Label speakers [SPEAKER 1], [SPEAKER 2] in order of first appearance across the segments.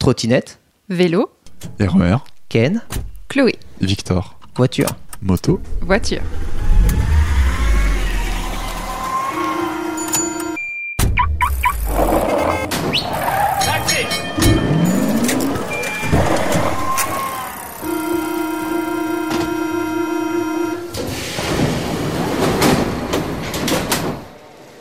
[SPEAKER 1] Trottinette,
[SPEAKER 2] Vélo,
[SPEAKER 3] RER,
[SPEAKER 1] Ken,
[SPEAKER 2] Chloé,
[SPEAKER 3] Victor,
[SPEAKER 1] voiture.
[SPEAKER 3] moto.
[SPEAKER 2] voiture.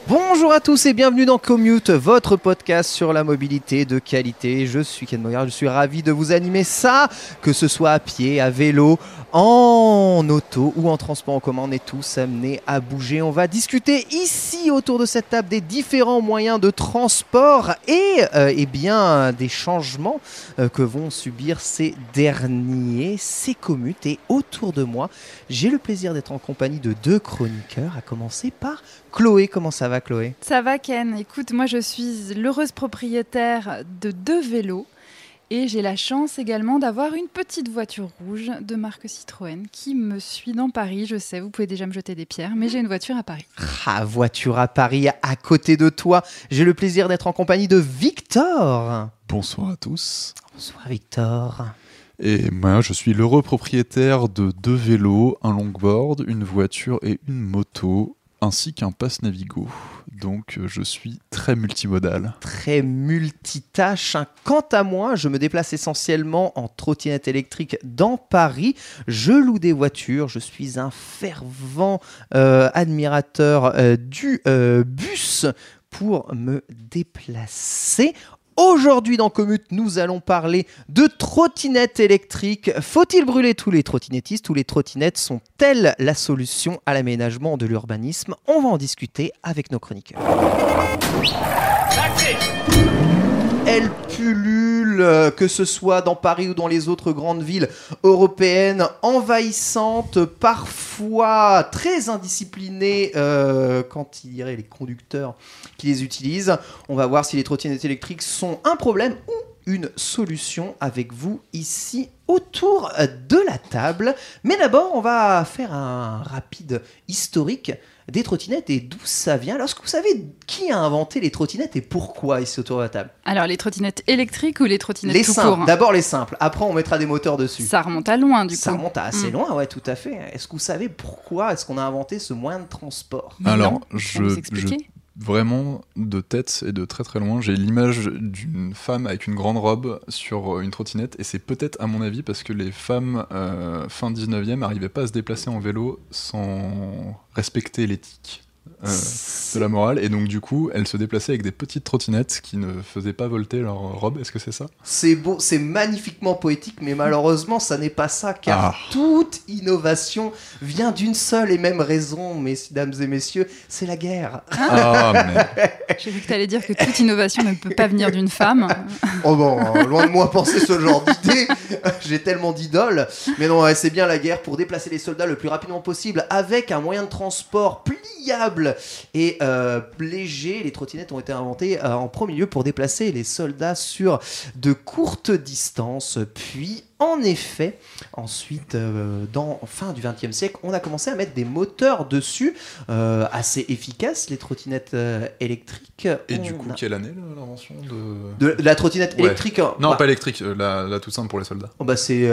[SPEAKER 1] Bonjour à tous et bienvenue dans Commute, votre podcast sur la mobilité de qualité. Je suis Ken Moyard, je suis ravi de vous animer ça, que ce soit à pied, à vélo, en auto ou en transport en commun. On est tous amenés à bouger. On va discuter ici autour de cette table des différents moyens de transport et euh, bien des changements euh, que vont subir ces derniers, ces commutes. Et autour de moi, j'ai le plaisir d'être en compagnie de deux chroniqueurs, à commencer par Chloé. Comment ça va Chloé?
[SPEAKER 2] Ça va Ken Écoute, moi je suis l'heureuse propriétaire de deux vélos et j'ai la chance également d'avoir une petite voiture rouge de marque Citroën qui me suit dans Paris. Je sais, vous pouvez déjà me jeter des pierres, mais j'ai une voiture à Paris.
[SPEAKER 1] Ah, voiture à Paris, à côté de toi. J'ai le plaisir d'être en compagnie de Victor.
[SPEAKER 3] Bonsoir à tous.
[SPEAKER 1] Bonsoir Victor.
[SPEAKER 3] Et moi, je suis l'heureux propriétaire de deux vélos, un longboard, une voiture et une moto, ainsi qu'un pass Navigo. Donc, euh, je suis très multimodal.
[SPEAKER 1] Très multitâche. hein. Quant à moi, je me déplace essentiellement en trottinette électrique dans Paris. Je loue des voitures. Je suis un fervent euh, admirateur euh, du bus pour me déplacer. Aujourd'hui dans Commute, nous allons parler de trottinettes électriques. Faut-il brûler tous les trottinettistes ou les trottinettes sont-elles la solution à l'aménagement de l'urbanisme? On va en discuter avec nos chroniqueurs. Elle pullule, euh, que ce soit dans Paris ou dans les autres grandes villes européennes, envahissantes, parfois très indisciplinées euh, quand il y les conducteurs qui les utilisent. On va voir si les trottinettes électriques sont un problème ou une solution avec vous ici autour de la table. Mais d'abord, on va faire un rapide historique des trottinettes et d'où ça vient. Alors, est-ce que vous savez qui a inventé les trottinettes et pourquoi ici autour de la table
[SPEAKER 2] Alors, les trottinettes électriques ou les trottinettes
[SPEAKER 1] Les
[SPEAKER 2] tout
[SPEAKER 1] simples,
[SPEAKER 2] court hein
[SPEAKER 1] d'abord les simples. Après, on mettra des moteurs dessus.
[SPEAKER 2] Ça remonte à loin du
[SPEAKER 1] Ça
[SPEAKER 2] coup.
[SPEAKER 1] remonte à assez
[SPEAKER 2] Mm.
[SPEAKER 1] loin, ouais, tout à fait. Est-ce que vous savez pourquoi est-ce qu'on a inventé ce moyen de transport?
[SPEAKER 3] Alors,
[SPEAKER 2] Non,
[SPEAKER 3] je, je-
[SPEAKER 2] expliquer
[SPEAKER 3] vraiment de tête et de très très loin, j'ai l'image d'une femme avec une grande robe sur euh, une trottinette, et c'est peut-être à mon avis parce que les femmes euh, fin 19e n'arrivaient pas à se déplacer en vélo sans respecter l'éthique. euh, de la morale et donc du coup elles se déplaçaient avec des petites trottinettes qui ne faisaient pas volter leur robe est-ce que c'est ça?
[SPEAKER 1] C'est beau, c'est magnifiquement poétique, mais malheureusement, ça n'est pas ça, car
[SPEAKER 3] Ah.
[SPEAKER 1] toute innovation vient d'une seule et même raison, mesdames et messieurs, c'est la guerre.
[SPEAKER 3] ah mais
[SPEAKER 2] J'ai vu que tu allais dire que toute innovation ne peut pas venir d'une femme.
[SPEAKER 1] Oh bon, euh, loin de moi penser ce genre d'idée. J'ai tellement d'idoles. Mais non, c'est bien la guerre pour déplacer les soldats le plus rapidement possible avec un moyen de transport pliable et euh, léger. Les trottinettes ont été inventées euh, en premier lieu pour déplacer les soldats sur de courtes distances. Puis, en effet, ensuite, euh, dans fin du XXe siècle, on a commencé à mettre des moteurs dessus, euh, assez efficaces, les trottinettes euh, électriques.
[SPEAKER 3] et
[SPEAKER 1] On
[SPEAKER 3] du coup
[SPEAKER 1] a-
[SPEAKER 3] quelle année l'invention de
[SPEAKER 1] de, de la trottinette
[SPEAKER 3] Ouais.
[SPEAKER 1] électrique hein,
[SPEAKER 3] non
[SPEAKER 1] bah,
[SPEAKER 3] pas électrique la, la toute simple pour les soldats
[SPEAKER 1] Oh bah c'est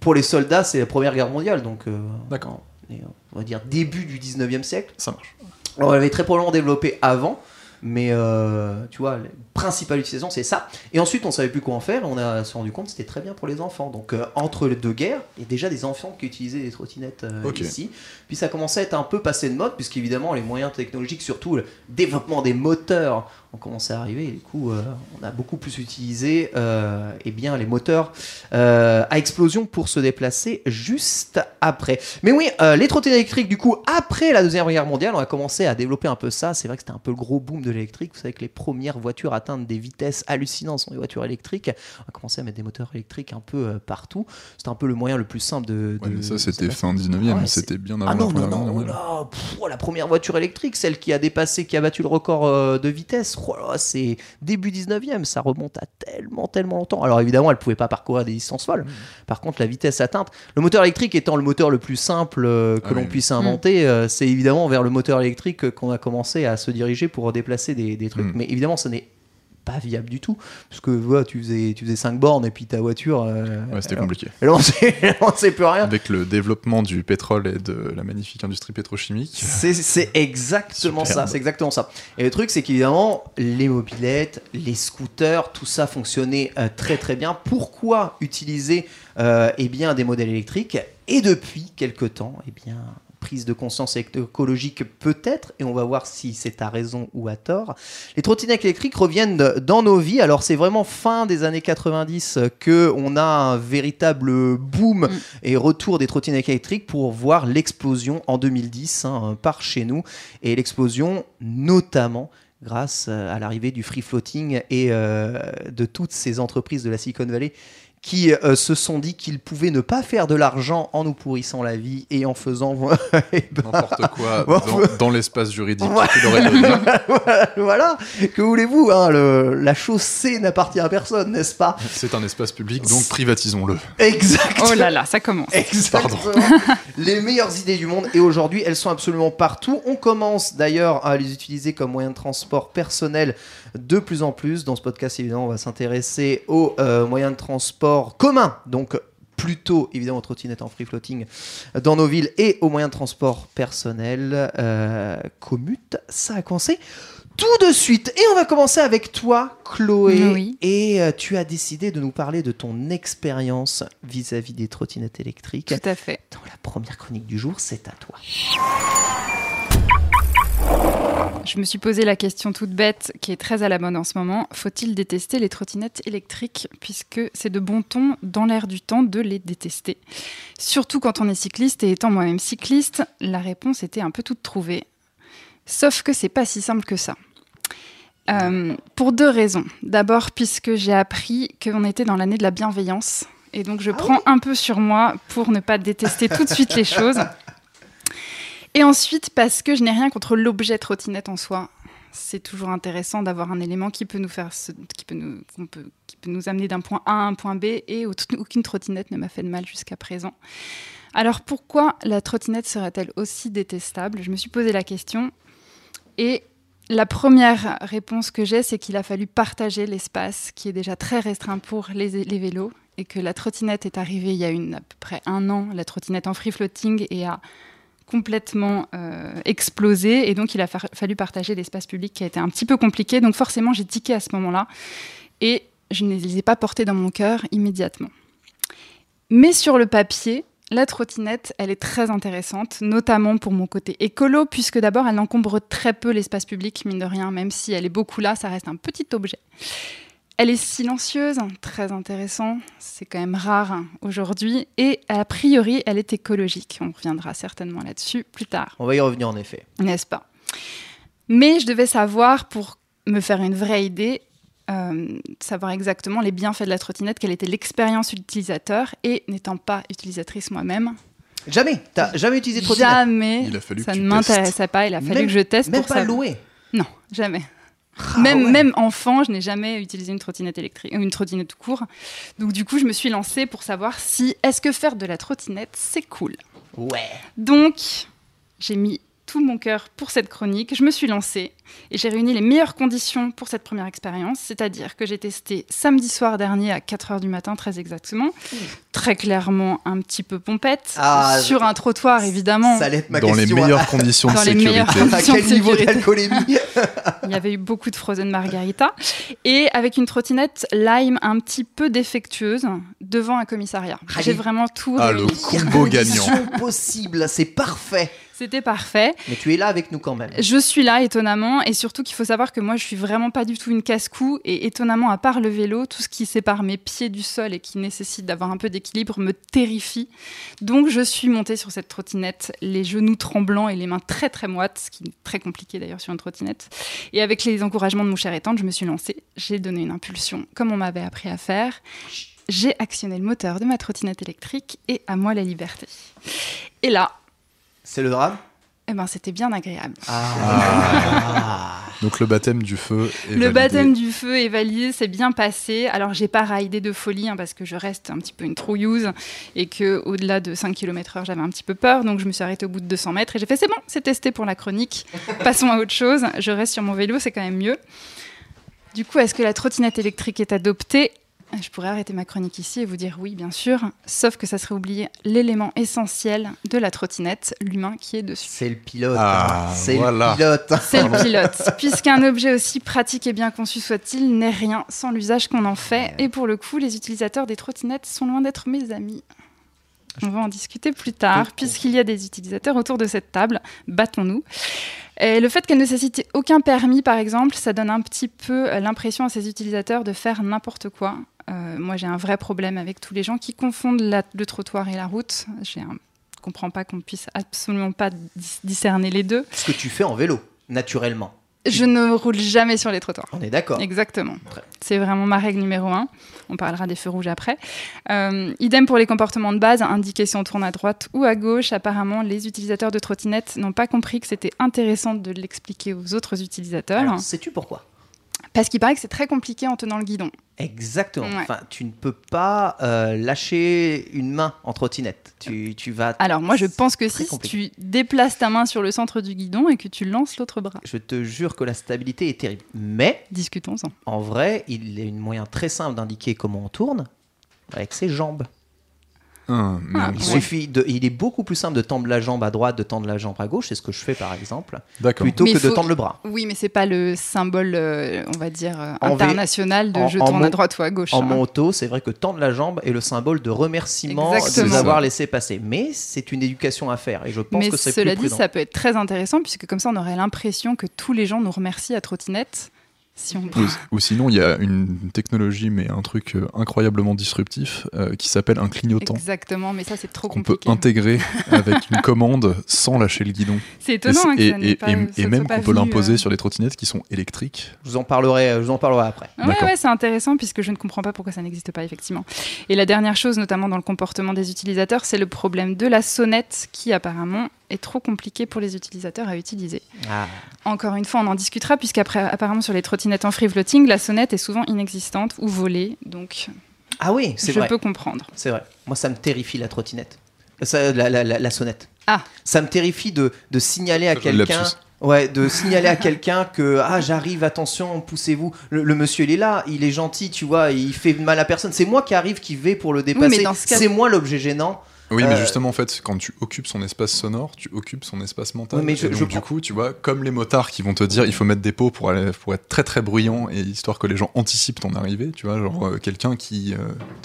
[SPEAKER 1] pour les soldats, c'est la Première Guerre mondiale, donc
[SPEAKER 3] D'accord.
[SPEAKER 1] on va dire début du 19e siècle.
[SPEAKER 3] ça marche
[SPEAKER 1] on l'avait très probablement développé avant, Mais euh, tu vois, la principale utilisation, c'est ça. Et ensuite, on savait plus quoi en faire. On a se rendu compte que c'était très bien pour les enfants. Donc, euh, entre les deux guerres, il y a déjà des enfants qui utilisaient des trottinettes euh, ici. Puis ça commençait à être un peu passé de mode, puisqu'évidemment, les moyens technologiques, surtout le développement des moteurs, ont commencé à arriver. Et du coup, euh, on a beaucoup plus utilisé euh, eh bien, les moteurs euh, à explosion pour se déplacer juste après. Mais oui, euh, les trottinettes électriques, du coup, après la Deuxième Guerre mondiale, on a commencé à développer un peu ça. C'est vrai que c'était un peu le gros boom de l'électrique. Vous savez que les premières voitures atteintes des vitesses hallucinantes sont des voitures électriques. On a commencé à mettre des moteurs électriques un peu partout. C'était un peu le moyen le plus simple de.
[SPEAKER 3] Ouais,
[SPEAKER 1] de-
[SPEAKER 3] mais ça, c'était fin 19e,
[SPEAKER 1] Ouais, c'est-
[SPEAKER 3] c'était bien avant
[SPEAKER 1] Ah non,
[SPEAKER 3] la
[SPEAKER 1] non, non,
[SPEAKER 3] mondiale.
[SPEAKER 1] oh pff, oh, la première voiture électrique, celle qui a dépassé, qui a battu le record de vitesse, oh c'est début 19e, ça remonte à tellement, tellement longtemps. Alors évidemment, elle pouvait pas parcourir des distances folles. Par contre, la vitesse atteinte, le moteur électrique étant le moteur le plus simple euh, que
[SPEAKER 3] Ah
[SPEAKER 1] l'on
[SPEAKER 3] oui.
[SPEAKER 1] puisse inventer, euh, c'est évidemment vers le moteur électrique qu'on a commencé à se diriger pour déplacer des, des trucs.
[SPEAKER 3] Mm.
[SPEAKER 1] Mais évidemment, ce n'est pas viable du tout, parce que voilà, tu faisais tu faisais 5 bornes et puis ta voiture euh,
[SPEAKER 3] Ouais, c'était compliqué.
[SPEAKER 1] et là on sait, on sait plus rien
[SPEAKER 3] Avec le développement du pétrole et de la magnifique industrie pétrochimique.
[SPEAKER 1] C'est exactement ça, c'est exactement ça. Et le truc, c'est qu'évidemment, les mobilettes, les scooters, tout ça fonctionnait euh, très très bien. Pourquoi utiliser euh, eh bien, des modèles électriques? Et depuis quelque temps, eh bien, prise de conscience écologique peut-être, et on va voir si c'est à raison ou à tort. Les trottinettes électriques reviennent dans nos vies. Alors c'est vraiment fin des années 90 que on a un véritable boom
[SPEAKER 2] Mm.
[SPEAKER 1] et retour des trottinettes électriques pour voir l'explosion en 2010 hein, par chez nous. Et l'explosion notamment grâce à l'arrivée du free floating et euh, de toutes ces entreprises de la Silicon Valley qui euh, se sont dit qu'ils pouvaient ne pas faire de l'argent en nous pourrissant la vie et en faisant eh ben,
[SPEAKER 3] N'importe quoi
[SPEAKER 1] Bon,
[SPEAKER 3] dans, dans l'espace juridique
[SPEAKER 1] voilà, voilà. que voulez-vous hein, le- la chose C n'appartient à personne n'est-ce pas?
[SPEAKER 3] C'est un espace public, donc privatisons-le.
[SPEAKER 1] exactement
[SPEAKER 2] Oh là là, ça commence.
[SPEAKER 1] Exactement. les meilleures idées du monde et aujourd'hui elles sont absolument partout. On commence d'ailleurs à les utiliser comme moyen de transport personnel de plus en plus. Dans ce podcast évidemment on va s'intéresser aux euh, moyens de transport communs. Donc plutôt évidemment aux trottinettes en free floating dans nos villes et aux moyens de transport personnels. Euh, commute, ça a commencé tout de suite. Et on va commencer avec toi, Chloé.
[SPEAKER 2] Oui.
[SPEAKER 1] Et euh, tu as décidé de nous parler de ton expérience vis-à-vis des trottinettes électriques.
[SPEAKER 2] Tout à fait.
[SPEAKER 1] Dans la première chronique du jour, c'est à toi.
[SPEAKER 2] Je me suis posé la question toute bête, qui est très à la mode en ce moment. Faut-il détester les trottinettes électriques Puisque c'est de bon ton, dans l'air du temps, de les détester? Surtout quand on est cycliste, et étant moi-même cycliste, la réponse était un peu toute trouvée. Sauf que c'est pas si simple que ça. Euh, pour deux raisons. D'abord, puisque j'ai appris qu'on était dans l'année de la bienveillance. Et donc, je prends un peu sur moi pour ne pas détester tout de suite les choses. Et ensuite, parce que je n'ai rien contre l'objet trottinette en soi. C'est toujours intéressant d'avoir un élément qui peut nous faire, qui peut nous, qui peut nous amener d'un point A à un point B. Et au- aucune trottinette ne m'a fait de mal jusqu'à présent. Alors pourquoi la trottinette serait-elle aussi détestable? Je me suis posé la question. Et la première réponse que j'ai, c'est qu'il a fallu partager l'espace qui est déjà très restreint pour les, vélos et que la trottinette est arrivée il y a à peu près un an, la trottinette en free floating et a complètement euh, explosé et donc il a fa- fallu partager l'espace public qui a été un petit peu compliqué donc forcément j'ai tiqué à ce moment-là et je ne les ai pas portés dans mon cœur immédiatement. Mais sur le papier, la trottinette, elle est très intéressante, notamment pour mon côté écolo, puisque d'abord, elle encombre très peu l'espace public, mine de rien, même si elle est beaucoup là, ça reste un petit objet. Elle est silencieuse, très intéressant, c'est quand même rare hein, aujourd'hui, et a priori, elle est écologique. On reviendra certainement là-dessus plus tard.
[SPEAKER 1] On va y revenir en effet.
[SPEAKER 2] n'est-ce pas? Mais je devais savoir, pour me faire une vraie idée, euh, savoir exactement les bienfaits de la trottinette, quelle était l'expérience utilisateur, et n'étant pas utilisatrice moi-même,
[SPEAKER 1] Jamais. T'as jamais utilisé de trottinette?
[SPEAKER 2] jamais,
[SPEAKER 3] Il a fallu
[SPEAKER 2] ça
[SPEAKER 3] que
[SPEAKER 2] ne m'intéressait pas, il a fallu
[SPEAKER 1] Même-
[SPEAKER 2] que je teste
[SPEAKER 1] Même
[SPEAKER 2] pour
[SPEAKER 1] pas loué
[SPEAKER 2] Non, jamais.
[SPEAKER 1] Ah
[SPEAKER 2] même,
[SPEAKER 1] ouais.
[SPEAKER 2] même enfant, je n'ai jamais utilisé une trottinette électrique, euh, une trottinette tout court. Donc du coup, je me suis lancée pour savoir si est-ce que faire de la trottinette c'est cool.
[SPEAKER 1] Ouais.
[SPEAKER 2] Donc, j'ai mis tout mon cœur pour cette chronique. Je me suis lancée et j'ai réuni les meilleures conditions pour cette première expérience, c'est-à-dire que j'ai testé samedi soir dernier à 4h du matin, très exactement, très clairement un petit peu pompette,
[SPEAKER 1] Ah,
[SPEAKER 2] sur un trottoir évidemment.
[SPEAKER 1] Ça allait être ma
[SPEAKER 3] Dans les meilleures conditions de
[SPEAKER 2] Dans les
[SPEAKER 3] sécurité.
[SPEAKER 1] à
[SPEAKER 2] de
[SPEAKER 1] quel niveau d'alcoolémie
[SPEAKER 2] Il y avait eu beaucoup de frozen margarita et avec une trottinette Lime un petit peu défectueuse devant un commissariat. J'ai vraiment tout
[SPEAKER 3] Ah, le combo gagnant.
[SPEAKER 1] Conditions possibles, c'est parfait.
[SPEAKER 2] C'était parfait.
[SPEAKER 1] Mais tu es là avec nous quand même.
[SPEAKER 2] Je suis là étonnamment et surtout qu'il faut savoir que moi je suis vraiment pas du tout une casse-cou et étonnamment à part le vélo, tout ce qui sépare mes pieds du sol et qui nécessite d'avoir un peu d'équilibre me terrifie. Donc je suis montée sur cette trottinette, les genoux tremblants et les mains très très moites, ce qui est très compliqué d'ailleurs sur une trottinette. Et avec les encouragements de mon cher étendre, je me suis lancée, j'ai donné une impulsion comme on m'avait appris à faire. J'ai actionné le moteur de ma trottinette électrique et à moi la liberté. Et là,
[SPEAKER 1] C'est le drame
[SPEAKER 2] eh ben, c'était bien agréable.
[SPEAKER 1] Ah.
[SPEAKER 3] Donc le baptême du feu. Est
[SPEAKER 2] Le
[SPEAKER 3] validé.
[SPEAKER 2] baptême du feu est validé, c'est bien passé. Alors j'ai pas raidé de folie hein, parce que je reste un petit peu une trouilleuse et que au-delà de 5 km/h j'avais un petit peu peur, donc je me suis arrêtée au bout de 200 mètres et j'ai fait c'est bon, c'est testé pour la chronique. Passons à autre chose. Je reste sur mon vélo, c'est quand même mieux. Du coup, est-ce que la trottinette électrique est adoptée? Je pourrais arrêter ma chronique ici et vous dire oui, bien sûr, sauf que ça serait oublier l'élément essentiel de la trottinette, l'humain qui est dessus.
[SPEAKER 1] C'est le pilote.
[SPEAKER 3] Ah.
[SPEAKER 1] C'est
[SPEAKER 3] voilà.
[SPEAKER 1] le pilote.
[SPEAKER 2] C'est le pilote. Puisqu'un objet aussi pratique et bien conçu soit-il n'est rien sans l'usage qu'on en fait. Et pour le coup, les utilisateurs des trottinettes sont loin d'être mes amis. On va en discuter plus tard, puisqu'il y a des utilisateurs autour de cette table. Battons-nous. Le fait qu'elle ne nécessite aucun permis, par exemple, ça donne un petit peu euh, l'impression à ces utilisateurs de faire n'importe quoi. Euh, moi, j'ai un vrai problème avec tous les gens qui confondent le trottoir et la route. Je ne comprends pas qu'on puisse absolument pas dis- discerner les deux.
[SPEAKER 1] Ce que tu fais en vélo, naturellement.
[SPEAKER 2] Je ne roule jamais sur les trottoirs.
[SPEAKER 1] On est d'accord.
[SPEAKER 2] Exactement. C'est vraiment ma règle numéro un. On parlera des feux rouges après. Euh, idem pour les comportements de base, indiquer si on tourne à droite ou à gauche. Apparemment, les utilisateurs de trottinettes n'ont pas compris que c'était intéressant de l'expliquer aux autres utilisateurs.
[SPEAKER 1] Alors, sais-tu pourquoi?
[SPEAKER 2] Parce qu'il paraît que c'est très compliqué en tenant le guidon.
[SPEAKER 1] Exactement.
[SPEAKER 2] Ouais.
[SPEAKER 1] Enfin, tu ne peux pas euh, lâcher une main en trottinette. Tu, tu vas.
[SPEAKER 2] Alors moi, je pense que si
[SPEAKER 1] compliqué.
[SPEAKER 2] tu déplaces ta main sur le centre du guidon et que tu lances l'autre bras.
[SPEAKER 1] Je te jure que la stabilité est terrible. Mais
[SPEAKER 2] Discutons-en.
[SPEAKER 1] en vrai, il est un moyen très simple d'indiquer comment on tourne avec ses jambes.
[SPEAKER 3] Mais
[SPEAKER 2] Ah,
[SPEAKER 1] Il suffit de, il est beaucoup plus simple de tendre la jambe à droite, de tendre la jambe à gauche, c'est ce que je fais par exemple, plutôt
[SPEAKER 2] Mais
[SPEAKER 1] que de tendre le bras.
[SPEAKER 2] Oui, mais c'est pas le symbole, euh, on va dire, euh, international de
[SPEAKER 1] en-
[SPEAKER 2] je tourne
[SPEAKER 1] mon-
[SPEAKER 2] à droite ou à gauche.
[SPEAKER 1] En
[SPEAKER 2] hein.
[SPEAKER 1] moto, c'est vrai que tendre la jambe est le symbole de remerciement de nous avoir laissé passer. Mais c'est une éducation à faire et je pense
[SPEAKER 2] Mais
[SPEAKER 1] que c'est
[SPEAKER 2] cela
[SPEAKER 1] plus
[SPEAKER 2] dit,
[SPEAKER 1] prudent.
[SPEAKER 2] ça peut être très intéressant puisque comme ça, on aurait l'impression que tous les gens nous remercient à trottinette. Si on
[SPEAKER 3] Ou, ou sinon, il y a une technologie, mais un truc euh, incroyablement disruptif, euh, qui s'appelle un clignotant.
[SPEAKER 2] Exactement, mais ça c'est trop
[SPEAKER 3] qu'on peut
[SPEAKER 2] compliqué.
[SPEAKER 3] intégrer avec une commande sans lâcher le guidon.
[SPEAKER 2] C'est
[SPEAKER 3] Et,
[SPEAKER 2] étonnant hein, que
[SPEAKER 3] et-
[SPEAKER 2] ça n'ait
[SPEAKER 3] et-
[SPEAKER 2] pas-
[SPEAKER 3] et-
[SPEAKER 2] ça
[SPEAKER 3] et
[SPEAKER 2] soit
[SPEAKER 3] même qu'on peut l'imposer
[SPEAKER 2] euh.
[SPEAKER 3] sur les trottinettes qui sont électriques.
[SPEAKER 1] Je vous en parlerai, je vous en parlerai après.
[SPEAKER 2] Ouais,
[SPEAKER 3] D'accord.
[SPEAKER 2] ouais, c'est intéressant puisque je ne comprends pas pourquoi ça n'existe pas effectivement. Et la dernière chose, notamment dans le comportement des utilisateurs, c'est le problème de la sonnette qui apparemment est trop compliqué pour les utilisateurs à utiliser.
[SPEAKER 1] Ah.
[SPEAKER 2] Encore une fois, on en discutera puisqu'après, apparemment sur les trottinettes en free floating, la sonnette est souvent inexistante ou volée, donc
[SPEAKER 1] Ah oui, c'est
[SPEAKER 2] je
[SPEAKER 1] vrai.
[SPEAKER 2] peux comprendre.
[SPEAKER 1] C'est vrai. Moi, ça me terrifie la trottinette. Ça, la, la- la- la sonnette.
[SPEAKER 2] Ah.
[SPEAKER 1] Ça me terrifie de, de signaler à quelqu'un. Ouais, de signaler à quelqu'un que ah j'arrive, attention, poussez-vous. Le, le monsieur il est là, il est gentil, tu vois, il fait mal à personne. C'est moi qui arrive, qui vais pour le dépasser.
[SPEAKER 2] dans ce cas-
[SPEAKER 1] C'est moi l'objet gênant.
[SPEAKER 3] Oui, mais
[SPEAKER 1] Euh,
[SPEAKER 3] justement, en fait, quand tu occupes son espace sonore, tu occupes son espace mental.
[SPEAKER 1] Oui, mais je-
[SPEAKER 3] et donc,
[SPEAKER 1] je
[SPEAKER 3] du coup, tu vois, comme les motards qui vont te dire il faut mettre des pots pour, aller, pour être très très bruyant et histoire que les gens anticipent ton arrivée, tu vois, genre euh, quelqu'un qui, euh,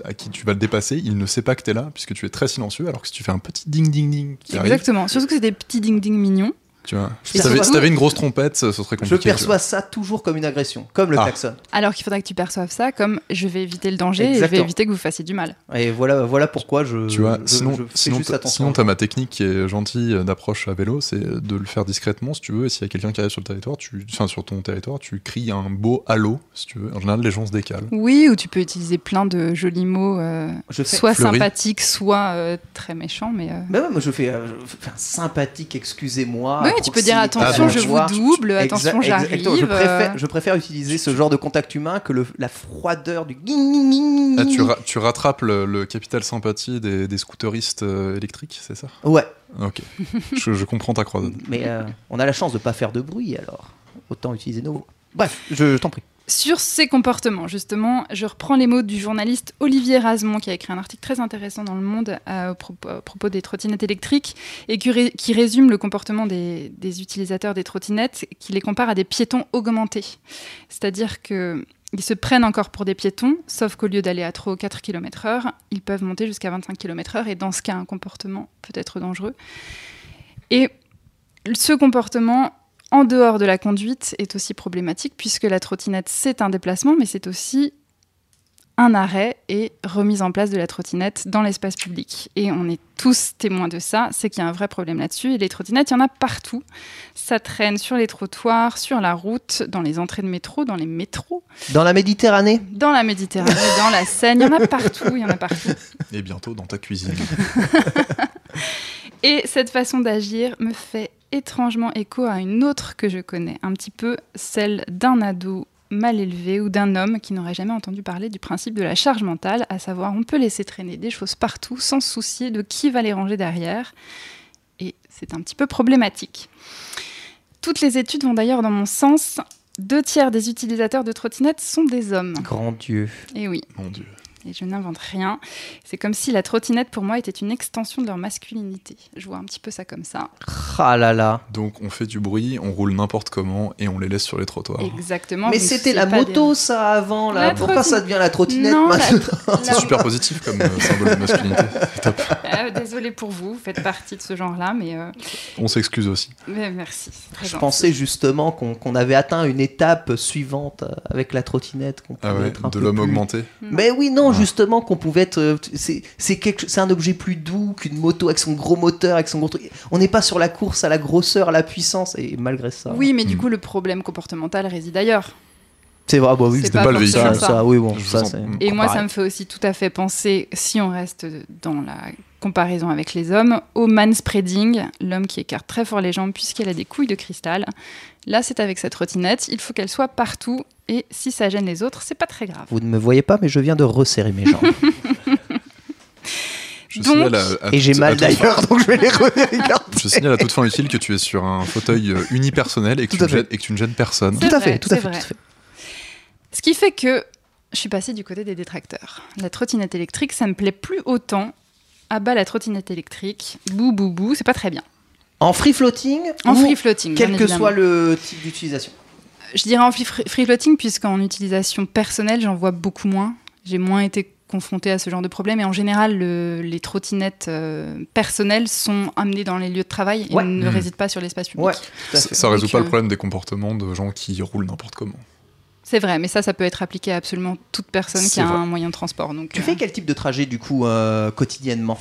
[SPEAKER 3] à qui tu vas le dépasser, il ne sait pas que tu es là puisque tu es très silencieux, alors que si tu fais un petit ding ding ding qui arrive,
[SPEAKER 2] Exactement. Surtout que c'est des petits ding ding mignons.
[SPEAKER 3] Tu vois, si t'avais si une grosse trompette, ce serait compliqué.
[SPEAKER 1] Je perçois ça toujours comme une agression, comme le
[SPEAKER 3] Ah.
[SPEAKER 1] klaxon.
[SPEAKER 2] Alors qu'il faudrait que tu perçoives ça comme je vais éviter le danger et je vais
[SPEAKER 1] Exactement.
[SPEAKER 2] éviter que vous fassiez du mal.
[SPEAKER 1] Et voilà, voilà pourquoi je.
[SPEAKER 3] Tu vois,
[SPEAKER 1] je-
[SPEAKER 3] sinon,
[SPEAKER 1] je fais
[SPEAKER 3] sinon,
[SPEAKER 1] juste
[SPEAKER 3] t'as-
[SPEAKER 1] attention.
[SPEAKER 3] sinon t'as ma technique qui est gentille d'approche à vélo, c'est de le faire discrètement si tu veux. Et s'il y a quelqu'un qui arrive sur le territoire, tu, enfin sur ton territoire, tu cries un beau allô si tu veux. En général, les gens se décalent.
[SPEAKER 2] Oui, ou tu peux utiliser plein de jolis mots, euh,
[SPEAKER 1] Je
[SPEAKER 2] soit sympathiques, soit euh, très méchants. Mais euh,
[SPEAKER 1] Bah ouais, moi je fais, euh, sympathique, excusez-moi.
[SPEAKER 2] Oui, tu peux dire attention, je vous double,
[SPEAKER 1] Exa-
[SPEAKER 2] attention, j'arrive.
[SPEAKER 1] Je préfère, je préfère utiliser ce genre de contact humain que le, la froideur du.
[SPEAKER 3] Ah, tu, ra- tu rattrapes le, le capital sympathie des, des scooteristes euh, électriques, c'est ça?
[SPEAKER 1] Ouais,
[SPEAKER 3] Ok. je, je comprends ta croisade.
[SPEAKER 1] mais euh, on a la chance de pas faire de bruit alors. Autant utiliser nos mots. Bref, je, je t'en prie.
[SPEAKER 2] Sur ces comportements, justement, je reprends les mots du journaliste Olivier Rasmont qui a écrit un article très intéressant dans Le Monde propos, à propos des trottinettes électriques et qui, ré- qui résume le comportement des, utilisateurs des trottinettes, qui les compare à des piétons augmentés. C'est-à-dire que ils se prennent encore pour des piétons, sauf qu'au lieu d'aller à 3 ou 4 km/h, ils peuvent monter jusqu'à 25 km/h et dans ce cas, un comportement peut être dangereux. Et ce comportement en dehors de la conduite est aussi problématique puisque la trottinette, c'est un déplacement, mais c'est aussi un arrêt et remise en place de la trottinette dans l'espace public. Et on est tous témoins de ça, c'est qu'il y a un vrai problème là-dessus. Et les trottinettes, il y en a partout. Ça traîne sur les trottoirs, sur la route, dans les entrées de métro, dans les métros,
[SPEAKER 1] Dans la Méditerranée
[SPEAKER 2] dans la Méditerranée, dans la Seine. Il y en a partout, il y en a partout.
[SPEAKER 3] Et bientôt dans ta cuisine.
[SPEAKER 2] Et cette façon d'agir me fait étrangement écho à une autre que je connais, un petit peu celle d'un ado mal élevé ou d'un homme qui n'aurait jamais entendu parler du principe de la charge mentale, à savoir on peut laisser traîner des choses partout sans se soucier de qui va les ranger derrière. Et c'est un petit peu problématique. Toutes les études vont d'ailleurs dans mon sens. Deux tiers des utilisateurs de trottinettes sont des hommes.
[SPEAKER 1] Grand Dieu.
[SPEAKER 2] Et oui,
[SPEAKER 3] Mon dieu.
[SPEAKER 2] Et je n'invente rien. C'est comme si la trottinette pour moi était une extension de leur masculinité. Je vois un petit peu ça comme ça.
[SPEAKER 1] Ah là là.
[SPEAKER 3] Donc on fait du bruit, on roule n'importe comment et on les laisse sur les trottoirs.
[SPEAKER 2] Exactement.
[SPEAKER 1] Mais c'était la moto, ça, avant, là.
[SPEAKER 2] La
[SPEAKER 1] Pourquoi
[SPEAKER 2] trottinette.
[SPEAKER 1] ça devient la trottinette maintenant
[SPEAKER 3] C'est
[SPEAKER 2] la-
[SPEAKER 3] super positif comme euh, symbole de masculinité. Top.
[SPEAKER 2] Ah, Désolée pour vous, vous faites partie de ce genre-là, mais, euh,
[SPEAKER 3] On s'excuse aussi.
[SPEAKER 2] mais merci.
[SPEAKER 1] Je
[SPEAKER 2] gentil.
[SPEAKER 1] pensais justement qu'on avait atteint une étape suivante euh, avec la trottinette. qu'on
[SPEAKER 3] Ah ouais,
[SPEAKER 1] être un
[SPEAKER 3] de l'homme
[SPEAKER 1] plus-
[SPEAKER 3] augmenté.
[SPEAKER 1] Mais oui, non, Justement, qu'on pouvait être. euh, C'est c'est quelque- c'est un objet plus doux qu'une moto avec son gros moteur, avec son gros truc. On n'est pas sur la course à la grosseur, à la puissance, et malgré ça.
[SPEAKER 2] Oui, mais du
[SPEAKER 3] Hmm.
[SPEAKER 2] coup, le problème comportemental réside ailleurs.
[SPEAKER 1] C'est vrai, bah oui,
[SPEAKER 2] C'est
[SPEAKER 3] C'était
[SPEAKER 2] pas
[SPEAKER 3] pas le véhicule.
[SPEAKER 1] ça,
[SPEAKER 2] ça.
[SPEAKER 1] oui, bon, ça.
[SPEAKER 2] Et moi, ça me fait aussi tout à fait penser, si on reste dans la comparaison avec les hommes, au manspreading, l'homme qui écarte très fort les jambes puisqu'elle a des couilles de cristal. Là, c'est avec cette trottinette, il faut qu'elle soit partout, et si ça gêne les autres, c'est pas très grave.
[SPEAKER 1] Vous ne me voyez pas, mais je viens de resserrer mes jambes.
[SPEAKER 3] Je
[SPEAKER 2] Donc-
[SPEAKER 3] signale à- à
[SPEAKER 1] et j'ai mal d'ailleurs, donc je vais les regarder.
[SPEAKER 3] Je signale à toute fin utile que tu es sur un fauteuil euh, unipersonnel et que, tu ne gênes- et que tu ne gênes personne.
[SPEAKER 1] Tout à
[SPEAKER 2] vrai,
[SPEAKER 1] fait, tout à fait,
[SPEAKER 2] vrai.
[SPEAKER 1] tout à fait.
[SPEAKER 2] Ce qui fait que je suis passée du côté des détracteurs. La trottinette électrique, ça me plaît plus autant. Ah bah la trottinette électrique, bou bou bou, c'est pas très bien.
[SPEAKER 1] En free floating
[SPEAKER 2] En
[SPEAKER 1] ou
[SPEAKER 2] free floating,
[SPEAKER 1] quel que soit le type d'utilisation.
[SPEAKER 2] Je dirais en free, free floating puisqu'en utilisation personnelle, j'en vois beaucoup moins. J'ai moins été confrontée à ce genre de problème et en général, le- les trottinettes euh, personnelles sont amenées dans les lieux de travail et
[SPEAKER 1] Ouais.
[SPEAKER 2] ne
[SPEAKER 3] Mhm.
[SPEAKER 2] résident pas sur l'espace public.
[SPEAKER 1] Ouais, à
[SPEAKER 3] Ça, ça résout pas
[SPEAKER 2] euh,
[SPEAKER 3] le problème des comportements de gens qui roulent n'importe comment.
[SPEAKER 2] C'est vrai, mais ça, ça peut être appliqué à absolument toute personne qui a
[SPEAKER 3] vrai.
[SPEAKER 2] un moyen de transport. Donc,
[SPEAKER 1] Tu
[SPEAKER 2] euh,
[SPEAKER 1] fais quel type de trajet du coup euh, quotidiennement?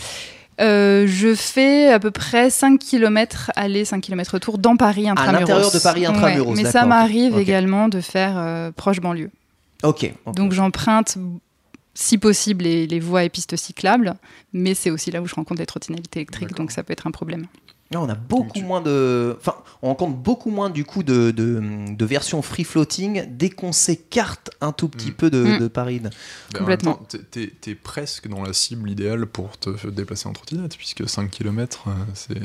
[SPEAKER 2] Euh, je fais à peu près 5 km aller, 5 km retour dans Paris intramuros.
[SPEAKER 1] l'intérieur de Paris intramuros,
[SPEAKER 2] Ouais, mais ça m'arrive également de faire proche banlieue.
[SPEAKER 1] Ok.
[SPEAKER 2] Donc j'emprunte, si possible, les, les voies et pistes cyclables, mais c'est aussi là où je rencontre des trottinettes électriques, donc ça peut être un problème.
[SPEAKER 1] Là, on a beaucoup
[SPEAKER 3] tu-
[SPEAKER 1] moins de. Enfin, on rencontre beaucoup moins du coup de, de, de versions free floating dès qu'on s'écarte un tout petit
[SPEAKER 3] Mm.
[SPEAKER 1] peu de,
[SPEAKER 2] Mm.
[SPEAKER 1] de Paris.
[SPEAKER 3] Ben, en
[SPEAKER 2] Complètement.
[SPEAKER 3] t'es- presque dans la cible idéale pour te déplacer en trottinette, puisque 5 km, c'est.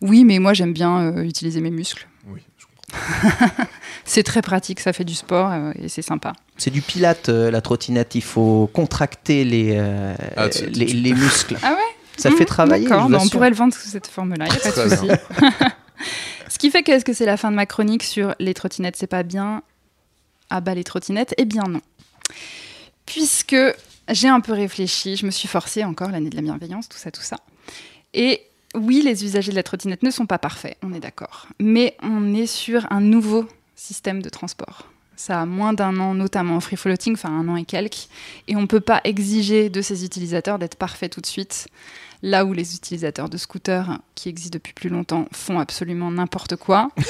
[SPEAKER 2] Oui, mais moi j'aime bien euh, utiliser mes muscles.
[SPEAKER 3] Oui, je comprends.
[SPEAKER 2] C'est très pratique, ça fait du sport euh, et c'est sympa.
[SPEAKER 1] C'est du pilate, euh, la trottinette. Il faut contracter les, euh,
[SPEAKER 3] Ah, tu-
[SPEAKER 1] les,
[SPEAKER 3] tu-
[SPEAKER 1] les muscles.
[SPEAKER 2] Ah ouais?
[SPEAKER 1] Ça
[SPEAKER 2] Mmh,
[SPEAKER 1] fait travailler. je
[SPEAKER 2] D'accord, bah, on pourrait le vendre sous cette forme-là, il n'y a pas de
[SPEAKER 3] Très
[SPEAKER 2] souci.
[SPEAKER 3] bien.
[SPEAKER 2] Ce qui fait que est-ce que c'est la fin de ma chronique sur les trottinettes, c'est pas bien? Ah bah les trottinettes, eh bien non. Puisque j'ai un peu réfléchi, je me suis forcée encore l'année de la bienveillance, tout ça, tout ça. Et oui, les usagers de la trottinette ne sont pas parfaits, on est d'accord. Mais on est sur un nouveau système de transport. Ça a moins d'un an, notamment en free floating, enfin un an et quelques. Et on ne peut pas exiger de ces utilisateurs d'être parfaits tout de suite. Là où les utilisateurs de scooters, qui existent depuis plus longtemps, font absolument n'importe quoi.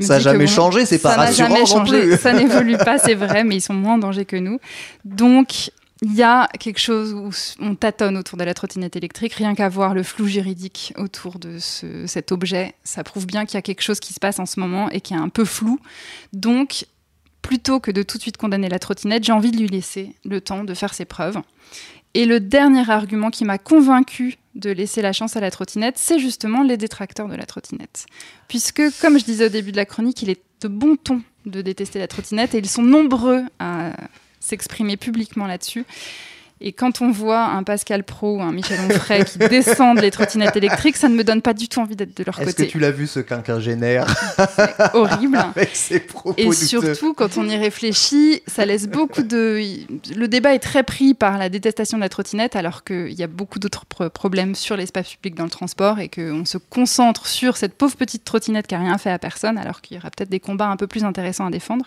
[SPEAKER 1] Ça n'a jamais changé, c'est pas
[SPEAKER 2] ça n'a
[SPEAKER 1] rassurant
[SPEAKER 2] jamais changé.
[SPEAKER 1] plus.
[SPEAKER 2] Ça n'évolue pas, c'est vrai, mais ils sont moins en danger que nous. Donc, il y a quelque chose où on tâtonne autour de la trottinette électrique. Rien qu'à voir le flou juridique autour de ce- cet objet, ça prouve bien qu'il y a quelque chose qui se passe en ce moment et qui est un peu flou. Donc, plutôt que de tout de suite condamner la trottinette, j'ai envie de lui laisser le temps de faire ses preuves. Et le dernier argument qui m'a convaincu de laisser la chance à la trottinette, c'est justement les détracteurs de la trottinette. Puisque, comme je disais au début de la chronique, il est de bon ton de détester la trottinette et ils sont nombreux à s'exprimer publiquement là-dessus. Et quand on voit un Pascal Pro ou un Michel Onfray qui descendent les trottinettes électriques, ça ne me donne pas du tout envie d'être de leur
[SPEAKER 1] Est-ce que
[SPEAKER 2] côté.
[SPEAKER 1] tu l'as vu ce quinquagénaire
[SPEAKER 2] horrible.
[SPEAKER 1] avec ses propos
[SPEAKER 2] Et
[SPEAKER 1] douteux
[SPEAKER 2] surtout, quand on y réfléchit, ça laisse beaucoup de. Le débat est très pris par la détestation de la trottinette, alors qu'il y a beaucoup d'autres pro- problèmes sur l'espace public dans le transport et qu'on se concentre sur cette pauvre petite trottinette qui a rien fait à personne, alors qu'il y aura peut-être des combats un peu plus intéressants à défendre.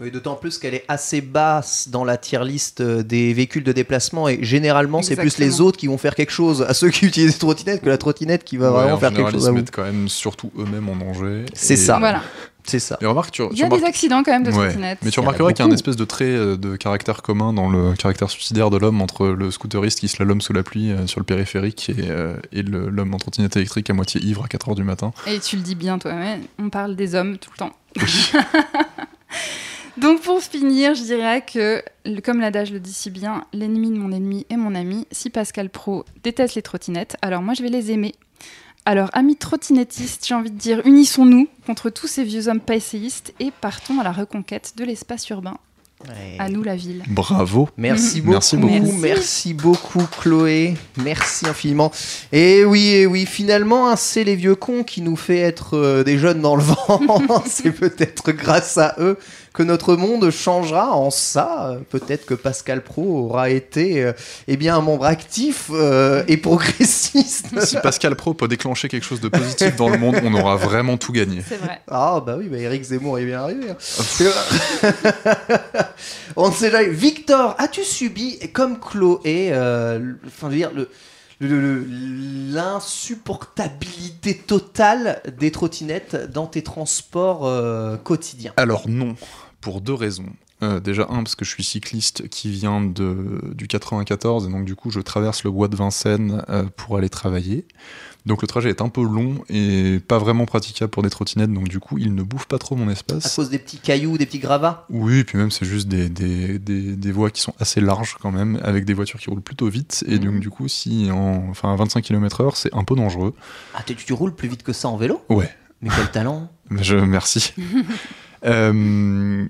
[SPEAKER 1] Oui, d'autant plus qu'elle est assez basse dans la tier list euh, des véhicules de déplacement et généralement c'est plus les autres qui vont faire quelque chose à ceux qui utilisent les trottinettes que la trottinette qui va
[SPEAKER 3] Ouais,
[SPEAKER 1] vraiment
[SPEAKER 3] en
[SPEAKER 1] faire
[SPEAKER 3] général,
[SPEAKER 1] quelque chose
[SPEAKER 3] ils se mettent quand même surtout eux-mêmes en danger.
[SPEAKER 1] C'est
[SPEAKER 3] Et-
[SPEAKER 1] ça.
[SPEAKER 2] Voilà.
[SPEAKER 1] C'est ça.
[SPEAKER 3] Et remarque, tu,
[SPEAKER 2] Il y a des
[SPEAKER 3] remarques-
[SPEAKER 2] accidents quand même de
[SPEAKER 3] Ouais.
[SPEAKER 2] trottinettes.
[SPEAKER 3] Mais tu
[SPEAKER 1] Il y en a
[SPEAKER 3] remarqueras qu'il y a un espèce de trait euh, de caractère commun dans le caractère suicidaire de l'homme entre le scooteriste qui slalome sous la pluie euh, sur le périphérique et, euh, l'homme en trottinette électrique à moitié ivre à 4h du matin.
[SPEAKER 2] Et tu le dis bien toi, ouais, on parle des hommes tout le temps. Donc pour finir, je dirais que, comme l'adage le dit si bien, l'ennemi de mon ennemi est mon ami. Si Pascal Pro déteste les trottinettes, alors moi je vais les aimer. Alors amis trottinettistes, j'ai envie de dire, unissons-nous contre tous ces vieux hommes passéistes et partons à la reconquête de l'espace urbain.
[SPEAKER 1] Ouais.
[SPEAKER 2] À nous la ville.
[SPEAKER 3] Bravo.
[SPEAKER 1] Merci beaucoup,
[SPEAKER 3] Merci
[SPEAKER 2] beaucoup.
[SPEAKER 1] merci beaucoup Chloé, merci infiniment. Et oui, et oui, finalement, hein, c'est les vieux cons qui nous fait être euh, des jeunes dans le vent. c'est peut-être grâce à eux que notre monde changera en ça. Peut-être que Pascal Pro aura été euh, eh bien un membre actif euh, et progressiste.
[SPEAKER 3] Si Pascal Pro peut déclencher quelque chose de positif dans le monde, on aura vraiment tout gagné.
[SPEAKER 2] C'est vrai.
[SPEAKER 1] Ah bah oui, bah Eric Zemmour est bien arrivé. hein. On ne sait jamais. Victor, as-tu subi, comme Chloé, euh, enfin, je veux dire, le- l'insupportabilité totale des trottinettes dans tes transports euh, quotidiens?
[SPEAKER 3] Alors non, pour deux raisons. Euh, déjà un parce que je suis cycliste qui vient de, du 94 et donc du coup je traverse le bois de Vincennes euh, pour aller travailler. Donc le trajet est un peu long et pas vraiment praticable pour des trottinettes donc du coup il ne bouffe pas trop mon
[SPEAKER 1] À
[SPEAKER 3] espace.
[SPEAKER 1] cause des petits cailloux, des petits gravats?
[SPEAKER 3] Oui, et puis même c'est juste des, des, des, des voies qui sont assez larges quand même avec des voitures qui roulent plutôt vite et donc du coup si en enfin à 25 km/h c'est un peu dangereux.
[SPEAKER 1] Ah, tu, tu roules plus vite que ça en vélo?
[SPEAKER 3] Ouais.
[SPEAKER 1] Mais quel talent
[SPEAKER 3] Je merci. Euh,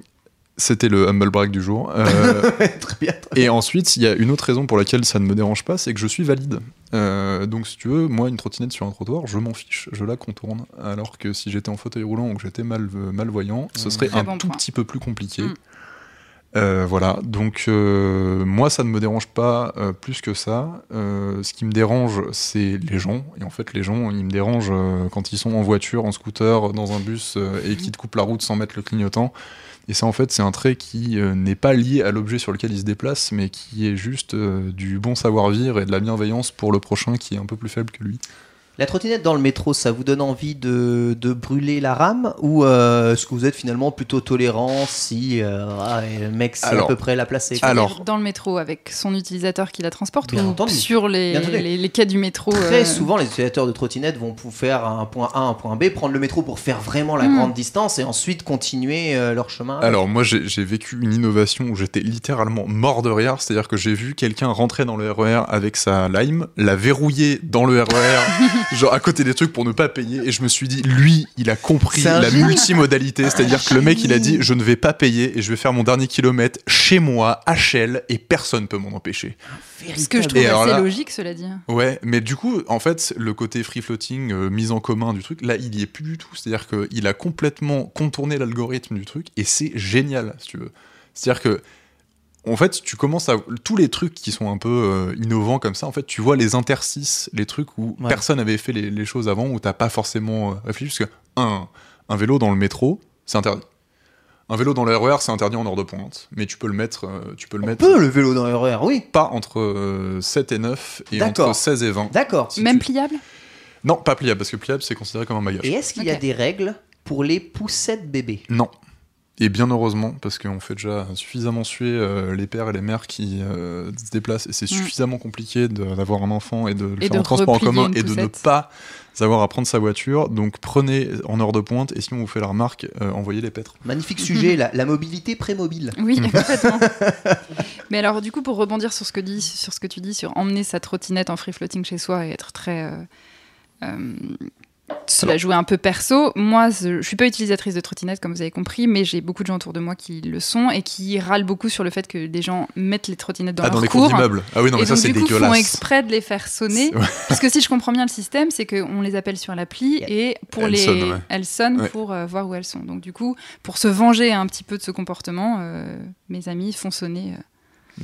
[SPEAKER 3] C'était le humble brag du jour. Euh,
[SPEAKER 1] Très bien.
[SPEAKER 3] Et ensuite, il y a une autre raison pour laquelle ça ne me dérange pas, c'est que je suis valide. Euh, donc, si tu veux, moi, une trottinette sur un trottoir, je m'en fiche, je la contourne. Alors que si j'étais en fauteuil roulant ou que j'étais mal, malvoyant, ce
[SPEAKER 1] Mmh.
[SPEAKER 3] serait un
[SPEAKER 2] bon
[SPEAKER 3] tout
[SPEAKER 2] point.
[SPEAKER 3] petit peu plus compliqué.
[SPEAKER 2] Mm.
[SPEAKER 3] Euh, voilà, donc euh, moi ça ne me dérange pas euh, plus que ça. Ce qui me dérange, c'est les gens. Et en fait, les gens, ils me dérangent quand ils sont en voiture, en scooter, dans un bus et qui te coupent la route sans mettre le clignotant. Et ça, en fait, c'est un trait qui n'est pas lié à l'objet sur lequel il se déplace, mais qui est juste du bon savoir-vivre et de la bienveillance pour le prochain qui est un peu plus faible que lui.
[SPEAKER 1] La trottinette dans le métro, ça vous donne envie de, de brûler la rame Ou euh, est-ce que vous êtes finalement plutôt tolérant si euh, ah, le mec sait à
[SPEAKER 3] Alors-
[SPEAKER 1] peu près la placer?
[SPEAKER 3] Alors-
[SPEAKER 2] dans le métro avec son utilisateur qui la transporte
[SPEAKER 1] Bien
[SPEAKER 2] ou
[SPEAKER 1] entendu.
[SPEAKER 2] sur les, les, les quais du métro
[SPEAKER 1] Très
[SPEAKER 2] euh,
[SPEAKER 1] souvent, les utilisateurs de trottinettes vont faire un point A, un point B, prendre le métro pour faire vraiment la
[SPEAKER 2] Mm.
[SPEAKER 1] grande distance et ensuite continuer euh, leur chemin. avec.
[SPEAKER 3] Alors moi j'ai j'ai vécu une innovation où j'étais littéralement mort de rire, c'est-à-dire que j'ai vu quelqu'un rentrer dans le RER avec sa lime, la verrouiller dans le RER, genre à côté des trucs pour ne pas payer, et je me suis dit, lui, il a compris la
[SPEAKER 1] génie.
[SPEAKER 3] multimodalité, c'est-à-dire que le mec il a dit, je ne vais pas payer et je vais faire mon dernier kilomètre chez moi, HL, et personne peut m'en empêcher.
[SPEAKER 2] Ce que je trouve assez
[SPEAKER 3] là-
[SPEAKER 2] logique, cela dit.
[SPEAKER 3] Ouais, mais du coup, en fait, le côté free floating, euh, mise en commun du truc, là, il y est plus du tout. C'est-à-dire qu'il a complètement contourné l'algorithme du truc et c'est génial, si tu veux. C'est-à-dire que, en fait, tu commences à. Tous les trucs qui sont un peu euh, innovants comme ça, en fait, tu vois les interstices, les trucs où
[SPEAKER 1] Ouais.
[SPEAKER 3] personne n'avait fait les, les choses avant, où t'as pas forcément euh, réfléchi. Parce que, un, un vélo dans le métro, c'est interdit. Un vélo dans le RER, c'est interdit en heure de pointe, mais tu peux le mettre. euh, tu peux le
[SPEAKER 1] On
[SPEAKER 3] mettre
[SPEAKER 1] peut le vélo dans RER, oui.
[SPEAKER 3] pas entre euh, 7 et 9 et
[SPEAKER 1] D'accord.
[SPEAKER 3] entre 16 et 20.
[SPEAKER 1] D'accord.
[SPEAKER 3] Si
[SPEAKER 2] Même
[SPEAKER 3] tu-
[SPEAKER 2] pliable?
[SPEAKER 3] Non, pas pliable, parce que pliable, c'est considéré comme un bagage.
[SPEAKER 1] Et est-ce qu'il y a des règles pour les poussettes bébés?
[SPEAKER 3] Non. Et bien heureusement, parce qu'on fait déjà suffisamment suer euh, les pères et les mères qui euh, se déplacent, et c'est
[SPEAKER 2] Mm.
[SPEAKER 3] suffisamment compliqué d'avoir un enfant et de le
[SPEAKER 2] Et
[SPEAKER 3] faire
[SPEAKER 2] de
[SPEAKER 3] en transport en commun et de ne pas avoir à prendre sa voiture. Donc prenez en heure de pointe, et si on vous fait la remarque, euh, envoyez les pêtres.
[SPEAKER 1] Magnifique sujet, la, la mobilité pré-mobile.
[SPEAKER 2] Oui, complètement. Mais alors, du coup, pour rebondir sur ce que, dis, sur ce que tu dis, sur emmener sa trottinette en free floating chez soi et être très. Euh, euh, se la jouer un peu perso. Moi, je suis pas utilisatrice de trottinette, comme vous avez compris, mais j'ai beaucoup de gens autour de moi qui le sont et qui râlent beaucoup sur le fait que des gens mettent les trottinettes dans
[SPEAKER 3] ah,
[SPEAKER 2] leur
[SPEAKER 3] dans les cours d'immeuble. Ah oui, non, mais
[SPEAKER 2] et
[SPEAKER 3] ça c'est
[SPEAKER 2] du coup, font
[SPEAKER 3] dégueulasse.
[SPEAKER 2] exprès de les faire sonner. Parce que si je comprends bien le système, c'est qu'on les appelle sur l'appli et pour
[SPEAKER 3] Elles
[SPEAKER 2] les,
[SPEAKER 3] sonnent, ouais.
[SPEAKER 2] elles sonnent
[SPEAKER 3] Ouais.
[SPEAKER 2] pour euh, voir où elles sont. Donc du coup, pour se venger un petit peu de ce comportement, euh, mes amis font sonner euh,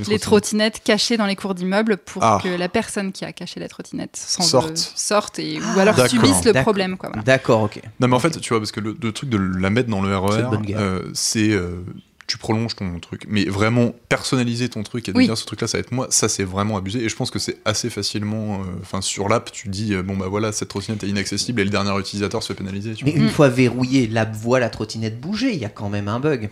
[SPEAKER 2] les trottinettes cachées dans les cours d'immeuble pour
[SPEAKER 3] Ah.
[SPEAKER 2] que la personne qui a caché la trottinette s'en
[SPEAKER 3] Sorte.
[SPEAKER 2] sorte et ou alors
[SPEAKER 3] D'accord.
[SPEAKER 2] subisse le problème. Quoi, voilà.
[SPEAKER 1] D'accord, ok.
[SPEAKER 3] Non, mais en fait, tu vois, parce que le, le truc de la mettre dans le
[SPEAKER 1] C'est
[SPEAKER 3] RER,
[SPEAKER 1] bonne guerre.
[SPEAKER 3] euh, c'est. euh, tu prolonges ton truc. Mais vraiment, personnaliser ton truc et de
[SPEAKER 2] Oui.
[SPEAKER 3] dire ce truc-là, ça va être moi, ça c'est vraiment abusé. Et je pense que c'est assez facilement. euh, Enfin, sur l'app, tu dis, euh, bon bah voilà, cette trottinette est inaccessible et le dernier utilisateur se fait pénaliser. Tu
[SPEAKER 1] Mais
[SPEAKER 3] vois.
[SPEAKER 1] une fois verrouillé, l'app voit la trottinette bouger, il y a quand même un bug.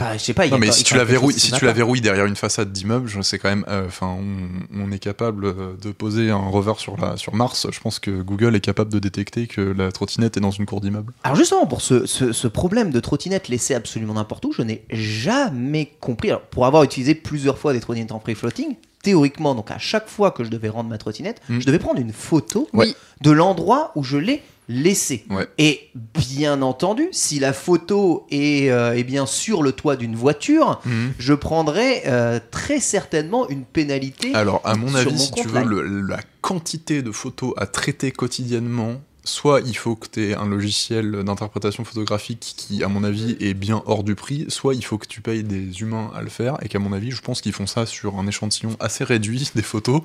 [SPEAKER 1] Enfin, je sais pas. il y a
[SPEAKER 3] Non mais si tu la verrouilles, si tu la verrouilles derrière une façade d'immeuble, je sais quand même. euh, Enfin, on, on est capable euh, de poser un rover sur la sur Mars. Je pense que Google est capable de détecter que la trottinette est dans une cour d'immeuble.
[SPEAKER 1] Alors justement, pour ce, ce- ce problème de trottinette laissée absolument n'importe où, je n'ai jamais compris. Alors, pour avoir utilisé plusieurs fois des trottinettes en free floating, théoriquement, donc à chaque fois que je devais rendre ma trottinette,
[SPEAKER 3] Mm.
[SPEAKER 1] je devais prendre une photo
[SPEAKER 2] Oui.
[SPEAKER 1] de l'endroit où je l'ai laissée.
[SPEAKER 3] Ouais.
[SPEAKER 1] Et bien entendu, si la photo est, euh, est bien sur le toit d'une voiture, je prendrai euh, très certainement une pénalité.
[SPEAKER 3] Alors, à mon avis,
[SPEAKER 1] mon
[SPEAKER 3] si tu veux, le- la quantité de photos à traiter quotidiennement, soit il faut que tu aies un logiciel d'interprétation photographique qui, à mon avis, est bien hors du prix, soit il faut que tu payes des humains à le faire, et qu'à mon avis, je pense qu'ils font ça sur un échantillon assez réduit des photos,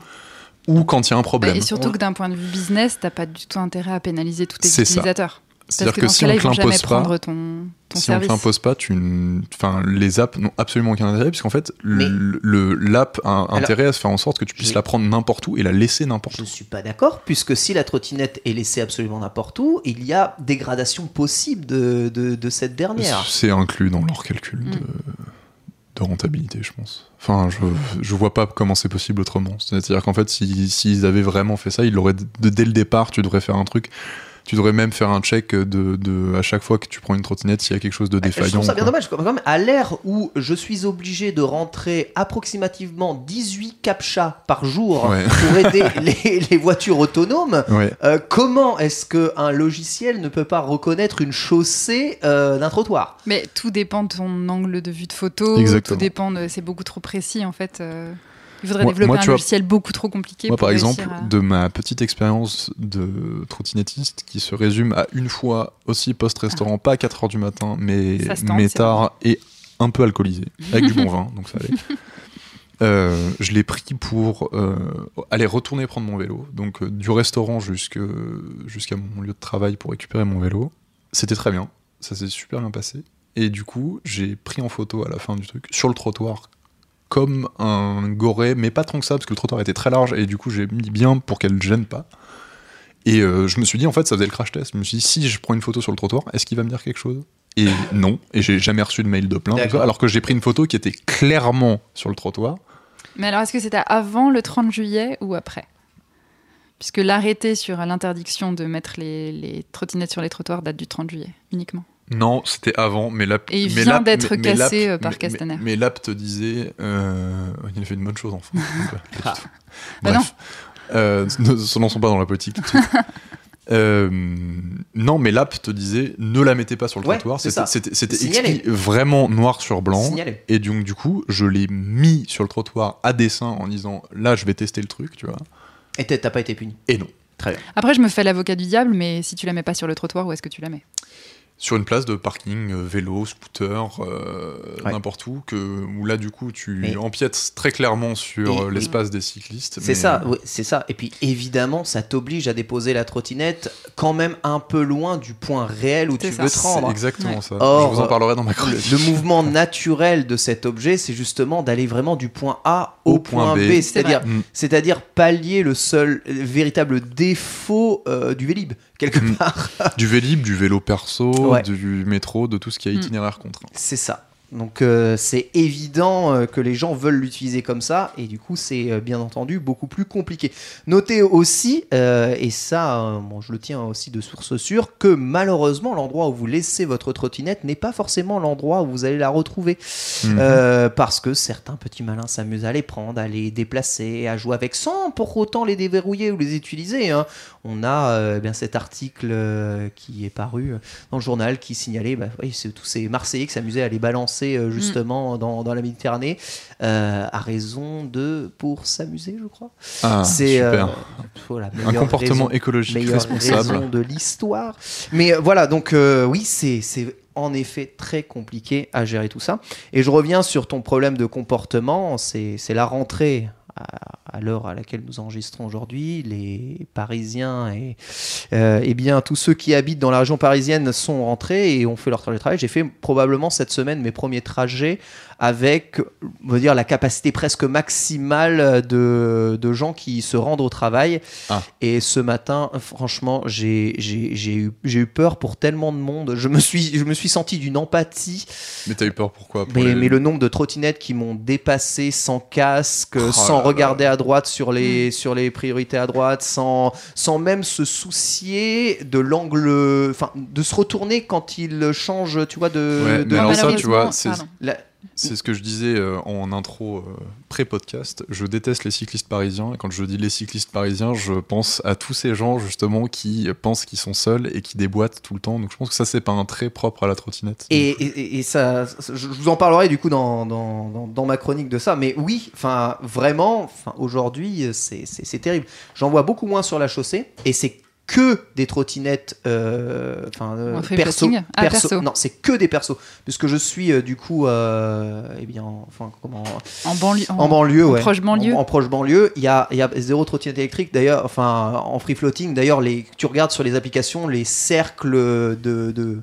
[SPEAKER 3] ou quand il y a un problème.
[SPEAKER 2] Et surtout que d'un point de vue business, t'as pas du tout intérêt à pénaliser tous tes utilisateurs.
[SPEAKER 3] C'est-à-dire
[SPEAKER 2] que,
[SPEAKER 3] si on te l'impose pas,
[SPEAKER 2] prendre ton, ton
[SPEAKER 3] si on te pas, tu enfin, les apps n'ont absolument aucun intérêt, puisqu'en fait,
[SPEAKER 1] Mais-
[SPEAKER 3] le- le- l'app a un intérêt à se faire en sorte que tu puisses
[SPEAKER 1] Je-
[SPEAKER 3] la prendre n'importe où et la laisser n'importe
[SPEAKER 1] Je
[SPEAKER 3] où.
[SPEAKER 1] ne suis pas d'accord, puisque si la trottinette est laissée absolument n'importe où, il y a dégradation possible de, de, de cette dernière.
[SPEAKER 3] C'est inclus dans leur calcul de, de rentabilité, je pense. Enfin, je, je vois pas comment c'est possible autrement. C'est-à-dire qu'en fait, si- s'ils avaient vraiment fait ça, ils l'auraient dès le départ, tu devrais faire un truc. Tu devrais même faire un check de, de à chaque fois que tu prends une trottinette s'il y a quelque chose de
[SPEAKER 1] Je
[SPEAKER 3] défaillant.
[SPEAKER 1] trouve ça bien dommage. Comme, comme à l'ère où je suis obligé de rentrer approximativement 18 captchas par jour
[SPEAKER 3] Ouais.
[SPEAKER 1] pour aider les, les voitures autonomes,
[SPEAKER 3] Ouais.
[SPEAKER 1] euh, comment est-ce qu'un logiciel ne peut pas reconnaître une chaussée euh, d'un trottoir?
[SPEAKER 2] Mais tout dépend de ton angle de vue de photo.
[SPEAKER 3] Exactement.
[SPEAKER 2] Tout dépend. C'est beaucoup trop précis en fait. euh, Il faudrait
[SPEAKER 3] Moi-
[SPEAKER 2] développer
[SPEAKER 3] moi,
[SPEAKER 2] un
[SPEAKER 3] vois,
[SPEAKER 2] logiciel beaucoup trop compliqué.
[SPEAKER 3] Moi,
[SPEAKER 2] pour
[SPEAKER 3] par exemple,
[SPEAKER 2] à-
[SPEAKER 3] de ma petite expérience de trottinettiste qui se résume à une fois aussi post-restaurant, pas à 4h du matin, mais,
[SPEAKER 2] tente,
[SPEAKER 3] mais tard et un peu alcoolisé, avec du bon vin, donc ça allait. Euh, je l'ai pris pour euh, aller retourner prendre mon vélo, donc euh, du restaurant jusqu'à mon lieu de travail pour récupérer mon vélo. C'était très bien, ça s'est super bien passé. Et du coup, j'ai pris en photo à la fin du truc, sur le trottoir, comme un goré, mais pas tant que ça, parce que le trottoir était très large, et du coup, j'ai mis bien pour qu'elle ne gêne pas. Et euh, je me suis dit, en fait, ça faisait le crash test. Je me suis dit, si je prends une photo sur le trottoir, est-ce qu'il va me dire quelque chose? Et non, et j'ai jamais reçu de mail de plainte, alors que j'ai pris une photo qui était clairement sur le trottoir.
[SPEAKER 2] Mais alors, est-ce que c'était avant le 30 juillet ou après? Puisque l'arrêté sur l'interdiction de mettre les, les trottinettes sur les trottoirs date du 30 juillet uniquement.
[SPEAKER 3] Non, c'était avant, mais l'app.
[SPEAKER 2] Et il
[SPEAKER 3] mais
[SPEAKER 2] vient d'être
[SPEAKER 3] mais- mais
[SPEAKER 2] cassé, euh, par Castaner.
[SPEAKER 3] Mais, mais l'app te disait. euh, il a fait une bonne chose, enfin.
[SPEAKER 1] Ah.
[SPEAKER 2] Bah
[SPEAKER 3] Bref. Euh, ne se lançons pas dans la politique. Euh, non, mais l'app te disait ne la mettez pas sur le
[SPEAKER 1] Ouais,
[SPEAKER 3] trottoir.
[SPEAKER 1] c'est
[SPEAKER 3] C'était vraiment noir sur blanc.
[SPEAKER 1] Signalé.
[SPEAKER 3] Et donc, du coup, je l'ai mis sur le trottoir à dessein en disant là, je vais tester le truc, tu vois.
[SPEAKER 1] Et t'as t'as pas été puni.
[SPEAKER 3] Et non.
[SPEAKER 1] Très bien.
[SPEAKER 2] Après, je me fais l'avocat du diable, mais si tu la mets pas sur le trottoir, où est-ce que tu la mets?
[SPEAKER 3] Sur une place de parking, euh, vélo, scooter, euh,
[SPEAKER 1] Ouais.
[SPEAKER 3] n'importe où, que, où là, du coup, tu
[SPEAKER 1] Mais-
[SPEAKER 3] empiètes très clairement sur euh, l'espace des cyclistes.
[SPEAKER 1] C'est
[SPEAKER 3] mais-
[SPEAKER 1] ça, oui, c'est ça. Et puis évidemment, ça t'oblige à déposer la trottinette quand même un peu loin du point réel où tu
[SPEAKER 2] ça.
[SPEAKER 1] veux te
[SPEAKER 3] C'est
[SPEAKER 1] rendre.
[SPEAKER 3] exactement
[SPEAKER 2] Ouais.
[SPEAKER 3] ça.
[SPEAKER 1] Or,
[SPEAKER 3] je vous en parlerai dans ma
[SPEAKER 1] Le,
[SPEAKER 3] chronique.
[SPEAKER 1] le mouvement naturel de cet objet, c'est justement d'aller vraiment du point A au,
[SPEAKER 3] Au
[SPEAKER 1] point,
[SPEAKER 3] point
[SPEAKER 1] B,
[SPEAKER 3] B.
[SPEAKER 1] c'est-à-dire, c'est-à-dire pallier le seul euh, véritable défaut euh, du Vélib quelque
[SPEAKER 3] Mm.
[SPEAKER 1] part.
[SPEAKER 3] Du vélib, du vélo perso,
[SPEAKER 1] Ouais.
[SPEAKER 3] du métro, de tout ce qui est
[SPEAKER 2] Mm.
[SPEAKER 3] itinéraire contraint.
[SPEAKER 1] C'est ça. Donc euh, c'est évident euh, que les gens veulent l'utiliser comme ça et du coup c'est euh, bien entendu beaucoup plus compliqué. Notez aussi, et ça bon, je le tiens aussi de source sûre, que malheureusement l'endroit où vous laissez votre trottinette n'est pas forcément l'endroit où vous allez la retrouver.
[SPEAKER 3] Mhm.
[SPEAKER 1] Parce que certains petits malins s'amusent à les prendre, à les déplacer, à jouer avec sans pour autant les déverrouiller ou les utiliser. hein. On a euh, bien cet article qui est paru dans le journal qui signalait bah, oui, c'est tous ces Marseillais qui s'amusaient à les balancer euh, justement dans, dans la Méditerranée euh, à raison de pour s'amuser, je crois.
[SPEAKER 3] Ah,
[SPEAKER 1] c'est
[SPEAKER 3] super.
[SPEAKER 1] euh, voilà,
[SPEAKER 3] Un comportement
[SPEAKER 1] raison-
[SPEAKER 3] écologique
[SPEAKER 1] meilleure
[SPEAKER 3] responsable.
[SPEAKER 1] raison de l'histoire. Mais euh, voilà, donc euh, oui, c'est c'est en effet très compliqué à gérer tout ça. Et je reviens sur ton problème de comportement, c'est c'est la rentrée. À, l'heure à laquelle nous enregistrons aujourd'hui, les Parisiens et, euh, eh bien tous ceux qui habitent dans la région parisienne sont rentrés et ont fait leur trajet de travail. J'ai fait probablement cette semaine mes premiers trajets avec, on va dire, la capacité presque maximale de, de gens qui se rendent au travail.
[SPEAKER 3] Ah.
[SPEAKER 1] Et ce matin, franchement, j'ai j'ai- j'ai eu, j'ai eu peur pour tellement de monde. Je me suis, je me suis senti d'une empathie.
[SPEAKER 3] Mais t'as eu peur pourquoi Pour
[SPEAKER 1] Mais,
[SPEAKER 3] les-
[SPEAKER 1] mais le nombre de trottinettes qui m'ont dépassé sans casque,
[SPEAKER 3] Oh
[SPEAKER 1] sans
[SPEAKER 3] là
[SPEAKER 1] regarder à droite sur les,
[SPEAKER 2] Mm.
[SPEAKER 1] sur les priorités à droite, sans, sans même se soucier de l'angle, enfin, de se retourner quand il change, tu vois, de.
[SPEAKER 3] Ouais,
[SPEAKER 1] de-
[SPEAKER 3] mais alors ça, tu vois,
[SPEAKER 2] Malheureusement,
[SPEAKER 3] c'est
[SPEAKER 2] pardon.
[SPEAKER 1] la-
[SPEAKER 3] c'est ce que je disais euh, en intro euh, pré-podcast. Je déteste les cyclistes parisiens. Et quand je dis les cyclistes parisiens, je pense à tous ces gens justement qui pensent qu'ils sont seuls et qui déboîtent tout le temps. Donc je pense que ça, c'est pas un trait propre à la trottinette.
[SPEAKER 1] Et, ça, je vous en parlerai du coup dans, dans, dans- ma chronique de ça. Mais oui, enfin vraiment, aujourd'hui, c'est terrible. J'en vois beaucoup moins sur la chaussée et c'est que des trottinettes, euh, enfin euh, perso,
[SPEAKER 2] Ah, perso.
[SPEAKER 1] Non, c'est que des persos, puisque je suis euh, du coup, euh, eh bien, enfin comment,
[SPEAKER 2] En banlieue.
[SPEAKER 1] en banlieue,
[SPEAKER 2] en
[SPEAKER 1] ouais.
[SPEAKER 2] proche banlieue.
[SPEAKER 1] En, en proche banlieue, il y a, il y a zéro trottinette électrique. D'ailleurs, enfin, en free floating, d'ailleurs, les, tu regardes sur les applications, les cercles de, de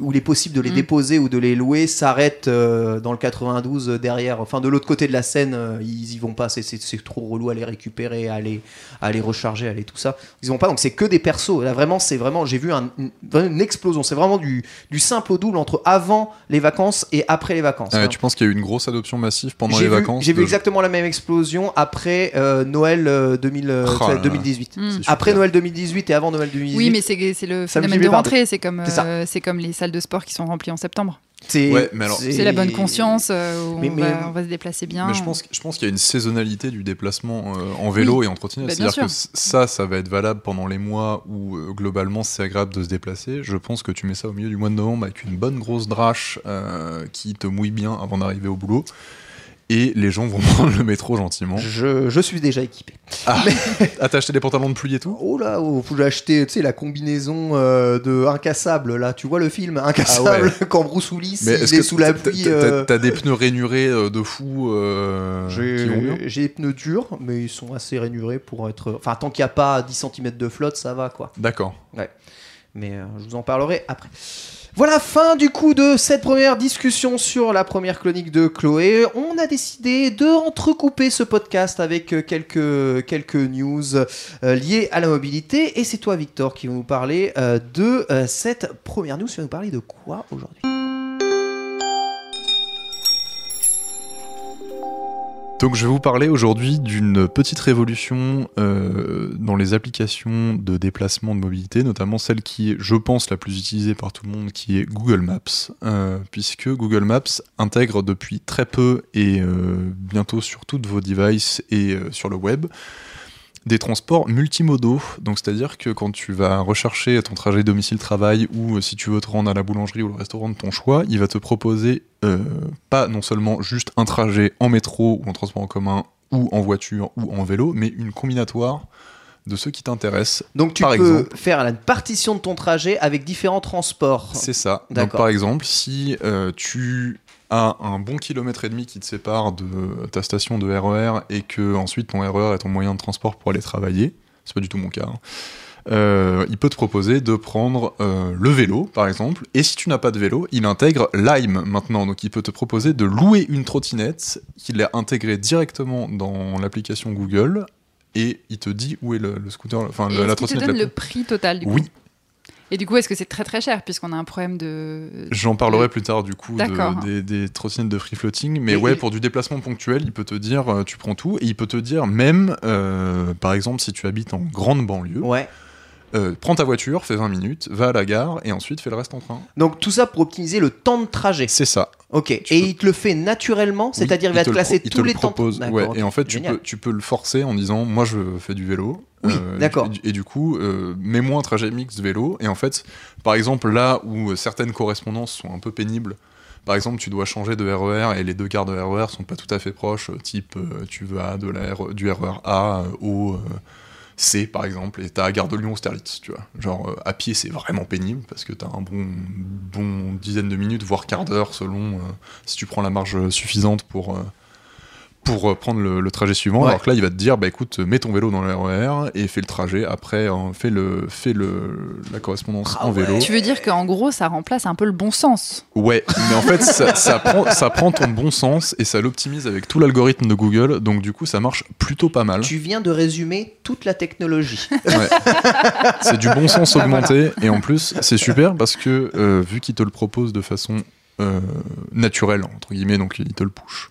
[SPEAKER 1] où il est possible de les
[SPEAKER 2] Mm.
[SPEAKER 1] déposer ou de les louer s'arrêtent dans le 92 euh, derrière. Enfin, de l'autre côté de la Seine, ils y vont pas. C'est- trop relou à les récupérer, à les, à les recharger, à les tout ça. Ils vont pas. Donc c'est que des persos. Là, vraiment, c'est vraiment. J'ai vu un- une, explosion. C'est vraiment du, du simple au double entre avant les vacances et après les vacances.
[SPEAKER 3] Ah
[SPEAKER 1] hein.
[SPEAKER 3] tu penses qu'il y a eu une grosse adoption massive pendant les
[SPEAKER 1] vu-
[SPEAKER 3] vacances
[SPEAKER 1] J'ai vu exactement la même explosion après euh, Noël euh, 2000, euh,
[SPEAKER 3] Oh là là.
[SPEAKER 1] 2018.
[SPEAKER 2] Mm.
[SPEAKER 3] C'est super.
[SPEAKER 1] Après Noël 2018 et avant Noël 2018.
[SPEAKER 2] Oui, mais c'est le phénomène de rentrée. Comme, euh, c'est comme les salles de sport qui sont remplies en septembre.
[SPEAKER 1] C'est
[SPEAKER 3] Ouais, mais alors-
[SPEAKER 2] C'est la bonne conscience euh, où
[SPEAKER 1] Mais-
[SPEAKER 2] on,
[SPEAKER 1] mais-
[SPEAKER 2] va, on va se déplacer bien.
[SPEAKER 3] Mais je pense, je pense qu'il y a une saisonnalité du déplacement euh, en vélo et en trottinette.
[SPEAKER 2] Bah,
[SPEAKER 3] C'est-à-dire que ça, ça va être valable pendant les mois où euh, globalement c'est agréable de se déplacer. Je pense que tu mets ça au milieu du mois de novembre avec une bonne grosse drache euh, qui te mouille bien avant d'arriver au boulot. Et les gens vont prendre le métro gentiment.
[SPEAKER 1] Je, je suis déjà équipé.
[SPEAKER 3] Ah, ah, t'as acheté des pantalons de pluie et tout?
[SPEAKER 1] Oh là, oh, j'ai acheté tu sais, la combinaison euh, de Incassable. Là, tu vois le film Incassable
[SPEAKER 3] Ah ouais.
[SPEAKER 1] quand Bruce Willis
[SPEAKER 3] Mais
[SPEAKER 1] il est sous la pluie.
[SPEAKER 3] t'as-
[SPEAKER 1] euh,
[SPEAKER 3] T'as des pneus rainurés euh, de fou euh,
[SPEAKER 1] J'ai des pneus durs, mais ils sont assez rainurés pour être. Enfin, tant qu'il n'y a pas 10 cm de flotte, ça va quoi.
[SPEAKER 3] D'accord.
[SPEAKER 1] Mais euh, je vous en parlerai après. Voilà, fin du coup de cette première discussion sur la première chronique de Chloé. On a décidé de entrecouper ce podcast avec euh, quelques, quelques news euh, liées à la mobilité. Et c'est toi, Victor, qui va nous parler euh, de cette première news. Tu vas nous parler de quoi aujourd'hui?
[SPEAKER 3] Donc je vais vous parler aujourd'hui d'une petite révolution euh, dans les applications de déplacement de mobilité, notamment celle qui est, je pense, la plus utilisée par tout le monde, qui est Google Maps, euh, puisque Google Maps intègre depuis très peu et euh, bientôt sur toutes vos devices et sur le web des transports multimodaux. Donc c'est-à-dire que quand tu vas rechercher ton trajet domicile-travail ou euh, si tu veux te rendre à la boulangerie ou le restaurant de ton choix, il va te proposer euh, pas non seulement juste un trajet en métro ou en transport en commun ou en voiture ou en vélo, mais une combinatoire de ceux qui t'intéressent.
[SPEAKER 1] Donc tu
[SPEAKER 3] Par
[SPEAKER 1] peux
[SPEAKER 3] exemple.
[SPEAKER 1] faire la partition de ton trajet avec différents transports.
[SPEAKER 3] C'est ça. Donc par exemple, si euh, tu as un bon kilomètre et demi qui te sépare de ta station de RER et que ensuite ton RER est ton moyen de transport pour aller travailler, c'est pas du tout mon cas. hein, euh, il peut te proposer de prendre euh, le vélo, par exemple, et si tu n'as pas de vélo, il intègre Lime maintenant, donc il peut te proposer de louer une trottinette qu'il a intégrée directement dans l'application Google, et il te dit où est le, le scooter, enfin
[SPEAKER 2] Et
[SPEAKER 3] la
[SPEAKER 2] Est-ce qu'il te
[SPEAKER 3] trottinette.
[SPEAKER 2] donne le prix total du coup?
[SPEAKER 3] Oui.
[SPEAKER 2] Et du coup, est-ce que c'est très très cher puisqu'on a un problème de.
[SPEAKER 3] J'en parlerai plus tard du coup de- des, des trottinettes de free floating, mais
[SPEAKER 1] Et
[SPEAKER 3] ouais
[SPEAKER 1] il-
[SPEAKER 3] pour du déplacement ponctuel, il peut te dire euh, tu prends tout et il peut te dire même euh, par exemple si tu habites en grande banlieue,
[SPEAKER 1] Ouais.
[SPEAKER 3] Euh, prends ta voiture, fais 20 minutes, va à la gare et ensuite fais le reste en train.
[SPEAKER 1] Donc tout ça pour optimiser le temps de trajet.
[SPEAKER 3] C'est ça.
[SPEAKER 1] Ok. Et
[SPEAKER 3] peux-
[SPEAKER 1] il te le fait naturellement, c'est-à-dire il va
[SPEAKER 3] te
[SPEAKER 1] te classer
[SPEAKER 3] pro- il te
[SPEAKER 1] tous
[SPEAKER 3] le
[SPEAKER 1] les temps.
[SPEAKER 3] ouais. Et en fait, tu peux, tu peux le forcer en disant Moi, je fais du vélo.
[SPEAKER 1] Oui,
[SPEAKER 3] Euh,
[SPEAKER 1] d'accord.
[SPEAKER 3] Et, du- et du coup, euh, mets-moi un trajet mix vélo. Et en fait, par exemple, là où certaines correspondances sont un peu pénibles, par exemple, tu dois changer de RER et les deux gares de RER sont pas tout à fait proches. Type, tu vas de la R- du RER A euh, au C, par exemple, et t'as gare de Lyon-Austerlitz, tu vois. Genre, euh, à pied, c'est vraiment pénible parce que t'as un bon, bon dizaine de minutes, voire quart d'heure, selon euh, si tu prends la marge suffisante pour. Pour euh, prendre le, le trajet suivant,
[SPEAKER 1] Ouais.
[SPEAKER 3] alors que là il va te dire bah écoute mets ton vélo dans le RER et fais le trajet après hein, fais le fais le la correspondance
[SPEAKER 1] Ah
[SPEAKER 3] en vélo.
[SPEAKER 2] Tu veux dire qu'en gros, ça remplace un peu le bon sens
[SPEAKER 3] Ouais, mais en fait ça, ça prend ça prend ton bon sens et ça l'optimise avec tout l'algorithme de Google, donc du coup ça marche plutôt pas mal.
[SPEAKER 1] Tu viens de résumer toute la technologie.
[SPEAKER 3] Ouais. c'est du bon sens
[SPEAKER 2] Bah,
[SPEAKER 3] augmenté et en plus c'est super parce que euh, vu qu'il te le propose de façon euh, naturelle entre guillemets, donc il te le push.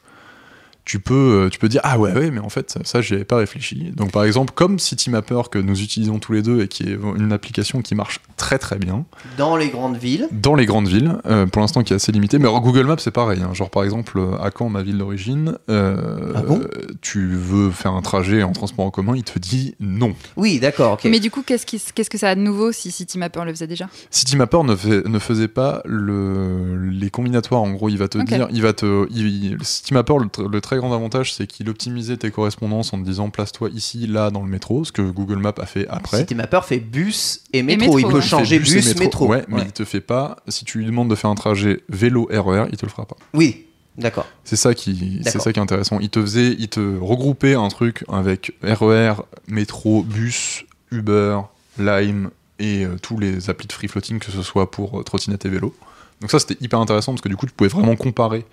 [SPEAKER 3] Tu peux, euh, tu peux dire ah ouais ouais mais en fait ça, j'y avais pas réfléchi. Donc par exemple comme CityMapper que nous utilisons tous les deux et qui est une application qui marche très très bien
[SPEAKER 1] Dans les grandes villes.
[SPEAKER 3] dans les grandes villes, euh, pour l'instant qui est assez limité. Mais alors, Google Maps c'est pareil. hein. Genre par exemple à Caen, ma ville d'origine, euh,
[SPEAKER 1] Ah bon?
[SPEAKER 3] tu veux faire un trajet en transport en commun, il te dit non.
[SPEAKER 1] Oui, d'accord, ok.
[SPEAKER 2] Mais du coup, qu'est-ce, qui, qu'est-ce que ça a de nouveau si CityMapper le faisait déjà?
[SPEAKER 3] CityMapper ne, fait- ne faisait pas le, les combinatoires. En gros, il va te dire, il va te, il- CityMapper, le, le très grand avantage, c'est qu'il optimisait tes correspondances en te disant place-toi ici, là, dans le métro, ce que Google Maps a fait après.
[SPEAKER 1] CityMapper fait bus et métro.
[SPEAKER 2] métro,
[SPEAKER 1] il peut
[SPEAKER 2] ouais.
[SPEAKER 1] changer bus,
[SPEAKER 3] et
[SPEAKER 1] métro.
[SPEAKER 3] Ouais, mais il te fait pas. Si tu lui demandes de faire un trajet vélo RER, il te le fera pas.
[SPEAKER 1] Oui, d'accord.
[SPEAKER 3] C'est ça qui, c'est ça qui est intéressant. Il te faisait, il te regroupait un truc avec RER, métro, bus, Uber, Lime et euh, tous les applis de free floating, que ce soit pour euh, trottinette et vélo. Donc ça, c'était hyper intéressant parce que du coup, tu pouvais vraiment comparer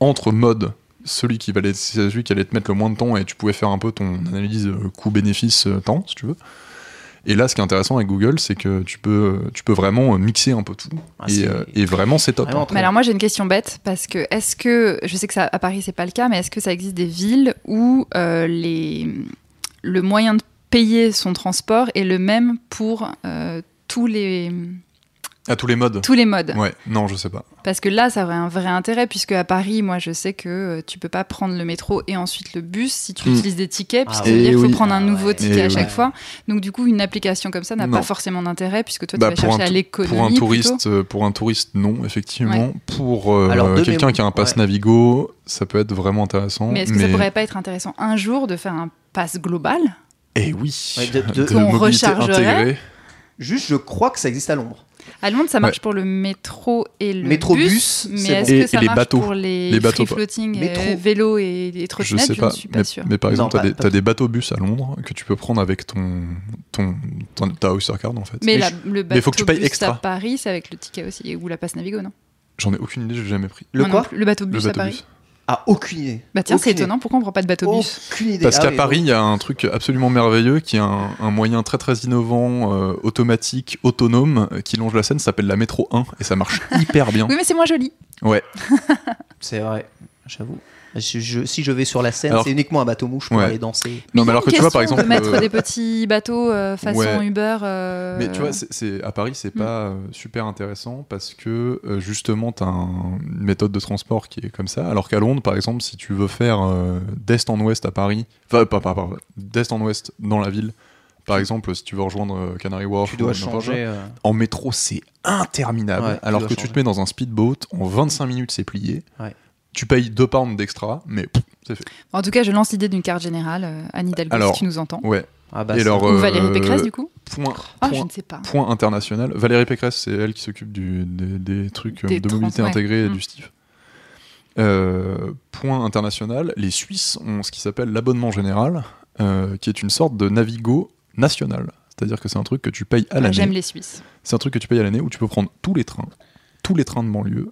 [SPEAKER 3] entre modes celui qui valait, c'est celui qui allait te mettre le moins de temps et tu pouvais faire un peu ton analyse euh, coût-bénéfice euh, temps, si tu veux. Et là, ce qui est intéressant avec Google, c'est que tu peux, tu peux vraiment euh, mixer un peu tout.
[SPEAKER 1] Ah,
[SPEAKER 3] et, euh, vraiment, c'est top.
[SPEAKER 1] vraiment
[SPEAKER 3] hein.
[SPEAKER 2] Mais alors moi j'ai une question bête parce que est-ce que je sais que ça à Paris c'est pas le cas mais est-ce que ça existe des villes où euh, les le moyen de payer son transport est le même pour euh, tous les
[SPEAKER 3] À tous les modes.
[SPEAKER 2] tous les modes
[SPEAKER 3] Ouais, non, je sais pas.
[SPEAKER 2] parce que là ça aurait un vrai intérêt puisque à Paris moi je sais que euh, tu peux pas prendre le métro et ensuite le bus si tu
[SPEAKER 3] Mm.
[SPEAKER 2] utilises des tickets
[SPEAKER 1] Ah
[SPEAKER 2] puisque
[SPEAKER 1] ouais.
[SPEAKER 2] ça veut dire
[SPEAKER 3] Eh
[SPEAKER 2] qu'il faut
[SPEAKER 3] oui.
[SPEAKER 2] prendre un
[SPEAKER 1] Ah
[SPEAKER 2] nouveau
[SPEAKER 1] ouais.
[SPEAKER 2] ticket
[SPEAKER 3] Eh
[SPEAKER 2] à chaque
[SPEAKER 1] ouais.
[SPEAKER 2] fois donc du coup une application comme ça n'a pas forcément d'intérêt puisque toi tu
[SPEAKER 3] Bah,
[SPEAKER 2] vas chercher à l'économie
[SPEAKER 3] pour un touriste, euh, pour un touriste, non, effectivement. Pour euh,
[SPEAKER 1] de
[SPEAKER 3] quelqu'un qui a un pass
[SPEAKER 1] ouais.
[SPEAKER 3] Navigo, ça peut être vraiment intéressant.
[SPEAKER 2] mais est-ce que ça pourrait pas être intéressant un jour de faire un pass global
[SPEAKER 3] Eh oui,
[SPEAKER 1] Ouais, de- de-
[SPEAKER 2] rechargerait.
[SPEAKER 3] intégrée.
[SPEAKER 1] Juste, je crois que ça existe à Londres.
[SPEAKER 2] À Londres, ça marche pour le métro et le
[SPEAKER 1] Métro
[SPEAKER 2] bus,
[SPEAKER 1] bus,
[SPEAKER 2] mais est-ce
[SPEAKER 3] bon.
[SPEAKER 2] que
[SPEAKER 3] Et-
[SPEAKER 2] ça
[SPEAKER 3] et les
[SPEAKER 2] marche
[SPEAKER 3] bateaux.
[SPEAKER 2] pour les,
[SPEAKER 3] Les bateaux,
[SPEAKER 2] free floating,
[SPEAKER 1] Métro.
[SPEAKER 2] euh, vélos et, et
[SPEAKER 3] Je
[SPEAKER 2] trottinettes
[SPEAKER 3] sais
[SPEAKER 2] Je
[SPEAKER 3] pas,
[SPEAKER 2] ne suis pas
[SPEAKER 3] mais,
[SPEAKER 2] sûre.
[SPEAKER 3] mais par
[SPEAKER 1] Non,
[SPEAKER 3] exemple, t'as
[SPEAKER 1] pas-
[SPEAKER 3] des,
[SPEAKER 1] pas
[SPEAKER 3] t'as
[SPEAKER 1] tout.
[SPEAKER 3] des bateaux bus à Londres que tu peux prendre avec ton, ton, ton ta Oyster card en fait.
[SPEAKER 2] Mais,
[SPEAKER 1] Mais
[SPEAKER 2] la-
[SPEAKER 1] je-
[SPEAKER 2] le bateau
[SPEAKER 3] mais faut que tu payes
[SPEAKER 2] bus
[SPEAKER 3] extra.
[SPEAKER 2] à Paris, c'est avec le ticket aussi, ou la passe Navigo, non?
[SPEAKER 3] J'en ai aucune idée, j'ai jamais pris.
[SPEAKER 1] Le quoi?
[SPEAKER 2] Le bateau
[SPEAKER 3] Le
[SPEAKER 2] bus à Paris.
[SPEAKER 3] Bus.
[SPEAKER 1] Ah, aucune idée.
[SPEAKER 2] Bah tiens, c'est étonnant, pourquoi on prend pas de bateau bus
[SPEAKER 1] Aucune idée.
[SPEAKER 3] Parce
[SPEAKER 1] Ah
[SPEAKER 3] qu'à
[SPEAKER 1] oui,
[SPEAKER 3] Paris, il y a un truc absolument merveilleux qui est un, un moyen très très innovant, euh, automatique, autonome, euh, qui longe la Seine, ça s'appelle la métro 1 et ça marche hyper bien.
[SPEAKER 2] Oui, mais c'est moins joli.
[SPEAKER 3] Ouais,
[SPEAKER 1] C'est vrai, j'avoue. Je- je- si je vais sur la scène,
[SPEAKER 3] Alors-
[SPEAKER 1] c'est uniquement un bateau mouche pour
[SPEAKER 3] Ouais.
[SPEAKER 1] aller danser.
[SPEAKER 3] Non, mais
[SPEAKER 2] a
[SPEAKER 3] alors que tu vois, par exemple,
[SPEAKER 2] de mettre
[SPEAKER 3] euh,
[SPEAKER 2] des petits bateaux euh, façon
[SPEAKER 3] Ouais.
[SPEAKER 2] Uber. euh,
[SPEAKER 3] Mais tu vois, c'est, c'est- à Paris, c'est
[SPEAKER 2] Mm.
[SPEAKER 3] pas euh, super intéressant parce que justement, tu as une méthode de transport qui est comme ça. Alors qu'à Londres, par exemple, si tu veux faire euh, d'est en ouest à Paris, enfin, pas, pas, pas, d'est en ouest dans la ville, par exemple, si tu veux rejoindre Canary Wharf,
[SPEAKER 1] Tu dois changer. euh,
[SPEAKER 3] en métro, c'est interminable.
[SPEAKER 1] Ouais,
[SPEAKER 3] alors que tu te mets dans un speedboat, en 25 minutes, c'est plié.
[SPEAKER 1] Ouais.
[SPEAKER 3] Tu payes 2 pounds d'extra, mais c'est fait.
[SPEAKER 2] En tout cas, je lance l'idée d'une carte générale. euh, Anne Hidalgo,
[SPEAKER 3] Alors,
[SPEAKER 2] si tu nous entends.
[SPEAKER 3] Ouais.
[SPEAKER 1] Ah bah,
[SPEAKER 3] Et alors,
[SPEAKER 2] Ou
[SPEAKER 3] euh,
[SPEAKER 2] Valérie Pécresse, du coup
[SPEAKER 3] Point,
[SPEAKER 2] Ah, je ne sais pas.
[SPEAKER 3] point international. Valérie Pécresse, c'est elle qui s'occupe des, des trucs euh,
[SPEAKER 2] Des
[SPEAKER 3] de
[SPEAKER 2] trans-
[SPEAKER 3] mobilité
[SPEAKER 2] ouais.
[SPEAKER 3] intégrée et du STIF. Euh, point international, les Suisses ont ce qui s'appelle l'abonnement général, euh, qui est une sorte de Navigo national. C'est-à-dire que c'est un truc que tu payes à
[SPEAKER 2] Ah, J'aime
[SPEAKER 3] l'année.
[SPEAKER 2] les Suisses.
[SPEAKER 3] C'est un truc que tu payes à l'année où tu peux prendre tous les trains, tous les trains de banlieue,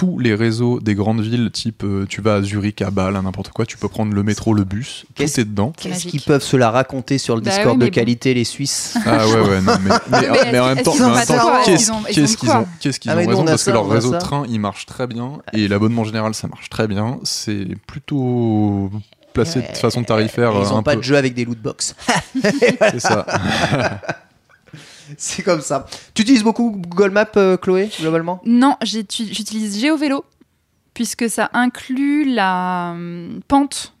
[SPEAKER 3] tous les réseaux des grandes villes, type euh, tu vas à Zurich, à Bâle, à n'importe quoi, tu peux prendre le métro, le bus, tout
[SPEAKER 1] Qu'est-ce-
[SPEAKER 3] est dedans.
[SPEAKER 1] Qu'est-ce qu'ils peuvent se la raconter sur le
[SPEAKER 2] Bah
[SPEAKER 1] Discord
[SPEAKER 2] oui,
[SPEAKER 1] de
[SPEAKER 2] bon.
[SPEAKER 1] qualité, les Suisses
[SPEAKER 3] Ah ouais, ouais, non, mais, mais,
[SPEAKER 2] Mais
[SPEAKER 3] mais en même temps, qu'est-ce qu'ils
[SPEAKER 2] quoi
[SPEAKER 3] ont, qu'est-ce qu'ils
[SPEAKER 1] Ah,
[SPEAKER 3] ont raison parce
[SPEAKER 1] ça,
[SPEAKER 3] que leur réseau de train, il marche très bien et l'abonnement général, ça marche très bien. C'est plutôt placé de façon tarifaire.
[SPEAKER 1] Ils
[SPEAKER 3] euh,
[SPEAKER 1] ont
[SPEAKER 3] un
[SPEAKER 1] pas de jeu avec des loot box.
[SPEAKER 3] C'est ça.
[SPEAKER 1] C'est comme ça. Tu utilises beaucoup Google Maps, euh, Chloé, globalement?
[SPEAKER 2] Non, j'uti- j'utilise GeoVélo, puisque ça inclut la hum, pente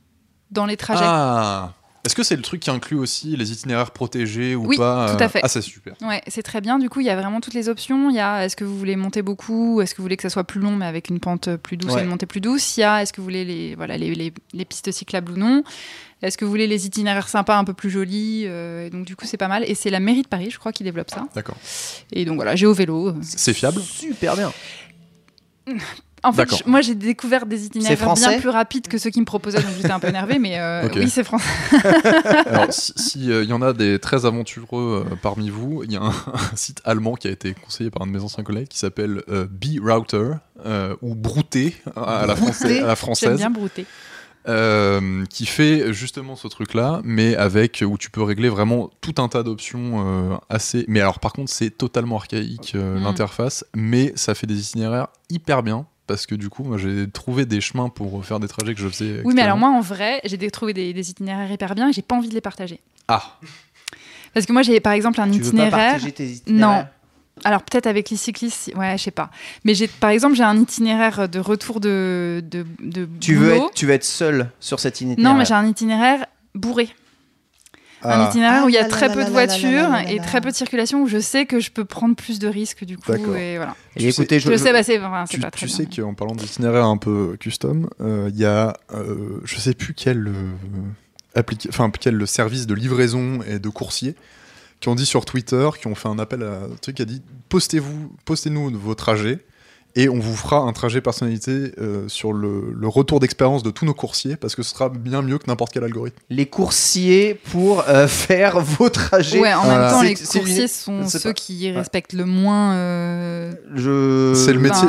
[SPEAKER 2] dans les trajets.
[SPEAKER 3] Ah Est-ce que c'est le truc qui inclut aussi les itinéraires protégés ou
[SPEAKER 2] Oui,
[SPEAKER 3] pas
[SPEAKER 2] tout
[SPEAKER 3] euh,
[SPEAKER 2] à fait.
[SPEAKER 3] Ah, c'est super.
[SPEAKER 2] Ouais, c'est très bien. Du coup, il y a vraiment toutes les options. Il y a est-ce que vous voulez monter beaucoup, est-ce que vous voulez que ça soit plus long mais avec une pente plus douce
[SPEAKER 1] Ouais.
[SPEAKER 2] et une montée plus douce? Il y a est-ce que vous voulez les voilà les, les- les pistes cyclables ou non? Est-ce que vous voulez les itinéraires sympas, un peu plus jolis euh, Donc du coup, c'est pas mal. Et c'est la mairie de Paris, je crois, qui développe ça.
[SPEAKER 3] D'accord.
[SPEAKER 2] Et donc voilà, GeoVélo.
[SPEAKER 3] C'est fiable
[SPEAKER 1] Super bien.
[SPEAKER 2] En fait, je- moi j'ai découvert des itinéraires bien plus rapides que ceux qui me proposaient, donc j'étais un peu énervée, mais euh, oui, c'est français.
[SPEAKER 3] Alors, s'il si, euh, y en a des très aventureux euh, parmi vous, il y a un, un site allemand qui a été conseillé par un de mes anciens collègues qui s'appelle euh, B-Router, euh, ou Brouter à la, française, à la
[SPEAKER 2] J'aime
[SPEAKER 3] française.
[SPEAKER 2] bien brouter.
[SPEAKER 3] euh, qui fait justement ce truc-là, mais avec où tu peux régler vraiment tout un tas d'options euh, assez. Mais alors, par contre, c'est totalement archaïque euh,
[SPEAKER 2] Mm.
[SPEAKER 3] l'interface, mais ça fait des itinéraires hyper bien. Parce que du coup, moi, j'ai trouvé des chemins pour faire des trajets que je faisais.
[SPEAKER 2] Oui, mais alors moi en vrai, j'ai trouvé des, des itinéraires hyper bien et j'ai pas envie de les partager.
[SPEAKER 3] Ah,
[SPEAKER 2] Parce que moi j'ai par exemple un
[SPEAKER 1] Tu veux pas
[SPEAKER 2] itinéraire.
[SPEAKER 1] partager tes itinéraires
[SPEAKER 2] Alors peut-être avec les cyclistes, ouais, je sais pas. Mais j'ai, par exemple, j'ai un itinéraire de retour de, de, de
[SPEAKER 1] Tu veux, être, tu veux être seul sur cet itinéraire
[SPEAKER 2] Non, mais j'ai un itinéraire bourré. Un
[SPEAKER 3] Ah.
[SPEAKER 2] itinéraire où il y a
[SPEAKER 1] là
[SPEAKER 2] très
[SPEAKER 1] là
[SPEAKER 2] peu
[SPEAKER 1] là
[SPEAKER 2] de voitures et
[SPEAKER 1] là.
[SPEAKER 2] très peu de circulation où je sais que je peux prendre plus de risques du coup.
[SPEAKER 3] D'accord.
[SPEAKER 2] Et voilà.
[SPEAKER 1] Et écoutez,
[SPEAKER 2] Je,
[SPEAKER 1] je,
[SPEAKER 2] le
[SPEAKER 1] je-
[SPEAKER 2] sais, bah, c'est, enfin, c'est
[SPEAKER 3] Tu,
[SPEAKER 2] pas très
[SPEAKER 3] tu
[SPEAKER 2] bien.
[SPEAKER 3] sais qu'en parlant d'itinéraire un peu custom, euh, il y a, euh, je sais plus quel, euh, enfin, quel service de livraison et de coursier qui ont dit sur Twitter, qui ont fait un appel à un truc qui a dit postez-vous, postez-nous vos trajets et on vous fera un trajet personnalité euh, sur le, le retour d'expérience de tous nos coursiers parce que ce sera bien mieux que n'importe quel algorithme.
[SPEAKER 1] les coursiers pour euh, faire vos trajets.
[SPEAKER 2] Ouais, en
[SPEAKER 3] Voilà.
[SPEAKER 2] même temps, les coursiers sont ceux
[SPEAKER 1] pas-
[SPEAKER 2] qui respectent le moins. euh,
[SPEAKER 1] Je...
[SPEAKER 3] C'est le métier,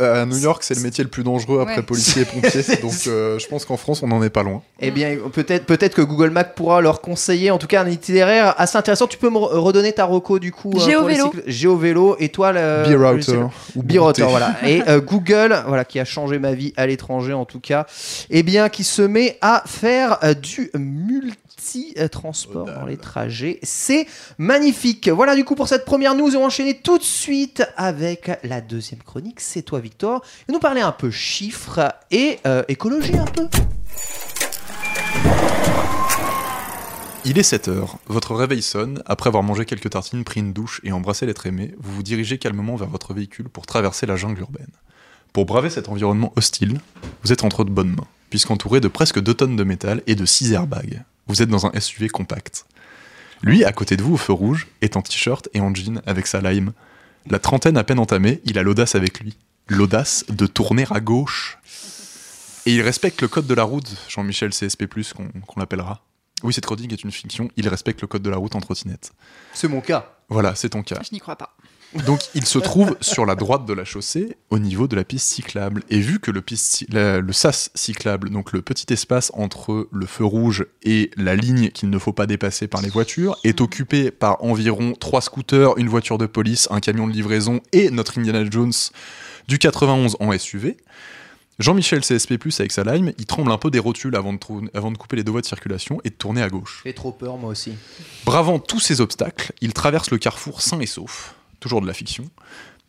[SPEAKER 3] à New York, c'est le métier le plus dangereux après
[SPEAKER 2] Ouais.
[SPEAKER 3] policier et pompier. donc euh, je pense qu'en France, on n'en est pas loin.
[SPEAKER 1] Eh bien, peut-être peut-être que Google Maps pourra leur conseiller, en tout cas, un itinéraire assez intéressant. Tu peux me re- redonner ta reco du coup les
[SPEAKER 2] Géovélo.
[SPEAKER 1] cycles- Géovélo et toi le
[SPEAKER 3] B-Router ou
[SPEAKER 1] B-Router,
[SPEAKER 3] Brouter.
[SPEAKER 1] Voilà. Et euh, Google, voilà, qui a changé ma vie à l'étranger en tout cas, eh bien, qui se met à faire euh, du multi-transport dans les trajets. C'est magnifique. Voilà du coup pour cette première news. On va enchaîner tout de suite avec la deuxième chronique. C'est toi, Victor. Et nous parler un peu chiffres et euh, écologie un peu.
[SPEAKER 3] Il est 7 heures, votre réveil sonne, après avoir mangé quelques tartines, pris une douche et embrassé l'être aimé, vous vous dirigez calmement vers votre véhicule pour traverser la jungle urbaine. Pour braver cet environnement hostile, vous êtes entre de bonnes mains, puisqu'entouré de presque 2 tonnes de métal et de 6 airbags. Vous êtes dans un SUV compact. Lui, à côté de vous, au feu rouge, est en t-shirt et en jean avec sa lime. La trentaine à peine entamée, il a l'audace avec lui. L'audace de tourner à gauche. Et il respecte le code de la route, Jean-Michel CSP+, qu'on qu'on l'appellera. Oui, cette chronique est une fiction, il respecte le code de la route en trottinette.
[SPEAKER 1] C'est mon cas.
[SPEAKER 3] Voilà, c'est ton cas.
[SPEAKER 2] Je n'y crois pas.
[SPEAKER 3] Donc il se trouve sur la droite de la chaussée, au niveau de la piste cyclable. Et vu que le, piste, la- le sas cyclable, donc le petit espace entre le feu rouge et la ligne qu'il ne faut pas dépasser par les voitures, est occupé par environ trois scooters, une voiture de police, un camion de livraison et notre Indiana Jones du 91 en SUV. Jean-Michel CSP+, avec sa lime, il tremble un peu des rotules avant de, trou- avant de couper les deux voies de circulation et de tourner à gauche.
[SPEAKER 1] Fait trop peur moi aussi.
[SPEAKER 3] Bravant tous ces obstacles, il traverse le carrefour sain et sauf, toujours de la fiction,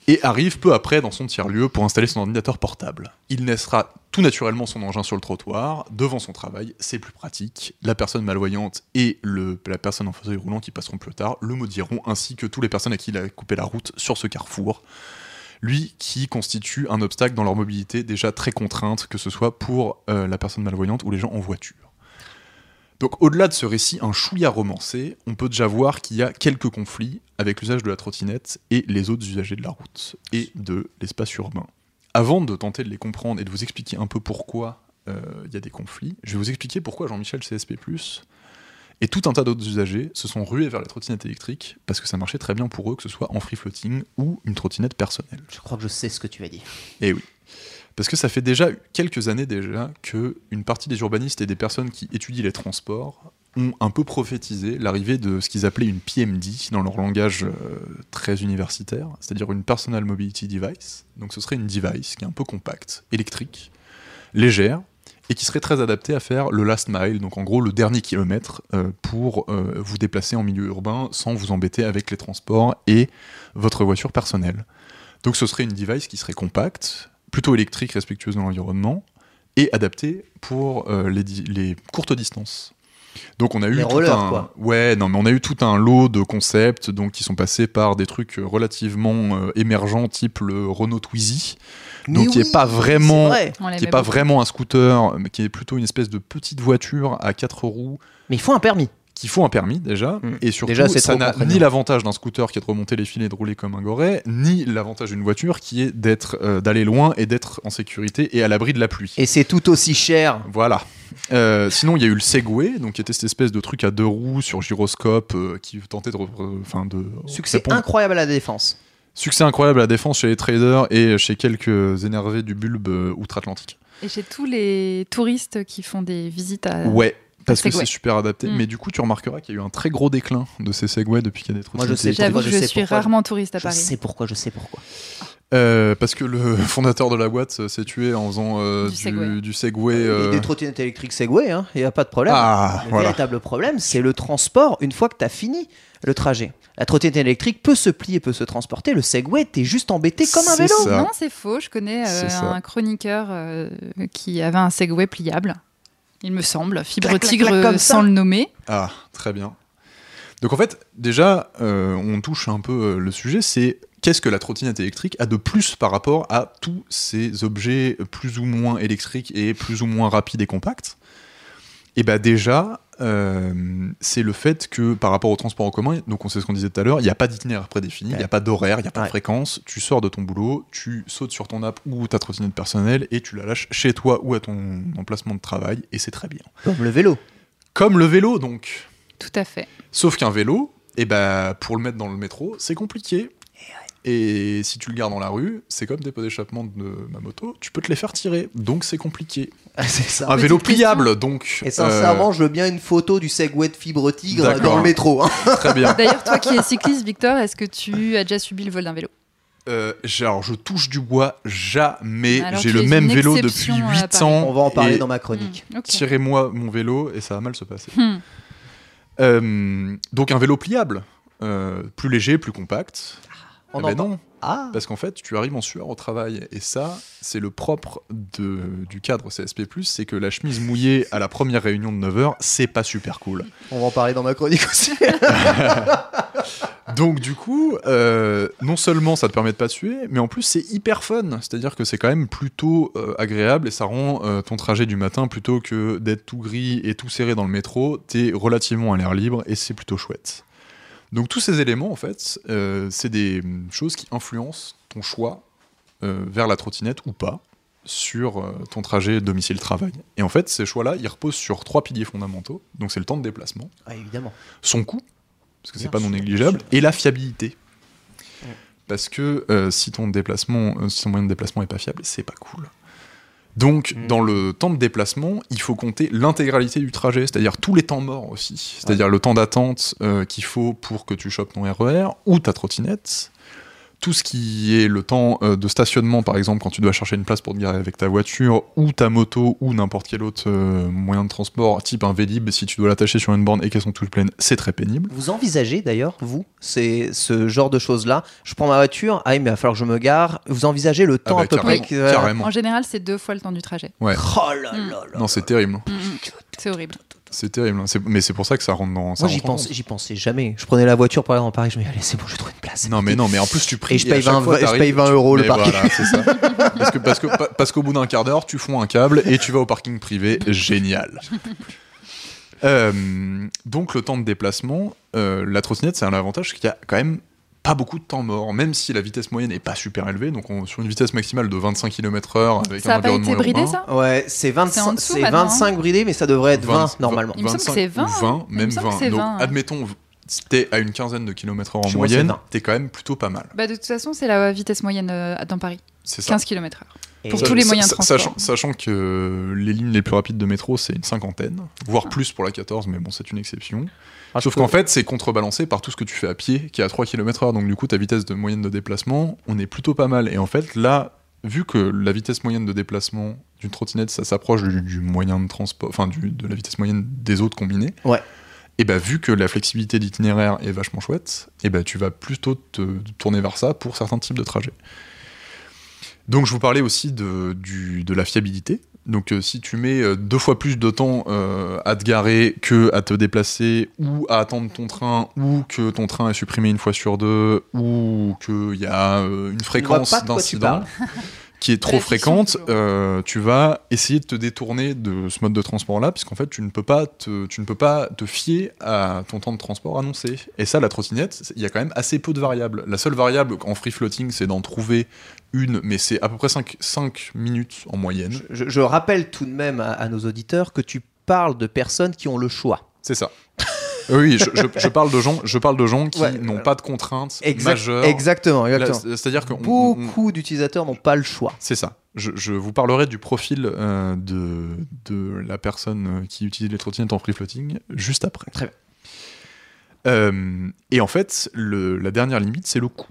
[SPEAKER 3] et arrive peu après dans son tiers-lieu pour installer son ordinateur portable. Il laissera tout naturellement son engin sur le trottoir, devant son travail, c'est plus pratique. La personne malvoyante et le, la personne en fauteuil roulant qui passeront plus tard le maudiront, ainsi que toutes les personnes à qui il a coupé la route sur ce carrefour. Lui qui constitue un obstacle dans leur mobilité déjà très contrainte, que ce soit pour euh, la personne malvoyante ou les gens en voiture. Donc au-delà de ce récit un chouïa romancé, on peut déjà voir qu'il y a quelques conflits avec l'usage de la trottinette et les autres usagers de la route et de l'espace urbain. Avant de tenter de les comprendre et de vous expliquer un peu pourquoi euh, il y a des conflits, je vais vous expliquer pourquoi Jean-Michel CSP+, Et tout un tas d'autres usagers se sont rués vers la trottinette électrique parce que ça marchait très bien pour eux, que ce soit en free floating ou une trottinette personnelle.
[SPEAKER 1] Je crois que je sais ce que tu vas dire.
[SPEAKER 3] Et oui. Parce que ça fait déjà quelques années déjà que une partie des urbanistes et des personnes qui étudient les transports ont un peu prophétisé l'arrivée de ce qu'ils appelaient une PMD dans leur langage euh, très universitaire, c'est-à-dire une Personal Mobility Device. Donc ce serait une device qui est un peu compacte, électrique, légère, et qui serait très adaptée à faire le last mile, donc en gros le dernier kilomètre, euh, pour euh, vous déplacer en milieu urbain sans vous embêter avec les transports et votre voiture personnelle. Donc ce serait une device qui serait compacte, plutôt électrique, respectueuse de l'environnement, et adaptée pour euh, les courtes distances. Donc on a eu
[SPEAKER 1] Les
[SPEAKER 3] tout
[SPEAKER 1] rollers,
[SPEAKER 3] un
[SPEAKER 1] quoi.
[SPEAKER 3] ouais non mais on a eu tout un lot de concepts donc qui sont passés par des trucs relativement euh, émergents type le Renault Twizy donc qui est pas vraiment
[SPEAKER 1] vrai.
[SPEAKER 3] Qui est pas
[SPEAKER 2] beaucoup.
[SPEAKER 3] vraiment un scooter mais qui est plutôt une espèce de petite voiture à quatre roues
[SPEAKER 1] Mais il faut un permis.
[SPEAKER 3] qui faut un permis déjà,
[SPEAKER 1] Mm.
[SPEAKER 3] et surtout
[SPEAKER 1] Déjà,
[SPEAKER 3] ça n'a ni l'avantage d'un scooter qui est de remonter les filets et de rouler comme un goret, ni l'avantage d'une voiture qui est d'être euh, d'aller loin et d'être en sécurité et à l'abri de la pluie.
[SPEAKER 1] Et c'est tout aussi cher.
[SPEAKER 3] Voilà. Euh, sinon, il y a eu le Segway, donc qui était cette espèce de truc à deux roues sur gyroscope euh, qui tentait de, enfin de
[SPEAKER 1] Succès
[SPEAKER 3] répondre-
[SPEAKER 1] incroyable à la défense.
[SPEAKER 3] Succès incroyable à la défense chez les traders et chez quelques énervés du bulbe euh, outre-Atlantique.
[SPEAKER 2] Et chez tous les touristes qui font des visites à.
[SPEAKER 3] Ouais. Parce que c'est super adapté,
[SPEAKER 2] Mm.
[SPEAKER 3] mais du coup tu remarqueras qu'il y a eu un très gros déclin de ces Segway depuis qu'il y a des
[SPEAKER 1] Moi, je
[SPEAKER 3] trottinettes
[SPEAKER 1] sais.
[SPEAKER 2] J'avoue
[SPEAKER 1] je
[SPEAKER 2] je suis
[SPEAKER 1] pourquoi.
[SPEAKER 2] rarement touriste à
[SPEAKER 1] Je
[SPEAKER 2] Paris.
[SPEAKER 1] sais pourquoi, je sais pourquoi.
[SPEAKER 3] Euh, parce que le fondateur de la boîte euh, s'est tué en faisant euh,
[SPEAKER 2] Du
[SPEAKER 3] du,
[SPEAKER 2] Segway.
[SPEAKER 3] du Segway.
[SPEAKER 1] Et
[SPEAKER 3] euh,
[SPEAKER 1] des trottinettes électriques Segway, hein, il n'y a pas de problème.
[SPEAKER 3] Ah,
[SPEAKER 1] le
[SPEAKER 3] voilà.
[SPEAKER 1] véritable problème, c'est le transport une fois que tu as fini le trajet. La trottinette électrique peut se plier, peut se transporter. Le Segway, t'es juste embêté comme un vélo.
[SPEAKER 3] ça.
[SPEAKER 2] Non, c'est faux. Je connais euh, un chroniqueur euh, qui avait un Segway pliable. Il me semble, fibre
[SPEAKER 1] Clac,
[SPEAKER 2] tigre
[SPEAKER 1] clac, comme ça.
[SPEAKER 2] sans le nommer.
[SPEAKER 3] Ah, très bien. Donc en fait, déjà, euh, on touche un peu le sujet, c'est qu'est-ce que la trottinette électrique a de plus par rapport à tous ces objets plus ou moins électriques et plus ou moins rapides et compacts? Et bien déjà, euh, c'est le fait que par rapport au transport en commun, donc on sait ce qu'on disait tout à l'heure, il n'y a pas d'itinéraire prédéfini, il n'y a pas d'horaire, il n'y a pas
[SPEAKER 1] Ouais.
[SPEAKER 3] de fréquence, tu sors de ton boulot, tu sautes sur ton app ou ta trottinette personnelle et tu la lâches chez toi ou à ton emplacement de travail et c'est très bien.
[SPEAKER 1] Comme le vélo.
[SPEAKER 3] Comme le vélo donc.
[SPEAKER 2] Tout à fait.
[SPEAKER 3] Sauf qu'un vélo, eh ben, pour le mettre dans le métro, c'est compliqué. Et si tu le gardes dans la rue, c'est comme des pots d'échappement de ma moto, tu peux te les faire tirer. Donc c'est compliqué.
[SPEAKER 1] Ah, c'est ça.
[SPEAKER 3] Un vélo pliable, donc.
[SPEAKER 1] Et sincèrement, je veux bien une photo du Segway de fibre tigre dans le métro. hein.
[SPEAKER 3] euh, très bien.
[SPEAKER 2] D'ailleurs, toi qui es cycliste, Victor, est-ce que tu as déjà subi le vol d'un vélo?
[SPEAKER 3] Euh, alors, je touche du bois jamais. J'ai le même vélo depuis
[SPEAKER 2] exception à
[SPEAKER 3] 8
[SPEAKER 2] Paris.
[SPEAKER 3] ans.
[SPEAKER 1] On va en parler dans ma chronique.
[SPEAKER 2] Hmm.
[SPEAKER 3] Tirez-moi mon vélo et ça va mal se passer.
[SPEAKER 2] Hmm.
[SPEAKER 3] Euh, donc un vélo pliable, euh, plus léger, plus compact.
[SPEAKER 1] On
[SPEAKER 3] Eh
[SPEAKER 1] en
[SPEAKER 3] ben non,
[SPEAKER 1] Ah,
[SPEAKER 3] Parce qu'en fait, tu arrives en sueur au travail. Et ça, c'est le propre de, du cadre CSP, c'est que la chemise mouillée à la première réunion de 9h, c'est pas super cool.
[SPEAKER 1] on va en parler dans ma chronique aussi.
[SPEAKER 3] Donc, du coup, euh, non seulement ça te permet de pas suer, mais en plus, c'est hyper fun. C'est-à-dire que c'est quand même plutôt euh, agréable et ça rend euh, ton trajet du matin, plutôt que d'être tout gris et tout serré dans le métro, t'es relativement à l'air libre et c'est plutôt chouette. Donc, tous ces éléments, en fait, euh, c'est des choses qui influencent ton choix euh, vers la trottinette ou pas sur euh, ton trajet domicile-travail. Et en fait, ces choix-là, ils reposent sur trois piliers fondamentaux. Donc, c'est le temps de déplacement,
[SPEAKER 1] Ah, évidemment.
[SPEAKER 3] son coût, parce que c'est pas non négligeable, et la fiabilité.
[SPEAKER 1] Ouais.
[SPEAKER 3] Parce que si ton déplacement, si ton moyen de déplacement est pas fiable, c'est pas cool. Donc,
[SPEAKER 1] Mm.
[SPEAKER 3] dans le temps de déplacement, il faut compter l'intégralité du trajet, c'est-à-dire tous les temps morts aussi. C'est-à-dire le temps d'attente euh, qu'il faut pour que tu chopes ton RER ou ta trottinette. Tout ce qui est le temps euh, de stationnement, par exemple, quand tu dois chercher une place pour te garer avec ta voiture, ou ta moto, ou n'importe quel autre euh, moyen de transport, type un Vélib, si tu dois l'attacher sur une borne et qu'elles sont toutes pleines, c'est très pénible.
[SPEAKER 1] Vous envisagez d'ailleurs, vous, c'est ce genre de choses-là? Je prends ma voiture, ah, mais il va falloir que je me gare. Vous envisagez le temps
[SPEAKER 3] bah,
[SPEAKER 1] à peu près que-
[SPEAKER 3] carrément.
[SPEAKER 2] En général, c'est deux fois le temps du trajet.
[SPEAKER 3] Ouais.
[SPEAKER 1] Oh là
[SPEAKER 2] Mm.
[SPEAKER 1] là là.
[SPEAKER 3] Non, c'est terrible.
[SPEAKER 2] Hmm, hmm. C'est horrible.
[SPEAKER 3] C'est terrible. hein. C'est- Mais c'est pour ça que ça rentre dans. ça
[SPEAKER 1] Moi, j'y pense, j'y pensais jamais. Je prenais la voiture pour aller dans Paris, je me disais, allez, c'est bon, je trouve une place.
[SPEAKER 3] Non, mais non, mais en plus, tu pries.
[SPEAKER 1] Et je paye
[SPEAKER 3] chaque
[SPEAKER 1] 20
[SPEAKER 3] fois,
[SPEAKER 1] je
[SPEAKER 3] t'arrives,
[SPEAKER 1] paye 20
[SPEAKER 3] tu-
[SPEAKER 1] euros le parking.
[SPEAKER 3] Voilà, c'est ça. Parce que parce que pa- parce qu'au bout d'un quart d'heure, tu fonds un câble et tu vas au parking privé. Génial. Euh, donc le temps de déplacement, euh, la trottinette, c'est un avantage qu'il y a quand même pas beaucoup de temps mort, même si la vitesse moyenne n'est pas super élevée, donc on- sur une vitesse maximale de 25 km/h avec
[SPEAKER 2] Ça
[SPEAKER 3] un
[SPEAKER 2] n'a pas été
[SPEAKER 3] environnement
[SPEAKER 2] bridé,
[SPEAKER 3] urbain,
[SPEAKER 2] ça
[SPEAKER 1] Ouais, c'est
[SPEAKER 2] C'est en
[SPEAKER 1] 25,
[SPEAKER 2] dessous
[SPEAKER 1] c'est
[SPEAKER 2] maintenant,
[SPEAKER 1] 25 bridé, mais ça devrait être 20, normalement.
[SPEAKER 2] Il me semble que c'est 20,
[SPEAKER 3] ou 20
[SPEAKER 2] Il me
[SPEAKER 3] même
[SPEAKER 2] semble que
[SPEAKER 3] 20.
[SPEAKER 2] c'est
[SPEAKER 3] Donc
[SPEAKER 2] 20, ouais.
[SPEAKER 3] admettons, si t'es à une quinzaine de kilomètres heure en moyenne,
[SPEAKER 1] 20.
[SPEAKER 3] t'es quand même plutôt pas mal.
[SPEAKER 2] Bah, de toute façon, c'est la vitesse moyenne euh, dans Paris.
[SPEAKER 3] C'est ça.
[SPEAKER 2] 15 km/h.
[SPEAKER 1] Et-
[SPEAKER 2] Pour tous les moyens de transport.
[SPEAKER 3] Sachant, sachant que les lignes les plus rapides de métro, c'est une cinquantaine, voire plus pour la 14, mais bon, c'est une exception.
[SPEAKER 1] Ah,
[SPEAKER 3] Sauf qu'en fait, c'est contrebalancé par tout ce que tu fais à pied, qui est à 3 km/h. Donc, du coup, ta vitesse de moyenne de déplacement, on est plutôt pas mal. Et en fait, là, vu que la vitesse moyenne de déplacement d'une trottinette, ça s'approche du, du moyen de transport, enfin, de la vitesse moyenne des autres combinés.
[SPEAKER 1] Ouais.
[SPEAKER 3] Et bah, vu que la flexibilité d'itinéraire est vachement chouette, et bah, tu vas plutôt te tourner vers ça pour certains types de trajets. Donc, je vous parlais aussi de, du- de la fiabilité. Donc, euh, si tu mets euh, deux fois plus de temps euh, à te garer que à te déplacer, ou à attendre ton train, ou que ton train est supprimé une fois sur deux, ou qu'il y a une fréquence d'incident. qui est trop
[SPEAKER 2] la
[SPEAKER 3] fréquente, euh, tu vas essayer de te détourner de ce mode de transport-là, puisqu'en fait, tu ne, peux pas te, tu ne peux pas te fier à ton temps de transport annoncé. Et ça, la trottinette, il y a quand même assez peu de variables. La seule variable en free floating, c'est d'en trouver une, mais c'est à peu près 5, minutes en moyenne.
[SPEAKER 1] Je, je rappelle tout de même à, à nos auditeurs que tu parles de personnes qui ont le choix.
[SPEAKER 3] C'est ça. oui, je, je- je parle de gens, je parle de gens qui
[SPEAKER 1] Ouais,
[SPEAKER 3] n'ont
[SPEAKER 1] voilà.
[SPEAKER 3] pas de contraintes
[SPEAKER 1] Exact-
[SPEAKER 3] majeures.
[SPEAKER 1] Exactement, exactement.
[SPEAKER 3] C'est-à-dire que on-
[SPEAKER 1] Beaucoup d'utilisateurs n'ont pas le choix.
[SPEAKER 3] C'est ça. Je, je vous parlerai du profil euh, de, de la personne euh, qui utilise les trottinettes en free floating juste après.
[SPEAKER 1] Très bien.
[SPEAKER 3] Euh, et en fait, le- la dernière limite, c'est le coût.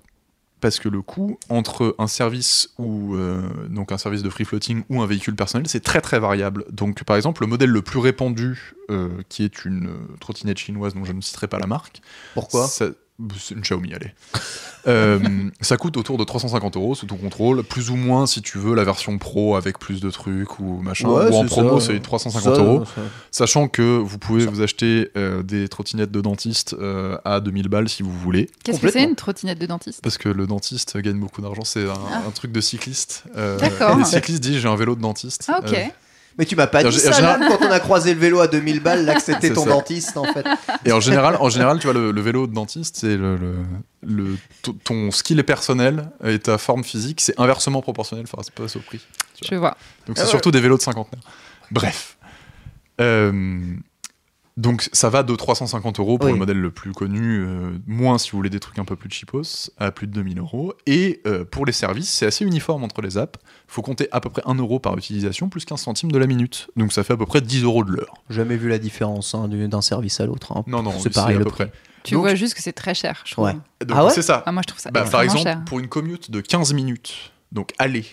[SPEAKER 3] Parce que le coût entre un service ou euh, donc un service de free floating ou un véhicule personnel, c'est très très variable. Donc par exemple, le modèle le plus répandu, euh, qui est une euh, trottinette chinoise dont je ne citerai pas la marque,
[SPEAKER 1] Pourquoi?
[SPEAKER 3] ça- une Xiaomi, allez. Euh, ça coûte autour de 350 euros sous ton contrôle, plus ou moins si tu veux la version pro avec plus de trucs ou machin.
[SPEAKER 1] Ouais,
[SPEAKER 3] ou en
[SPEAKER 1] c'est
[SPEAKER 3] promo, c'est 350
[SPEAKER 1] Ça,
[SPEAKER 3] euros.
[SPEAKER 1] ça-
[SPEAKER 3] Sachant que vous pouvez
[SPEAKER 1] Ça.
[SPEAKER 3] vous acheter euh, des trottinettes de dentiste euh, à 2000 balles si vous voulez.
[SPEAKER 2] Qu'est-ce que c'est une trottinette de dentiste?
[SPEAKER 3] Parce que le dentiste gagne beaucoup d'argent, c'est un,
[SPEAKER 2] Ah.
[SPEAKER 3] un truc de cycliste. Euh,
[SPEAKER 2] D'accord.
[SPEAKER 3] Les cyclistes disent j'ai un vélo de dentiste.
[SPEAKER 2] Ah, ok.
[SPEAKER 1] Mais tu m'as pas
[SPEAKER 3] En
[SPEAKER 1] dit
[SPEAKER 3] gé-
[SPEAKER 1] ça
[SPEAKER 3] en
[SPEAKER 1] là, quand on a croisé le vélo à 2000 balles, là que c'était ton
[SPEAKER 3] ça.
[SPEAKER 1] dentiste en fait.
[SPEAKER 3] Et en général, en général, tu vois, le, le vélo de dentiste, c'est le, le- le- t- ton skill est personnel et ta forme physique, c'est inversement proportionnel face au prix.
[SPEAKER 2] Je vois.
[SPEAKER 3] Donc
[SPEAKER 1] Ah
[SPEAKER 3] c'est
[SPEAKER 1] ouais.
[SPEAKER 3] surtout des vélos de cinquantenaire. Bref. Euh, donc ça va de 350 euros pour
[SPEAKER 1] Oui.
[SPEAKER 3] le modèle le plus connu, euh, moins si vous voulez des trucs un peu plus cheapos, à plus de 2000 euros. Et euh, pour les services, c'est assez uniforme entre les apps. faut compter à peu près 1 euro par utilisation, plus 15 centimes de la minute. Donc ça fait à peu près 10 euros de l'heure.
[SPEAKER 1] Jamais vu la différence hein, du- d'un service à l'autre. hein.
[SPEAKER 3] Non, non,
[SPEAKER 1] c'est pareil
[SPEAKER 3] à
[SPEAKER 1] le
[SPEAKER 3] peu
[SPEAKER 1] prix.
[SPEAKER 3] près.
[SPEAKER 2] Tu
[SPEAKER 3] Donc-
[SPEAKER 2] vois juste que c'est très cher, je trouve.
[SPEAKER 1] Ouais.
[SPEAKER 3] Donc
[SPEAKER 1] Ah ouais
[SPEAKER 3] c'est ça.
[SPEAKER 2] Ah, moi, je trouve ça
[SPEAKER 3] Bah, par exemple,
[SPEAKER 2] cher.
[SPEAKER 3] pour une commute de 15 minutes, donc aller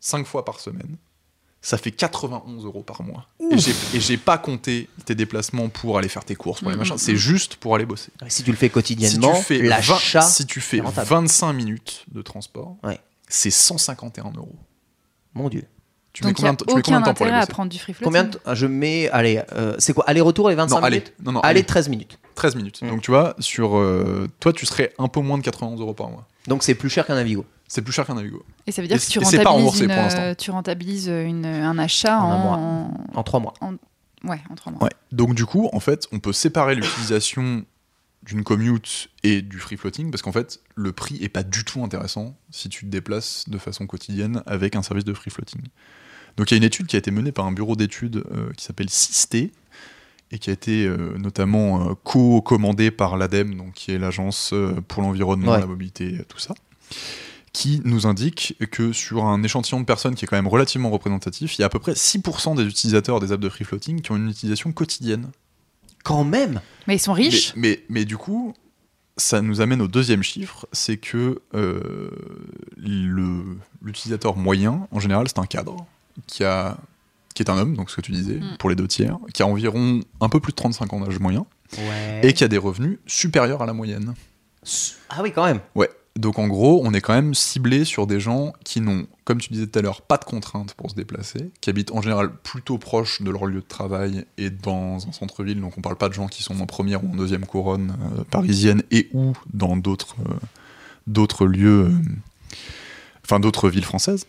[SPEAKER 3] 5 fois par semaine, ça fait 91 euros par mois. Et j'ai- Et j'ai pas compté tes déplacements pour aller faire tes courses, pour les
[SPEAKER 2] Mhm,
[SPEAKER 3] machins.
[SPEAKER 2] mhm.
[SPEAKER 3] C'est juste pour aller bosser.
[SPEAKER 1] Si tu le fais
[SPEAKER 3] Si
[SPEAKER 1] quotidiennement,
[SPEAKER 3] tu fais,
[SPEAKER 1] l'achat.
[SPEAKER 3] 20 si tu fais
[SPEAKER 1] est rentable.
[SPEAKER 3] 25 minutes de transport,
[SPEAKER 1] Ouais.
[SPEAKER 3] c'est 151 euros.
[SPEAKER 1] Mon Dieu.
[SPEAKER 3] Tu mets
[SPEAKER 2] Donc, a
[SPEAKER 3] tu mets combien
[SPEAKER 2] aucun
[SPEAKER 3] de temps pour aller
[SPEAKER 2] intérêt à prendre du free floating.
[SPEAKER 1] Combien de... ah, Je mets. Allez, euh, c'est quoi Aller-retour et 25
[SPEAKER 3] Non, allez.
[SPEAKER 1] minutes
[SPEAKER 3] Non, non,
[SPEAKER 1] Allez,
[SPEAKER 3] allez.
[SPEAKER 1] 13 minutes.
[SPEAKER 3] 13 minutes.
[SPEAKER 1] Mm.
[SPEAKER 3] Donc tu vois, sur euh, toi, tu serais un peu moins de 91 euros par mois.
[SPEAKER 1] Donc c'est plus cher qu'un Navigo.
[SPEAKER 3] C'est plus cher qu'un Navigo.
[SPEAKER 2] Et ça veut dire
[SPEAKER 3] Et
[SPEAKER 2] que tu rentabilises, une,
[SPEAKER 3] pour
[SPEAKER 2] tu rentabilises une- un achat
[SPEAKER 1] En un
[SPEAKER 2] en,
[SPEAKER 1] mois.
[SPEAKER 2] en-
[SPEAKER 1] En 3 mois.
[SPEAKER 2] Ouais, en trois mois.
[SPEAKER 3] Ouais. Donc du coup, en fait, on peut séparer l'utilisation d'une commute et du free floating parce qu'en fait, le prix est pas du tout intéressant si tu te déplaces de façon quotidienne avec un service de free floating. Donc il y a une étude qui a été menée par un bureau d'études euh, qui s'appelle Sisté et qui a été euh, notamment euh, co-commandée par l'ADEME, donc qui est l'agence pour l'environnement,
[SPEAKER 1] Ouais.
[SPEAKER 3] la mobilité, tout ça, qui nous indique que sur un échantillon de personnes qui est quand même relativement représentatif, il y a à peu près 6% des utilisateurs des apps de free floating qui ont une utilisation quotidienne.
[SPEAKER 1] Quand même
[SPEAKER 2] Mais ils sont riches.
[SPEAKER 3] Mais, mais, mais du coup, ça nous amène au deuxième chiffre, c'est que euh, le- l'utilisateur moyen, en général, c'est un cadre qui, a, qui est un homme, donc ce que tu disais,
[SPEAKER 2] Mm.
[SPEAKER 3] pour les deux tiers, qui a environ un peu plus de 35 ans d'âge moyen,
[SPEAKER 1] Ouais.
[SPEAKER 3] et qui a des revenus supérieurs à la moyenne.
[SPEAKER 1] Ah oui, quand même.
[SPEAKER 3] Ouais. Donc en gros, on est quand même ciblé sur des gens qui n'ont, comme tu disais tout à l'heure, pas de contraintes pour se déplacer, qui habitent en général plutôt proche de leur lieu de travail et dans un centre-ville. Donc on parle pas de gens qui sont en première ou en deuxième couronne euh, parisienne et ou dans d'autres euh, d'autres lieux, euh, enfin d'autres villes françaises.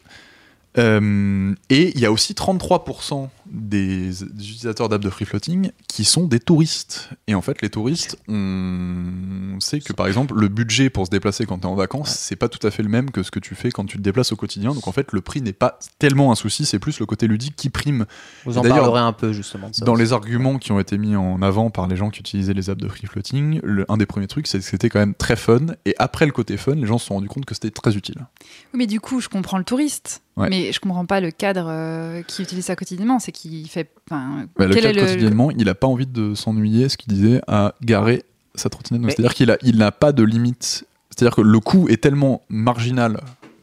[SPEAKER 3] Euh, et il y a aussi 33% des, des utilisateurs d'apps de free floating qui sont des touristes. Et en fait, les touristes, on sait que par exemple, le budget pour se déplacer quand tu es en vacances, c'est pas tout à fait le même que ce que tu fais quand tu te déplaces au quotidien. Donc en fait, le prix n'est pas tellement un souci, c'est plus le côté ludique qui prime.
[SPEAKER 1] Vous en parlerez un peu justement de ça.
[SPEAKER 3] Dans
[SPEAKER 1] aussi.
[SPEAKER 3] les arguments qui ont été mis en avant par les gens qui utilisaient les apps de free floating, le- un des premiers trucs, c'est que c'était quand même très fun. Et après le côté fun, les gens se sont rendus compte que c'était très utile.
[SPEAKER 2] Oui, mais du coup, je comprends le touriste.
[SPEAKER 3] Ouais.
[SPEAKER 2] Mais je comprends pas le cadre euh, qui utilise ça quotidiennement. C'est qu'il fait. enfin,
[SPEAKER 3] Bah, le cadre quotidiennement, il a pas envie de s'ennuyer, ce qu'il disait, à garer sa trottinette.
[SPEAKER 1] Mais-
[SPEAKER 3] C'est-à-dire qu'il a, il n'a pas de limite. C'est-à-dire que le coût est tellement marginal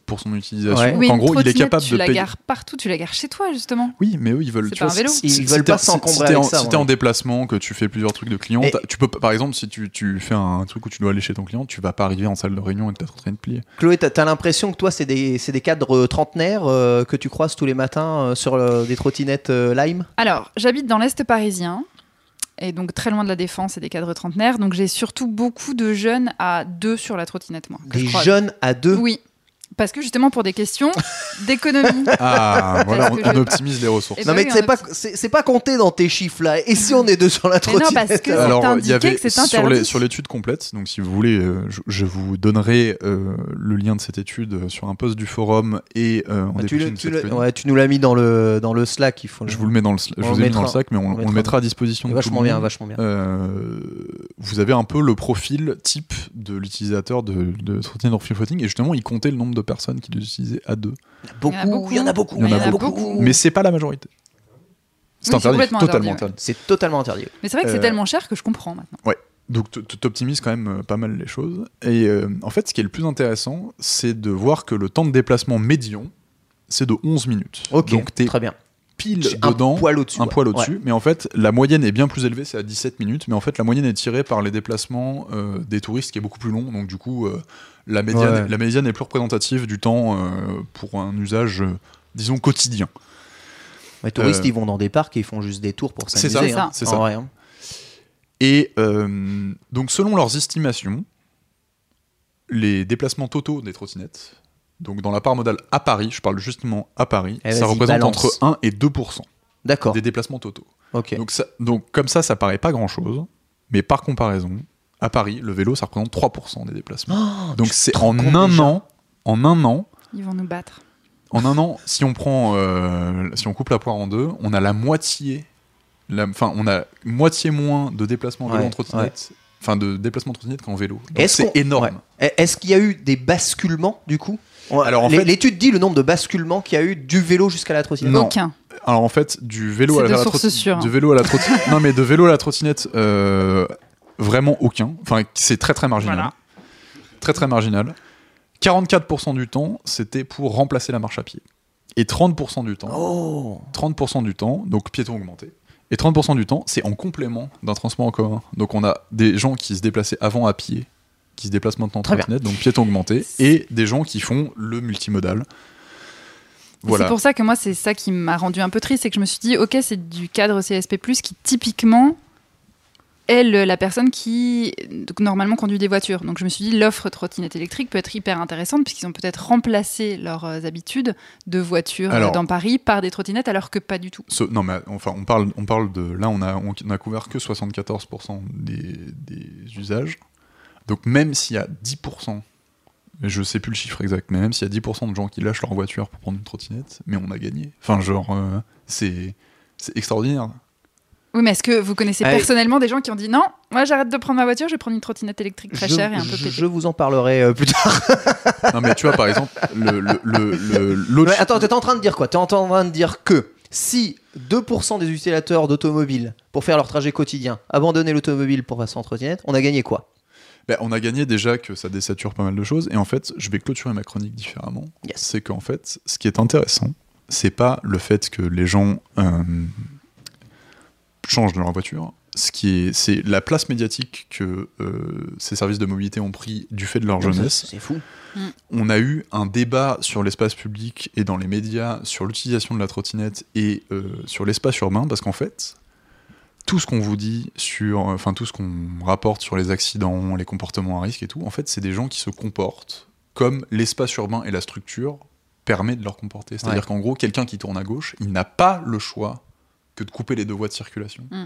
[SPEAKER 3] pour son utilisation
[SPEAKER 1] Ouais.
[SPEAKER 2] Oui,
[SPEAKER 3] qu'en
[SPEAKER 2] une
[SPEAKER 3] gros, il est capable
[SPEAKER 2] tu
[SPEAKER 3] de
[SPEAKER 2] la
[SPEAKER 3] payer.
[SPEAKER 2] gares partout, tu la gares chez toi, justement.
[SPEAKER 3] Oui, mais eux, ils veulent.
[SPEAKER 2] C'est
[SPEAKER 3] tu
[SPEAKER 2] pas
[SPEAKER 3] vois,
[SPEAKER 2] un vélo.
[SPEAKER 3] si-
[SPEAKER 1] Ils
[SPEAKER 3] si
[SPEAKER 1] veulent pas s'encombrer
[SPEAKER 3] si t'es en-
[SPEAKER 1] avec ça,
[SPEAKER 3] Si t'es en déplacement, que tu fais plusieurs trucs de clients,
[SPEAKER 1] Et-
[SPEAKER 3] tu peux, par exemple, si tu, tu fais un truc où tu dois aller chez ton client, tu vas pas arriver en salle de réunion et t'être en train de plier.
[SPEAKER 1] Chloé, t'as as, l'impression que toi, c'est des, c'est des cadres euh, trentenaires euh, que tu croises tous les matins euh, sur euh, des trottinettes euh, Lime?
[SPEAKER 2] Alors, j'habite dans l'Est parisien. Et donc très loin de la défense et des cadres trentenaires. Donc j'ai surtout beaucoup de jeunes à deux sur la trottinette, moi.
[SPEAKER 1] Des
[SPEAKER 2] je
[SPEAKER 1] jeunes à deux?
[SPEAKER 2] Oui. Parce que justement pour des questions d'économie.
[SPEAKER 3] Ah, voilà, on,
[SPEAKER 2] je-
[SPEAKER 3] optimise les ressources.
[SPEAKER 2] Eh
[SPEAKER 1] Non
[SPEAKER 2] ben
[SPEAKER 1] mais
[SPEAKER 2] oui,
[SPEAKER 1] c'est pas, pas compté dans tes chiffres là. Et si on est deux sur la
[SPEAKER 2] Mais non,
[SPEAKER 1] trottinette
[SPEAKER 2] parce que- c'est
[SPEAKER 3] Alors, il y
[SPEAKER 2] indiqué
[SPEAKER 3] avait
[SPEAKER 2] que c'est
[SPEAKER 3] sur l'étude complète, donc si vous voulez, euh, je, je vous donnerai euh, le lien de cette étude euh, sur un post du forum et euh, en
[SPEAKER 1] bah, tu,
[SPEAKER 3] dépêchant
[SPEAKER 1] le-
[SPEAKER 3] de
[SPEAKER 1] tu
[SPEAKER 3] cette
[SPEAKER 1] le-
[SPEAKER 3] chronique.
[SPEAKER 1] ouais, tu nous l'as mis dans le, dans le Slack, il faut le-
[SPEAKER 3] Je vous le mets dans le, sl- je
[SPEAKER 1] On
[SPEAKER 3] vous
[SPEAKER 1] le
[SPEAKER 3] ai mis dans le
[SPEAKER 1] mettra.
[SPEAKER 3] sac, mais on,
[SPEAKER 1] On le
[SPEAKER 3] on le
[SPEAKER 1] mettra.
[SPEAKER 3] à disposition de tout le
[SPEAKER 1] Vachement bien,
[SPEAKER 3] monde.
[SPEAKER 1] vachement bien.
[SPEAKER 3] Euh, vous avez un peu le profil type de l'utilisateur de, de trottinette en free floating et justement il comptait le nombre de personnes qui l'utilisaient à deux.
[SPEAKER 1] Beaucoup, il y en a beaucoup.
[SPEAKER 3] Il y en a beaucoup. Mais c'est pas la majorité. C'est
[SPEAKER 2] Oui,
[SPEAKER 3] interdit, totalement
[SPEAKER 2] interdit, ouais.
[SPEAKER 3] interdit.
[SPEAKER 1] C'est totalement interdit.
[SPEAKER 2] Mais c'est vrai que c'est
[SPEAKER 3] Euh,
[SPEAKER 2] tellement cher que je comprends maintenant.
[SPEAKER 3] Donc t- t- t'optimises quand même euh, pas mal les choses. Et euh, en fait, ce qui est le plus intéressant, c'est de voir que le temps de déplacement médian, c'est de 11 minutes.
[SPEAKER 1] Ok,
[SPEAKER 3] Donc t'es
[SPEAKER 1] très bien.
[SPEAKER 3] pile
[SPEAKER 1] Un
[SPEAKER 3] dedans.
[SPEAKER 1] poil au-dessus.
[SPEAKER 3] un
[SPEAKER 1] ouais.
[SPEAKER 3] poil au-dessus, mais en fait la moyenne est bien plus élevée, c'est à 17 minutes, mais en fait la moyenne est tirée par les déplacements euh, des touristes qui est beaucoup plus long, donc du coup euh, la, médiane,
[SPEAKER 1] Ouais.
[SPEAKER 3] la médiane est plus représentative du temps euh, pour un usage, euh, disons, quotidien.
[SPEAKER 1] Les touristes,
[SPEAKER 3] Euh,
[SPEAKER 1] ils vont dans des parcs et ils font juste des tours pour
[SPEAKER 3] C'est
[SPEAKER 1] s'amuser.
[SPEAKER 2] ça,
[SPEAKER 1] hein,
[SPEAKER 3] c'est
[SPEAKER 1] en
[SPEAKER 3] ça.
[SPEAKER 1] vrai, hein.
[SPEAKER 3] Et euh, donc selon leurs estimations, les déplacements totaux des trottinettes, donc dans la part modale à Paris, je parle justement à Paris,
[SPEAKER 1] Eh,
[SPEAKER 3] ça représente
[SPEAKER 1] balance.
[SPEAKER 3] entre 1 et 2%
[SPEAKER 1] D'accord.
[SPEAKER 3] des déplacements totaux.
[SPEAKER 1] Ok.
[SPEAKER 3] Donc, ça- donc comme ça, ça paraît pas grand-chose, mais par comparaison, à Paris, le vélo, ça représente 3% des déplacements.
[SPEAKER 1] Oh,
[SPEAKER 3] donc c'est en un an, en un an,
[SPEAKER 2] Ils vont nous battre.
[SPEAKER 3] en un an, si on prend, euh, si on coupe la poire en deux, on a la moitié, enfin, on a moitié moins de déplacements vélo
[SPEAKER 1] Ouais,
[SPEAKER 3] en trottinette, enfin de déplacements en trottinette qu'en vélo. C'est énorme.
[SPEAKER 1] ouais. Est-ce qu'il y a eu des basculements du coup
[SPEAKER 3] Alors, en
[SPEAKER 1] l'é-
[SPEAKER 3] fait-
[SPEAKER 1] l'étude dit le nombre de basculements qu'il y a eu du vélo jusqu'à la trottinette.
[SPEAKER 2] Aucun.
[SPEAKER 3] Alors en fait, du vélo à la,
[SPEAKER 2] source
[SPEAKER 3] trottinette,
[SPEAKER 2] sûre.
[SPEAKER 3] de vélo à la trottinette, non mais de vélo à la trottinette, euh, vraiment aucun. Enfin, c'est très très marginal.
[SPEAKER 2] Voilà.
[SPEAKER 3] Très très marginal. 44% du temps, c'était pour remplacer la marche à pied. Et 30% du temps,
[SPEAKER 1] Oh
[SPEAKER 3] 30% du temps, donc piéton augmenté. Et 30% du temps, c'est en complément d'un transport en commun. Donc on a des gens qui se déplaçaient avant à pied, qui se déplacent maintenant en trottinette, donc piéton augmenté, et des gens qui font le multimodal. Voilà.
[SPEAKER 2] C'est pour ça que moi, c'est ça qui m'a rendu un peu triste, c'est que je me suis dit, ok, c'est du cadre CSP+, qui typiquement est le- la personne qui donc, normalement conduit des voitures. Donc je me suis dit, l'offre trottinette électrique peut être hyper intéressante, puisqu'ils ont peut-être remplacé leurs euh, habitudes de voitures euh,
[SPEAKER 3] Alors-
[SPEAKER 2] dans Paris par des trottinettes, alors que pas du tout.
[SPEAKER 3] Ce- non, mais enfin, on parle, on parle de. Là, on a, on, on a couvert que 74% des, des usages. Donc, même s'il y a 10%, et je sais plus le chiffre exact, mais même s'il y a 10% de gens qui lâchent leur voiture pour prendre une trottinette, mais on a gagné. Enfin, genre, euh, c'est c'est extraordinaire.
[SPEAKER 2] Oui, mais est-ce que vous connaissez
[SPEAKER 1] Allez.
[SPEAKER 2] personnellement des gens qui ont dit, non, moi j'arrête de prendre ma voiture, je vais prendre une trottinette électrique très
[SPEAKER 1] je,
[SPEAKER 2] chère et un peu
[SPEAKER 1] je-
[SPEAKER 2] pétée
[SPEAKER 1] je vous en parlerai euh, plus tard.
[SPEAKER 3] Non, mais tu vois, par exemple, le- le- le- le-.
[SPEAKER 1] Ouais, attends, t'es en train de dire quoi? T'es en train de dire que si 2% des utilisateurs d'automobiles pour faire leur trajet quotidien abandonnaient l'automobile pour passer en trottinette, on a gagné quoi?
[SPEAKER 3] Ben, on a gagné déjà que ça désature pas mal de choses. Et en fait, je vais clôturer ma chronique différemment.
[SPEAKER 1] Yes.
[SPEAKER 3] C'est qu'en fait, ce qui est intéressant, c'est pas le fait que les gens euh, changent de leur voiture. Ce qui est, c'est la place médiatique que euh, ces services de mobilité ont pris du fait de leur jeunesse.
[SPEAKER 1] C'est fou.
[SPEAKER 3] On a eu un débat sur l'espace public et dans les médias sur l'utilisation de la trottinette et euh, sur l'espace urbain parce qu'en fait, tout ce qu'on vous dit sur, enfin tout ce qu'on rapporte sur les accidents, les comportements à risque et tout, en fait, c'est des gens qui se comportent comme l'espace urbain et la structure permet de leur comporter. C'est-à-dire
[SPEAKER 1] Ouais.
[SPEAKER 3] qu'en gros, quelqu'un qui tourne à gauche, il n'a pas le choix que de couper les deux voies de circulation.
[SPEAKER 2] Mm.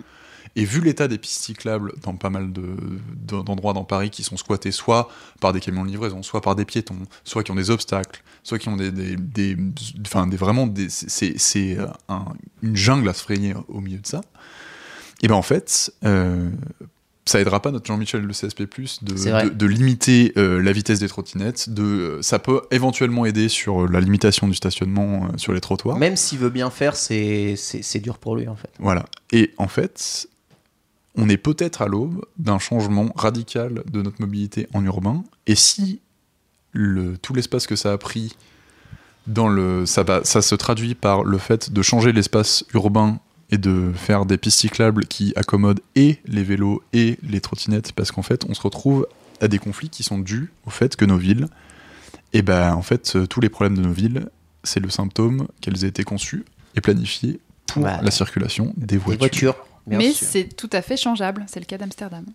[SPEAKER 3] Et vu l'état des pistes cyclables dans pas mal de- de- d'endroits dans Paris qui sont squattés soit par des camions de livraison, soit par des piétons, soit qui ont des obstacles, soit qui ont des, des, des- des vraiment des, c'est euh, un- une jungle à se frayer au milieu de ça. Et ben en fait, euh, ça aidera pas notre Jean-Michel le CSP+ de, de, de limiter euh, la vitesse des trottinettes. De, euh, ça peut éventuellement aider sur euh, la limitation du stationnement euh, sur les trottoirs.
[SPEAKER 1] Même s'il veut bien faire, c'est dur pour lui en fait.
[SPEAKER 3] Voilà. Et en fait, on est peut-être à l'aube d'un changement radical de notre mobilité en urbain. Et si le, tout l'espace que ça a pris dans le, ça, va, ça se traduit par le fait de changer l'espace urbain et de faire des pistes cyclables qui accommodent et les vélos et les trottinettes, parce qu'en fait, on se retrouve à des conflits qui sont dus au fait que nos villes, et ben en fait, euh, tous les problèmes de nos villes, c'est le symptôme qu'elles aient été conçues et planifiées pour
[SPEAKER 1] Bah,
[SPEAKER 3] la circulation des voitures.
[SPEAKER 2] Mais c'est tout à fait changeable. C'est le cas d'Amsterdam.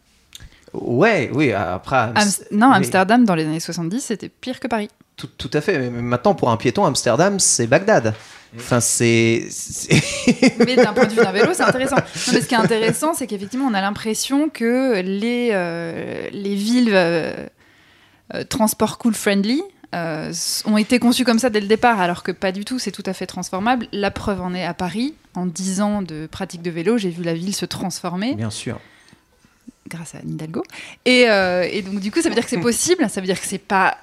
[SPEAKER 1] Ouais, oui, après.
[SPEAKER 2] Non,
[SPEAKER 1] mais-
[SPEAKER 2] Amsterdam, dans les années 70, c'était pire que Paris.
[SPEAKER 1] Tout, tout à fait. Mais maintenant, pour un piéton, Amsterdam, c'est Bagdad. Enfin, c'est.
[SPEAKER 2] Mais d'un point de vue d'un vélo, c'est intéressant. Non, mais ce qui est intéressant, c'est qu'effectivement, on a l'impression que les, euh, les villes euh, euh, transport cool friendly euh, ont été conçues comme ça dès le départ, alors que pas du tout, c'est tout à fait transformable. La preuve en est à Paris. En 10 ans de pratique de vélo, j'ai vu la ville se transformer
[SPEAKER 1] Bien sûr.
[SPEAKER 2] grâce à Anne Hidalgo. Et, euh, et donc, du coup, ça veut dire que c'est possible. Ça veut dire que c'est pas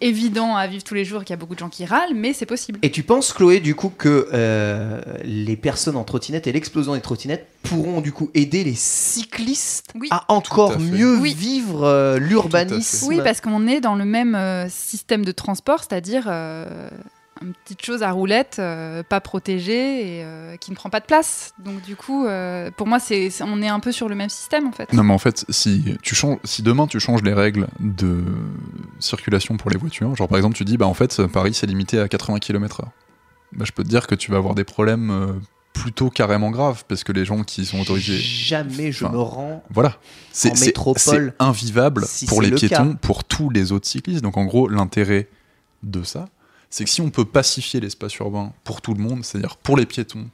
[SPEAKER 2] évident à vivre tous les jours, qu'il y a beaucoup de gens qui râlent, mais c'est possible.
[SPEAKER 1] Et tu penses, Chloé, du coup, que euh, les personnes en trottinette et l'explosion des trottinettes pourront, du coup, aider les cyclistes
[SPEAKER 2] Oui.
[SPEAKER 1] à encore
[SPEAKER 3] à
[SPEAKER 1] mieux
[SPEAKER 2] Oui.
[SPEAKER 1] vivre euh, l'urbanisme?
[SPEAKER 2] Oui, parce qu'on est dans le même euh, système de transport, c'est-à-dire euh, une petite chose à roulette, euh, pas protégée et euh, qui ne prend pas de place. Donc du coup, euh, pour moi, c'est, on est un peu sur le même système en fait.
[SPEAKER 3] Non, mais en fait, si, tu changes, si demain tu changes les règles de circulation pour les voitures, genre par exemple, tu dis, bah en fait, Paris c'est limité à 80 km/h. Bah, je peux te dire que tu vas avoir des problèmes plutôt carrément graves, parce que les gens qui sont autorisés.
[SPEAKER 1] Jamais je me rends.
[SPEAKER 3] Voilà. C'est invivable
[SPEAKER 1] si
[SPEAKER 3] pour les
[SPEAKER 1] le
[SPEAKER 3] piétons,
[SPEAKER 1] cas.
[SPEAKER 3] pour tous les autres cyclistes. Donc en gros, l'intérêt de ça, c'est que si on peut pacifier l'espace urbain pour tout le monde, c'est-à-dire pour les piétons,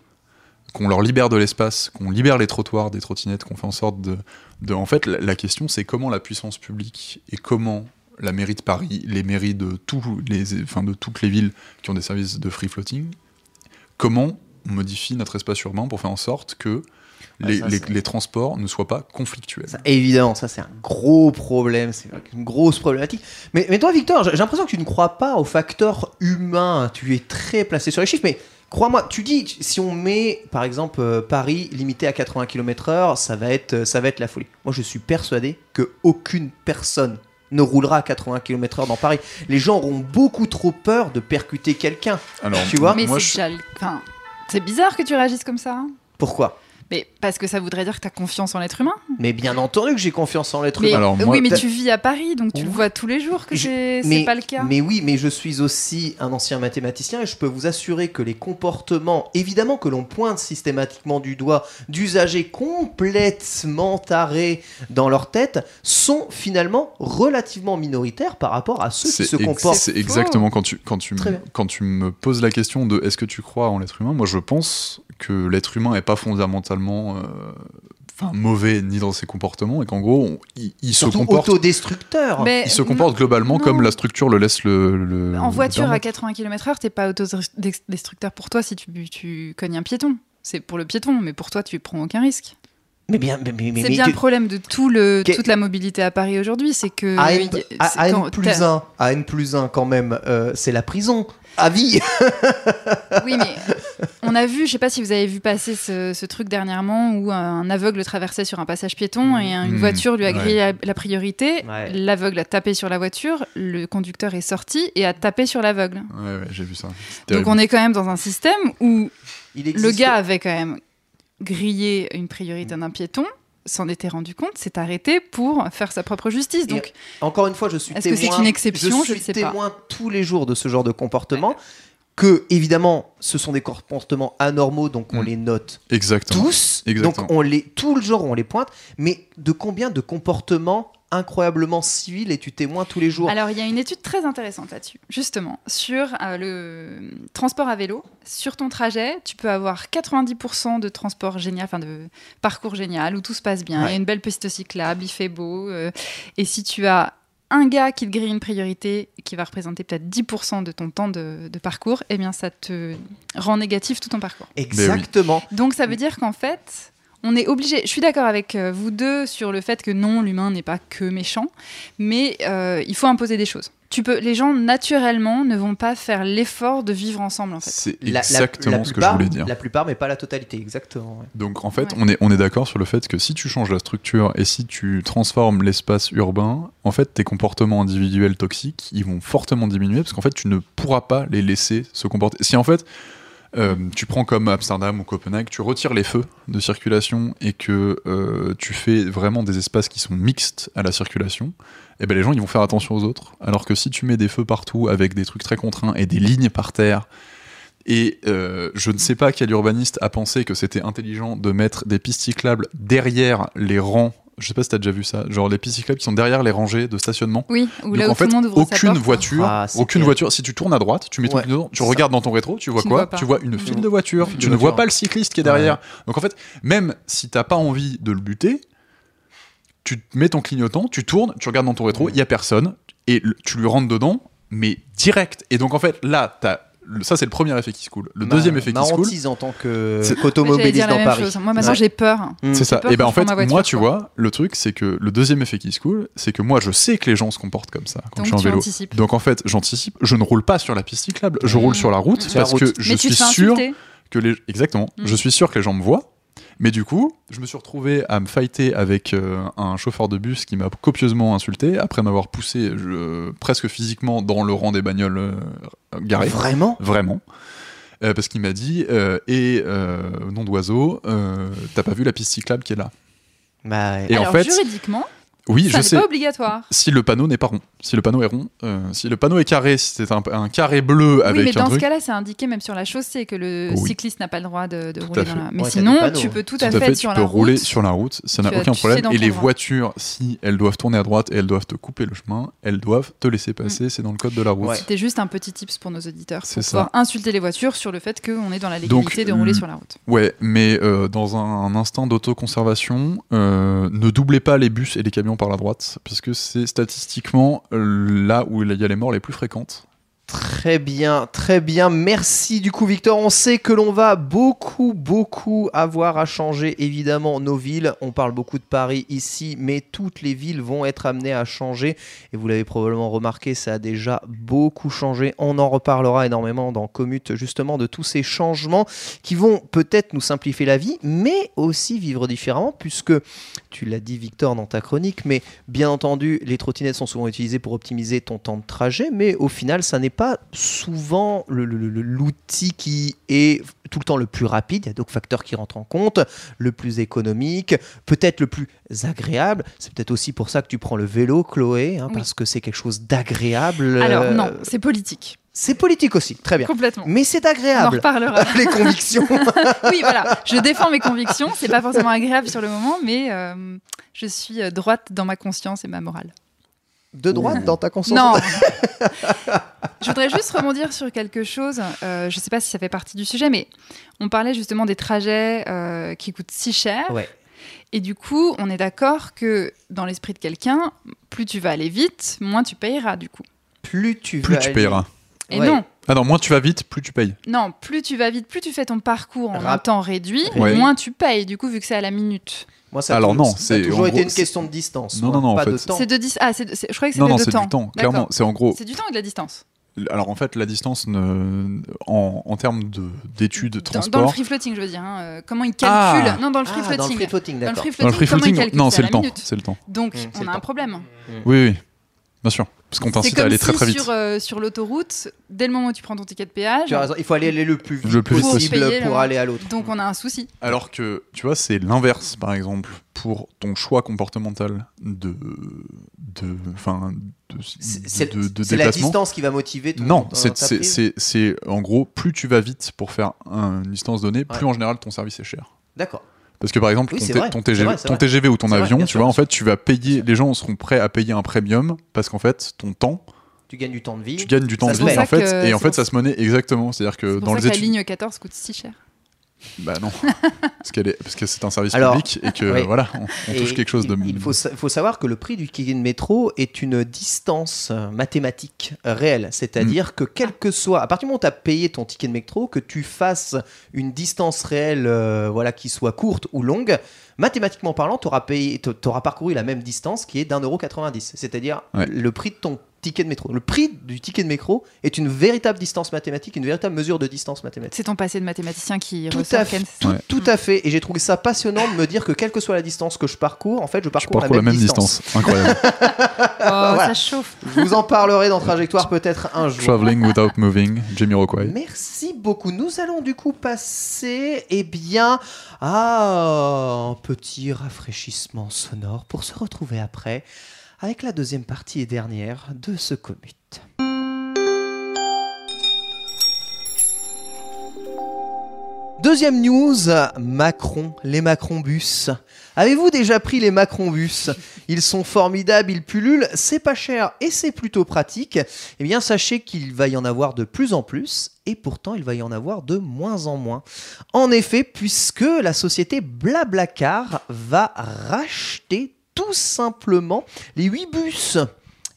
[SPEAKER 3] qu'on leur libère de l'espace, qu'on libère les trottoirs des trottinettes, qu'on fait en sorte de... en fait, la, question, c'est comment la puissance publique et comment la mairie de Paris, les mairies de, tous les, de toutes les villes qui ont des services de free floating, comment on modifie notre espace urbain pour faire en sorte que les,
[SPEAKER 1] ça,
[SPEAKER 3] les- transports ne soient pas conflictuels.
[SPEAKER 1] Ça, évidemment, ça c'est un gros problème, c'est une grosse problématique. Mais, mais toi, Victor, j'ai l'impression que tu ne crois pas au facteur humain. Tu es très placé sur les chiffres, mais crois-moi, tu dis si on met par exemple euh, Paris limité à 80 km/h, ça va être ça va être la folie. Moi, je suis persuadé que aucune personne ne roulera à 80 km/h dans Paris. Les gens auront beaucoup trop peur de percuter quelqu'un.
[SPEAKER 3] Alors,
[SPEAKER 1] Tu vois
[SPEAKER 2] Mais
[SPEAKER 3] moi,
[SPEAKER 2] c'est
[SPEAKER 3] je-
[SPEAKER 2] déjà le- enfin, c'est bizarre que tu réagisses comme ça. hein.
[SPEAKER 1] Pourquoi?
[SPEAKER 2] Mais parce que ça voudrait dire que tu as confiance en l'être humain.
[SPEAKER 1] Mais bien entendu que j'ai confiance en l'être humain.
[SPEAKER 3] Alors, moi,
[SPEAKER 2] oui, mais tu vis à Paris, donc tu le
[SPEAKER 1] Oui.
[SPEAKER 2] vois tous les jours que
[SPEAKER 1] Je-
[SPEAKER 2] c'est, pas le cas.
[SPEAKER 1] Mais oui, mais je suis aussi un ancien mathématicien et je peux vous assurer que les comportements, évidemment que l'on pointe systématiquement du doigt d'usagers complètement tarés dans leur tête, sont finalement relativement minoritaires par rapport à ceux qui se comportent.
[SPEAKER 3] C'est exactement quand tu, quand, tu me, quand tu me poses la question de est-ce que tu crois en l'être humain, moi je pense que l'être humain n'est pas fondamentalement euh, enfin, mauvais ni dans ses comportements et qu'en gros on- il, il se comporte,
[SPEAKER 2] Mais-
[SPEAKER 1] autodestructeurs.
[SPEAKER 3] il se comporte globalement
[SPEAKER 2] non.
[SPEAKER 3] comme la structure le laisse le. le-
[SPEAKER 2] En
[SPEAKER 3] le
[SPEAKER 2] voiture à
[SPEAKER 3] permettre.
[SPEAKER 2] 80 km/h, t'es pas autodestructeur pour toi si tu, tu cognes un piéton. C'est pour le piéton, mais pour toi, tu prends aucun risque.
[SPEAKER 1] Mais bien, mais, mais, mais-
[SPEAKER 2] c'est
[SPEAKER 1] mais
[SPEAKER 2] bien
[SPEAKER 1] tu-
[SPEAKER 2] le problème de tout le,
[SPEAKER 1] Que-
[SPEAKER 2] toute la mobilité à Paris aujourd'hui, c'est que
[SPEAKER 1] à N, à- à plus
[SPEAKER 2] t'as-
[SPEAKER 1] 1, à N plus 1 quand même, euh, c'est la prison. À vie
[SPEAKER 2] Oui, mais on a vu, je sais pas si vous avez vu passer ce, ce truc dernièrement où un aveugle traversait sur un passage piéton et une
[SPEAKER 3] Mmh,
[SPEAKER 2] voiture lui a
[SPEAKER 3] ouais.
[SPEAKER 2] grillé la, la priorité.
[SPEAKER 1] Ouais.
[SPEAKER 2] L'aveugle a tapé sur la voiture, le conducteur est sorti et a tapé sur l'aveugle.
[SPEAKER 3] Ouais, ouais, j'ai vu ça.
[SPEAKER 2] Donc on est quand même dans un système où
[SPEAKER 1] Il
[SPEAKER 2] le gars avait quand même grillé une priorité d'un piéton, s'en était rendu compte, s'est arrêté pour faire sa propre justice. Donc
[SPEAKER 1] Encore une fois, je suis
[SPEAKER 2] Est-ce que
[SPEAKER 1] témoin.
[SPEAKER 2] c'est une exception? Je
[SPEAKER 1] suis
[SPEAKER 2] ne sais pas.
[SPEAKER 1] témoin tous les jours de ce genre de comportement. Que évidemment, ce sont des comportements anormaux, donc on
[SPEAKER 3] Mm.
[SPEAKER 1] les note
[SPEAKER 3] Exactement.
[SPEAKER 1] tous.
[SPEAKER 3] Exactement.
[SPEAKER 1] Donc on les tout le jour on les pointe. Mais de combien de comportements incroyablement civil et tu témoins tous les jours.
[SPEAKER 2] Alors, il y a une étude très intéressante là-dessus, justement, sur euh, le transport à vélo. Sur ton trajet, tu peux avoir 90% de transport génial, enfin de parcours génial, où tout se passe bien.
[SPEAKER 1] Ouais.
[SPEAKER 2] Il y a une belle piste cyclable, il fait beau. euh, et si tu as un gars qui te grille une priorité, qui va représenter peut-être 10% de ton temps de, de parcours, eh bien, ça te rend négatif tout ton parcours.
[SPEAKER 1] Exactement.
[SPEAKER 2] Donc ça veut dire qu'en fait, on est obligé. Je suis d'accord avec euh, vous deux sur le fait que non, l'humain n'est pas que méchant, mais euh, il faut imposer des choses. Tu peux, les gens naturellement ne vont pas faire l'effort de vivre ensemble en fait.
[SPEAKER 3] C'est
[SPEAKER 1] La- la-
[SPEAKER 3] exactement
[SPEAKER 1] la
[SPEAKER 3] ce que je voulais dire.
[SPEAKER 1] La plupart, mais pas la totalité, exactement. ouais.
[SPEAKER 3] Donc en fait,
[SPEAKER 2] Ouais.
[SPEAKER 3] on est, on est d'accord sur le fait que si tu changes la structure et si tu transformes l'espace urbain, en fait, tes comportements individuels toxiques, ils vont fortement diminuer parce qu'en fait, tu ne pourras pas les laisser se comporter. Si en fait, euh, tu prends comme Amsterdam ou Copenhague, tu retires les feux de circulation et que euh, tu fais vraiment des espaces qui sont mixtes à la circulation, eh ben les gens ils vont faire attention aux autres. Alors que si tu mets des feux partout avec des trucs très contraints et des lignes par terre, et euh, je ne sais pas quel urbaniste a pensé que c'était intelligent de mettre des pistes cyclables derrière les rangs. Je sais pas si t'as déjà vu ça, genre les pistes cyclables qui sont derrière les rangées de stationnement.
[SPEAKER 2] Oui, ou
[SPEAKER 3] Donc
[SPEAKER 2] là où
[SPEAKER 3] en fait,
[SPEAKER 2] tout le monde ouvre sa
[SPEAKER 3] aucune
[SPEAKER 2] porte.
[SPEAKER 3] voiture,
[SPEAKER 1] Ah,
[SPEAKER 3] aucune
[SPEAKER 1] clair.
[SPEAKER 3] voiture. Si tu tournes à droite, tu mets ton
[SPEAKER 1] Ouais,
[SPEAKER 3] tu
[SPEAKER 1] ça.
[SPEAKER 3] regardes dans ton rétro, tu vois
[SPEAKER 2] Tu
[SPEAKER 3] quoi
[SPEAKER 2] vois.
[SPEAKER 3] Tu vois une file de voitures. Tu
[SPEAKER 1] de
[SPEAKER 3] ne vois pas le cycliste qui est derrière. Donc en fait, même si t'as pas envie de le buter, tu mets ton clignotant, tu tournes, tu regardes dans ton rétro, il y a personne et tu lui rentres dedans, mais direct. Et donc en fait, là, t'as ça c'est le premier effet qui se coule. Le
[SPEAKER 1] Ma-
[SPEAKER 3] deuxième effet qui se coule,
[SPEAKER 1] en tant que qu'automobiliste dans
[SPEAKER 2] même
[SPEAKER 1] Paris.
[SPEAKER 2] chose. Moi maintenant
[SPEAKER 1] Ouais.
[SPEAKER 2] j'ai peur.
[SPEAKER 1] Mm.
[SPEAKER 3] C'est ça.
[SPEAKER 2] peur
[SPEAKER 3] Et ben en fait,
[SPEAKER 2] voiture,
[SPEAKER 3] moi, tu
[SPEAKER 2] quoi.
[SPEAKER 3] vois, le truc, c'est que le deuxième effet qui se coule, c'est que moi, je sais que les gens se comportent comme ça quand
[SPEAKER 2] Donc
[SPEAKER 3] je suis en vélo.
[SPEAKER 2] anticipes.
[SPEAKER 3] Donc en fait, j'anticipe. Je ne roule pas sur la piste cyclable, je
[SPEAKER 2] Mmh.
[SPEAKER 3] roule sur la route
[SPEAKER 1] la
[SPEAKER 3] parce
[SPEAKER 1] route.
[SPEAKER 3] que je
[SPEAKER 2] Mais
[SPEAKER 3] suis sûr que les exactement,
[SPEAKER 2] Mm.
[SPEAKER 3] je suis sûr que les gens me voient. Mais du coup, je me suis retrouvé à me fighter avec euh, un chauffeur de bus qui m'a copieusement insulté après m'avoir poussé je- presque physiquement dans le rang des bagnoles euh, garées.
[SPEAKER 1] Vraiment?
[SPEAKER 3] Vraiment. Euh, parce qu'il m'a dit, euh, et euh, nom d'oiseau, euh, t'as pas vu la piste cyclable qui est là?
[SPEAKER 1] Bah,
[SPEAKER 3] Et en fait-
[SPEAKER 2] juridiquement,
[SPEAKER 3] Oui,
[SPEAKER 2] ça
[SPEAKER 3] je sais.
[SPEAKER 2] pas obligatoire.
[SPEAKER 3] Si le panneau n'est pas rond, si le panneau est rond, euh, si le panneau est carré, si c'est un, un carré bleu avec
[SPEAKER 2] oui, mais
[SPEAKER 3] un
[SPEAKER 2] dans ce
[SPEAKER 3] truc,
[SPEAKER 2] cas-là, c'est indiqué même sur la chaussée que le
[SPEAKER 3] Oui.
[SPEAKER 2] cycliste n'a pas le droit de, rouler dans
[SPEAKER 3] fait.
[SPEAKER 2] la. Mais
[SPEAKER 1] Ouais,
[SPEAKER 2] sinon,
[SPEAKER 1] panneaux.
[SPEAKER 2] tu peux tout
[SPEAKER 3] tout
[SPEAKER 2] à fait,
[SPEAKER 3] tu
[SPEAKER 2] sur
[SPEAKER 3] peux
[SPEAKER 2] la
[SPEAKER 3] rouler
[SPEAKER 2] route.
[SPEAKER 3] sur la route, ça n'a
[SPEAKER 2] Tu
[SPEAKER 3] aucun
[SPEAKER 2] tu
[SPEAKER 3] problème. Et les
[SPEAKER 2] droit.
[SPEAKER 3] voitures, si elles doivent tourner à droite et elles doivent te couper le chemin, elles doivent te laisser passer. C'est dans le code de la route.
[SPEAKER 1] Ouais.
[SPEAKER 2] C'était juste un petit tips pour nos auditeurs
[SPEAKER 3] C'est
[SPEAKER 2] pour
[SPEAKER 3] ça.
[SPEAKER 2] pouvoir insulter les voitures sur le fait qu'on est dans la
[SPEAKER 3] Donc,
[SPEAKER 2] légalité de rouler
[SPEAKER 3] le-
[SPEAKER 2] sur la route.
[SPEAKER 3] Ouais, mais euh, dans un, un instinct d'autoconservation, euh, ne doublez pas les bus et les camions par la droite, puisque c'est statistiquement là où il y a les morts les plus fréquentes.
[SPEAKER 1] Très bien, très bien. Merci du coup Victor. On sait que l'on va beaucoup, beaucoup avoir à changer évidemment nos villes. On parle beaucoup de Paris ici, mais toutes les villes vont être amenées à changer. Et vous l'avez probablement remarqué, ça a déjà beaucoup changé. On en reparlera énormément dans Commute justement de tous ces changements qui vont peut-être nous simplifier la vie, mais aussi vivre différemment, puisque tu l'as dit Victor dans ta chronique, mais bien entendu, les trottinettes sont souvent utilisées pour optimiser ton temps de trajet, mais au final, ça n'est pas souvent l'outil qui est tout le temps le plus rapide. Il y a d'autres facteurs qui rentrent en compte, le plus économique, peut-être le plus agréable. C'est peut-être aussi pour ça que tu prends le vélo, Chloé, hein,
[SPEAKER 2] Oui.
[SPEAKER 1] parce que c'est quelque chose d'agréable.
[SPEAKER 2] Alors
[SPEAKER 1] Euh,
[SPEAKER 2] non, c'est politique,
[SPEAKER 1] C'est politique aussi, très bien.
[SPEAKER 2] complètement.
[SPEAKER 1] Mais c'est
[SPEAKER 2] On en
[SPEAKER 1] agréable.
[SPEAKER 2] reparlera.
[SPEAKER 1] Les convictions.
[SPEAKER 2] oui, voilà. Je défends mes convictions. C'est pas forcément agréable sur le moment, mais euh, je suis euh, droite dans ma conscience et ma morale.
[SPEAKER 1] De droite dans ta conscience.
[SPEAKER 2] Non. je voudrais juste rebondir sur quelque chose. Euh, je sais pas si ça fait partie du sujet, mais on parlait justement des trajets euh, qui coûtent si cher.
[SPEAKER 1] Ouais.
[SPEAKER 2] Et du coup, on est d'accord que dans l'esprit de quelqu'un, plus tu vas aller vite, moins tu payeras du coup.
[SPEAKER 1] Plus tu
[SPEAKER 3] Plus
[SPEAKER 1] vas
[SPEAKER 3] tu
[SPEAKER 1] aller-
[SPEAKER 3] payeras.
[SPEAKER 2] Et
[SPEAKER 1] Ouais.
[SPEAKER 2] non,
[SPEAKER 3] Ah non, moins tu vas vite, plus tu payes.
[SPEAKER 2] non, plus tu vas vite, plus tu fais ton parcours en un temps réduit,
[SPEAKER 3] Ouais.
[SPEAKER 2] moins tu payes du coup vu que c'est à la minute.
[SPEAKER 1] Moi, ça a
[SPEAKER 3] Alors
[SPEAKER 1] tou-
[SPEAKER 3] non,
[SPEAKER 1] ça a
[SPEAKER 3] c'est-
[SPEAKER 1] toujours
[SPEAKER 3] en
[SPEAKER 1] été
[SPEAKER 3] gros,
[SPEAKER 1] une question de distance.
[SPEAKER 3] Non,
[SPEAKER 1] moi,
[SPEAKER 3] non, non, en
[SPEAKER 1] pas
[SPEAKER 3] fait,
[SPEAKER 1] de temps.
[SPEAKER 2] C'est de 10 ah, c'est de- c'est- je croyais que
[SPEAKER 3] Non,
[SPEAKER 2] c'était
[SPEAKER 3] non,
[SPEAKER 2] de
[SPEAKER 3] c'est
[SPEAKER 2] temps.
[SPEAKER 3] du temps. Clairement, c'est en gros.
[SPEAKER 2] C'est du temps et de la distance.
[SPEAKER 3] Alors en fait, la distance, ne- en, en termes de- d'études, de
[SPEAKER 2] Dans, dans le
[SPEAKER 3] transport.
[SPEAKER 2] free floating, je veux dire. hein, euh, comment ils
[SPEAKER 3] Ah.
[SPEAKER 2] calculent Non, dans le free
[SPEAKER 1] Ah, dans le
[SPEAKER 2] floating.
[SPEAKER 1] free floating,
[SPEAKER 2] Dans le
[SPEAKER 1] d'accord.
[SPEAKER 2] free
[SPEAKER 3] Dans le
[SPEAKER 2] floating,
[SPEAKER 3] free
[SPEAKER 2] comment ils
[SPEAKER 3] floating,
[SPEAKER 2] calculent
[SPEAKER 3] non,
[SPEAKER 2] C'est
[SPEAKER 3] le temps. C'est le temps.
[SPEAKER 2] Donc,
[SPEAKER 1] Mmh, c'est
[SPEAKER 2] on a un problème.
[SPEAKER 3] Oui, oui. Bien sûr. Parce qu'on t'incite à aller
[SPEAKER 2] si
[SPEAKER 3] très très vite.
[SPEAKER 2] sur, euh, sur l'autoroute, dès le moment où tu prends ton ticket de péage,
[SPEAKER 1] Tu as raison, il faut aller, aller le plus vite
[SPEAKER 3] Le plus vite
[SPEAKER 1] possible pour aller à l'autre.
[SPEAKER 2] donc on a un souci.
[SPEAKER 3] Alors que, tu vois, c'est l'inverse, par exemple, pour ton choix comportemental de. de. Enfin. de,
[SPEAKER 1] C'est c'est-
[SPEAKER 3] de, de
[SPEAKER 1] c'est la
[SPEAKER 3] déplacement.
[SPEAKER 1] distance qui va motiver ton
[SPEAKER 3] Non,
[SPEAKER 1] ton-
[SPEAKER 3] c'est-
[SPEAKER 1] ta
[SPEAKER 3] c'est
[SPEAKER 1] prise.
[SPEAKER 3] c'est- c'est- en gros, plus tu vas vite pour faire un- une distance donnée, plus
[SPEAKER 1] Ouais.
[SPEAKER 3] en général ton service est cher.
[SPEAKER 1] D'accord.
[SPEAKER 3] Parce que par exemple,
[SPEAKER 1] Oui,
[SPEAKER 3] ton,
[SPEAKER 1] vrai,
[SPEAKER 3] TGV,
[SPEAKER 1] vrai, c'est
[SPEAKER 3] ton
[SPEAKER 1] vrai.
[SPEAKER 3] TGV ou ton
[SPEAKER 1] vrai,
[SPEAKER 3] avion, tu
[SPEAKER 1] sûr,
[SPEAKER 3] vois, en fait, tu vas payer, les gens seront prêts à payer un premium parce qu'en fait, ton temps,
[SPEAKER 1] Tu gagnes du temps de vie.
[SPEAKER 3] tu gagnes du temps
[SPEAKER 1] Ça
[SPEAKER 3] de vie, en fait, et en fait, ça se monnaie exactement. C'est-à-dire que dans les
[SPEAKER 2] que la
[SPEAKER 3] études,
[SPEAKER 2] ligne 14 coûte si cher.
[SPEAKER 3] Bah non, parce qu'elle est, parce que c'est un service
[SPEAKER 1] Alors,
[SPEAKER 3] public et que
[SPEAKER 1] oui.
[SPEAKER 3] voilà, on, on
[SPEAKER 1] Et
[SPEAKER 3] touche quelque chose de.
[SPEAKER 1] Il faut, sa- faut savoir que le prix du ticket de métro est une distance mathématique réelle. C'est-à-dire que quel que soit, à partir du moment où tu as payé ton ticket de métro, que tu fasses une distance réelle euh, voilà, qui soit courte ou longue, mathématiquement parlant, tu auras, parcouru la même distance qui est d'un euro 90. C'est-à-dire
[SPEAKER 3] Ouais.
[SPEAKER 1] le prix de ton ticket de métro. Le prix du ticket de métro est une véritable distance mathématique, une véritable mesure de distance mathématique.
[SPEAKER 2] C'est ton passé de mathématicien qui
[SPEAKER 1] Tout
[SPEAKER 2] ressort,
[SPEAKER 1] à, fait, tout,
[SPEAKER 3] Ouais.
[SPEAKER 1] tout à fait. Et j'ai trouvé ça passionnant de me dire que quelle que soit la distance que je parcours, en fait, je
[SPEAKER 3] Je
[SPEAKER 1] parcours,
[SPEAKER 3] parcours la même distance. Incroyable.
[SPEAKER 2] Oh,
[SPEAKER 1] Voilà.
[SPEAKER 2] ça chauffe.
[SPEAKER 1] Je vous en parlerai dans Trajectoire peut-être un jour.
[SPEAKER 3] Traveling without moving, Jamie Rockway.
[SPEAKER 1] Merci beaucoup. Nous allons du coup passer, eh bien, à un petit rafraîchissement sonore pour se retrouver après avec la deuxième partie et dernière de ce commute. Deuxième news, Macron, les Macron bus. Avez-vous déjà pris les Macron bus? Ils sont formidables, ils pullulent, c'est pas cher et c'est plutôt pratique. Eh bien, sachez qu'il va y en avoir de plus en plus et pourtant il va y en avoir de moins en moins. En effet, puisque la société Blablacar va racheter tout simplement les 8 bus.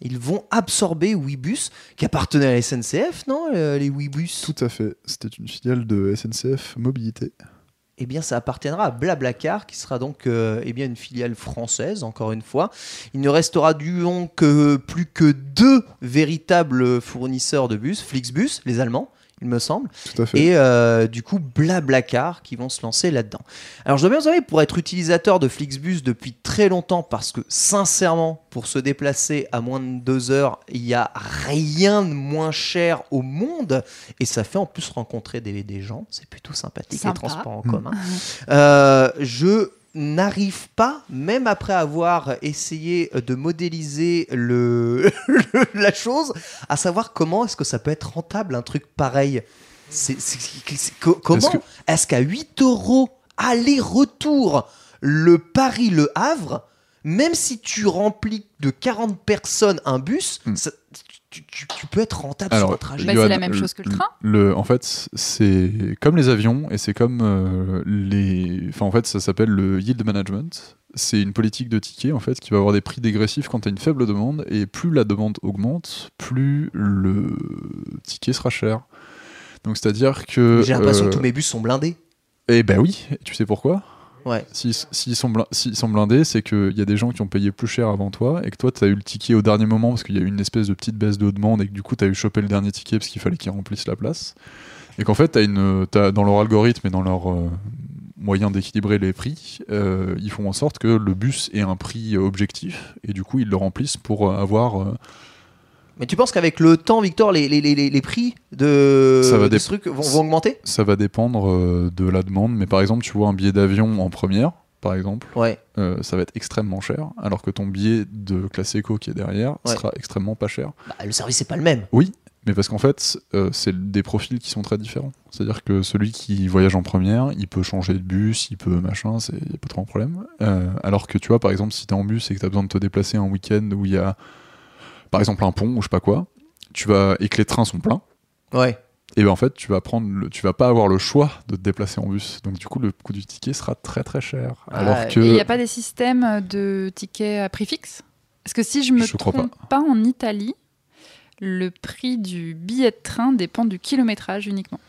[SPEAKER 1] Ils vont absorber Ouibus, qui appartenait à la SNCF, non euh, Les Ouibus
[SPEAKER 3] Tout à fait. C'était une filiale de SNCF Mobilité.
[SPEAKER 1] eh bien, ça appartiendra à Blablacar, qui sera donc euh, eh bien, une filiale française, encore une fois. Il ne restera du long que plus que deux véritables fournisseurs de bus, Flixbus, les Allemands, il me semble,
[SPEAKER 3] Tout à fait.
[SPEAKER 1] et euh, du coup Blablacar qui vont se lancer là-dedans. Alors je dois bien vous avouer, pour être utilisateur de Flixbus depuis très longtemps, parce que sincèrement, pour se déplacer à moins de deux heures, il n'y a rien de moins cher au monde, et ça fait en plus rencontrer des, des gens, c'est plutôt sympathique,
[SPEAKER 2] Sympa.
[SPEAKER 1] les transports en
[SPEAKER 3] Mm.
[SPEAKER 1] commun. Euh, je n'arrive pas, même après avoir essayé de modéliser le, la chose, à savoir comment est-ce que ça peut être rentable un truc pareil. C'est, c'est- c'est- c'est- co- comment
[SPEAKER 3] Est-ce que-
[SPEAKER 1] est-ce qu'à 8 euros aller-retour le Paris-Le Havre, même si tu remplis de 40 personnes un bus,
[SPEAKER 3] Hmm.
[SPEAKER 1] ça- tu, tu- tu peux être rentable
[SPEAKER 3] Alors,
[SPEAKER 1] sur un trajet.
[SPEAKER 2] Bah, c'est la même chose que le train.
[SPEAKER 3] Le, en fait, c'est comme les avions et c'est comme euh, les. Enfin, en fait, ça s'appelle le yield management. C'est une politique de ticket en fait qui va avoir des prix dégressifs quand tu as une faible demande et plus la demande augmente, plus le ticket sera cher. Donc, c'est-à-dire que.
[SPEAKER 1] J'ai l'impression
[SPEAKER 3] euh,
[SPEAKER 1] que tous mes bus sont blindés.
[SPEAKER 3] Eh ben oui, tu sais pourquoi? S'ils s'ils sont, blindés, c'est qu'il y a des gens qui ont payé plus cher avant toi et que toi, tu as eu le ticket au dernier moment parce qu'il y a eu une espèce de petite baisse de demande et que du coup, tu as eu chopé le dernier ticket parce qu'il fallait qu'ils remplissent la place. Et qu'en fait, as dans leur algorithme et dans leur euh, moyen d'équilibrer les prix, euh, ils font en sorte que le bus ait un prix objectif et du coup, ils le remplissent pour euh, avoir.
[SPEAKER 1] Mais tu penses qu'avec le temps, Victor, les, les, les, les- prix de,
[SPEAKER 3] Ça va
[SPEAKER 1] de ce truc vont, vont augmenter?
[SPEAKER 3] Ça va dépendre euh, de la demande, mais par exemple, tu vois un billet d'avion en première, par exemple.
[SPEAKER 1] Ouais.
[SPEAKER 3] euh, ça va être extrêmement cher, alors que ton billet de classe éco qui est derrière
[SPEAKER 1] Ouais.
[SPEAKER 3] sera extrêmement pas cher.
[SPEAKER 1] Bah, le service c'est pas le même.
[SPEAKER 3] Oui, mais parce qu'en fait, euh, c'est des profils qui sont très différents. C'est-à-dire que celui qui voyage en première, il peut changer de bus, il peut machin, il n'y a pas trop de problème. Euh, alors que tu vois, par exemple, si tu es en bus et que tu as besoin de te déplacer un week-end où il y a, par exemple, un pont ou je sais pas quoi, tu vas, et que les trains sont pleins,
[SPEAKER 1] Ouais.
[SPEAKER 3] et ben en fait, tu vas prendre, le, tu vas pas avoir le choix de te déplacer en bus. Donc du coup, le coût du ticket sera très très cher. Alors que
[SPEAKER 2] Et il n'y a pas des systèmes de tickets à prix fixe? Parce que si je me
[SPEAKER 3] Je
[SPEAKER 2] trompe pas. en Italie, le prix du billet de train dépend du kilométrage uniquement.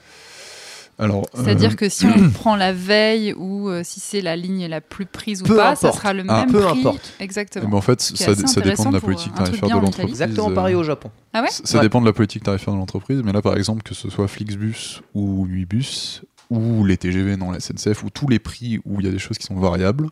[SPEAKER 3] Alors,
[SPEAKER 2] C'est-à-dire
[SPEAKER 3] euh,
[SPEAKER 2] que si on prend la veille ou euh, si c'est la ligne la plus prise ou
[SPEAKER 1] Peu
[SPEAKER 2] pas, ça sera le
[SPEAKER 3] Ah.
[SPEAKER 2] même
[SPEAKER 1] Peu
[SPEAKER 2] prix.
[SPEAKER 1] importe.
[SPEAKER 2] Exactement.
[SPEAKER 3] Mais en fait,
[SPEAKER 2] qui est
[SPEAKER 3] ça, dépend de la politique tarifaire de
[SPEAKER 2] en
[SPEAKER 3] l'entreprise.
[SPEAKER 2] Italie.
[SPEAKER 1] Exactement
[SPEAKER 3] euh,
[SPEAKER 1] pareil au Japon.
[SPEAKER 2] Ah ouais
[SPEAKER 3] Ça
[SPEAKER 1] Ouais.
[SPEAKER 3] dépend de la politique tarifaire de l'entreprise, mais là par exemple, que ce soit Flixbus ou Nuibus ou les TGV dans la SNCF ou tous les prix où il y a des choses qui sont variables,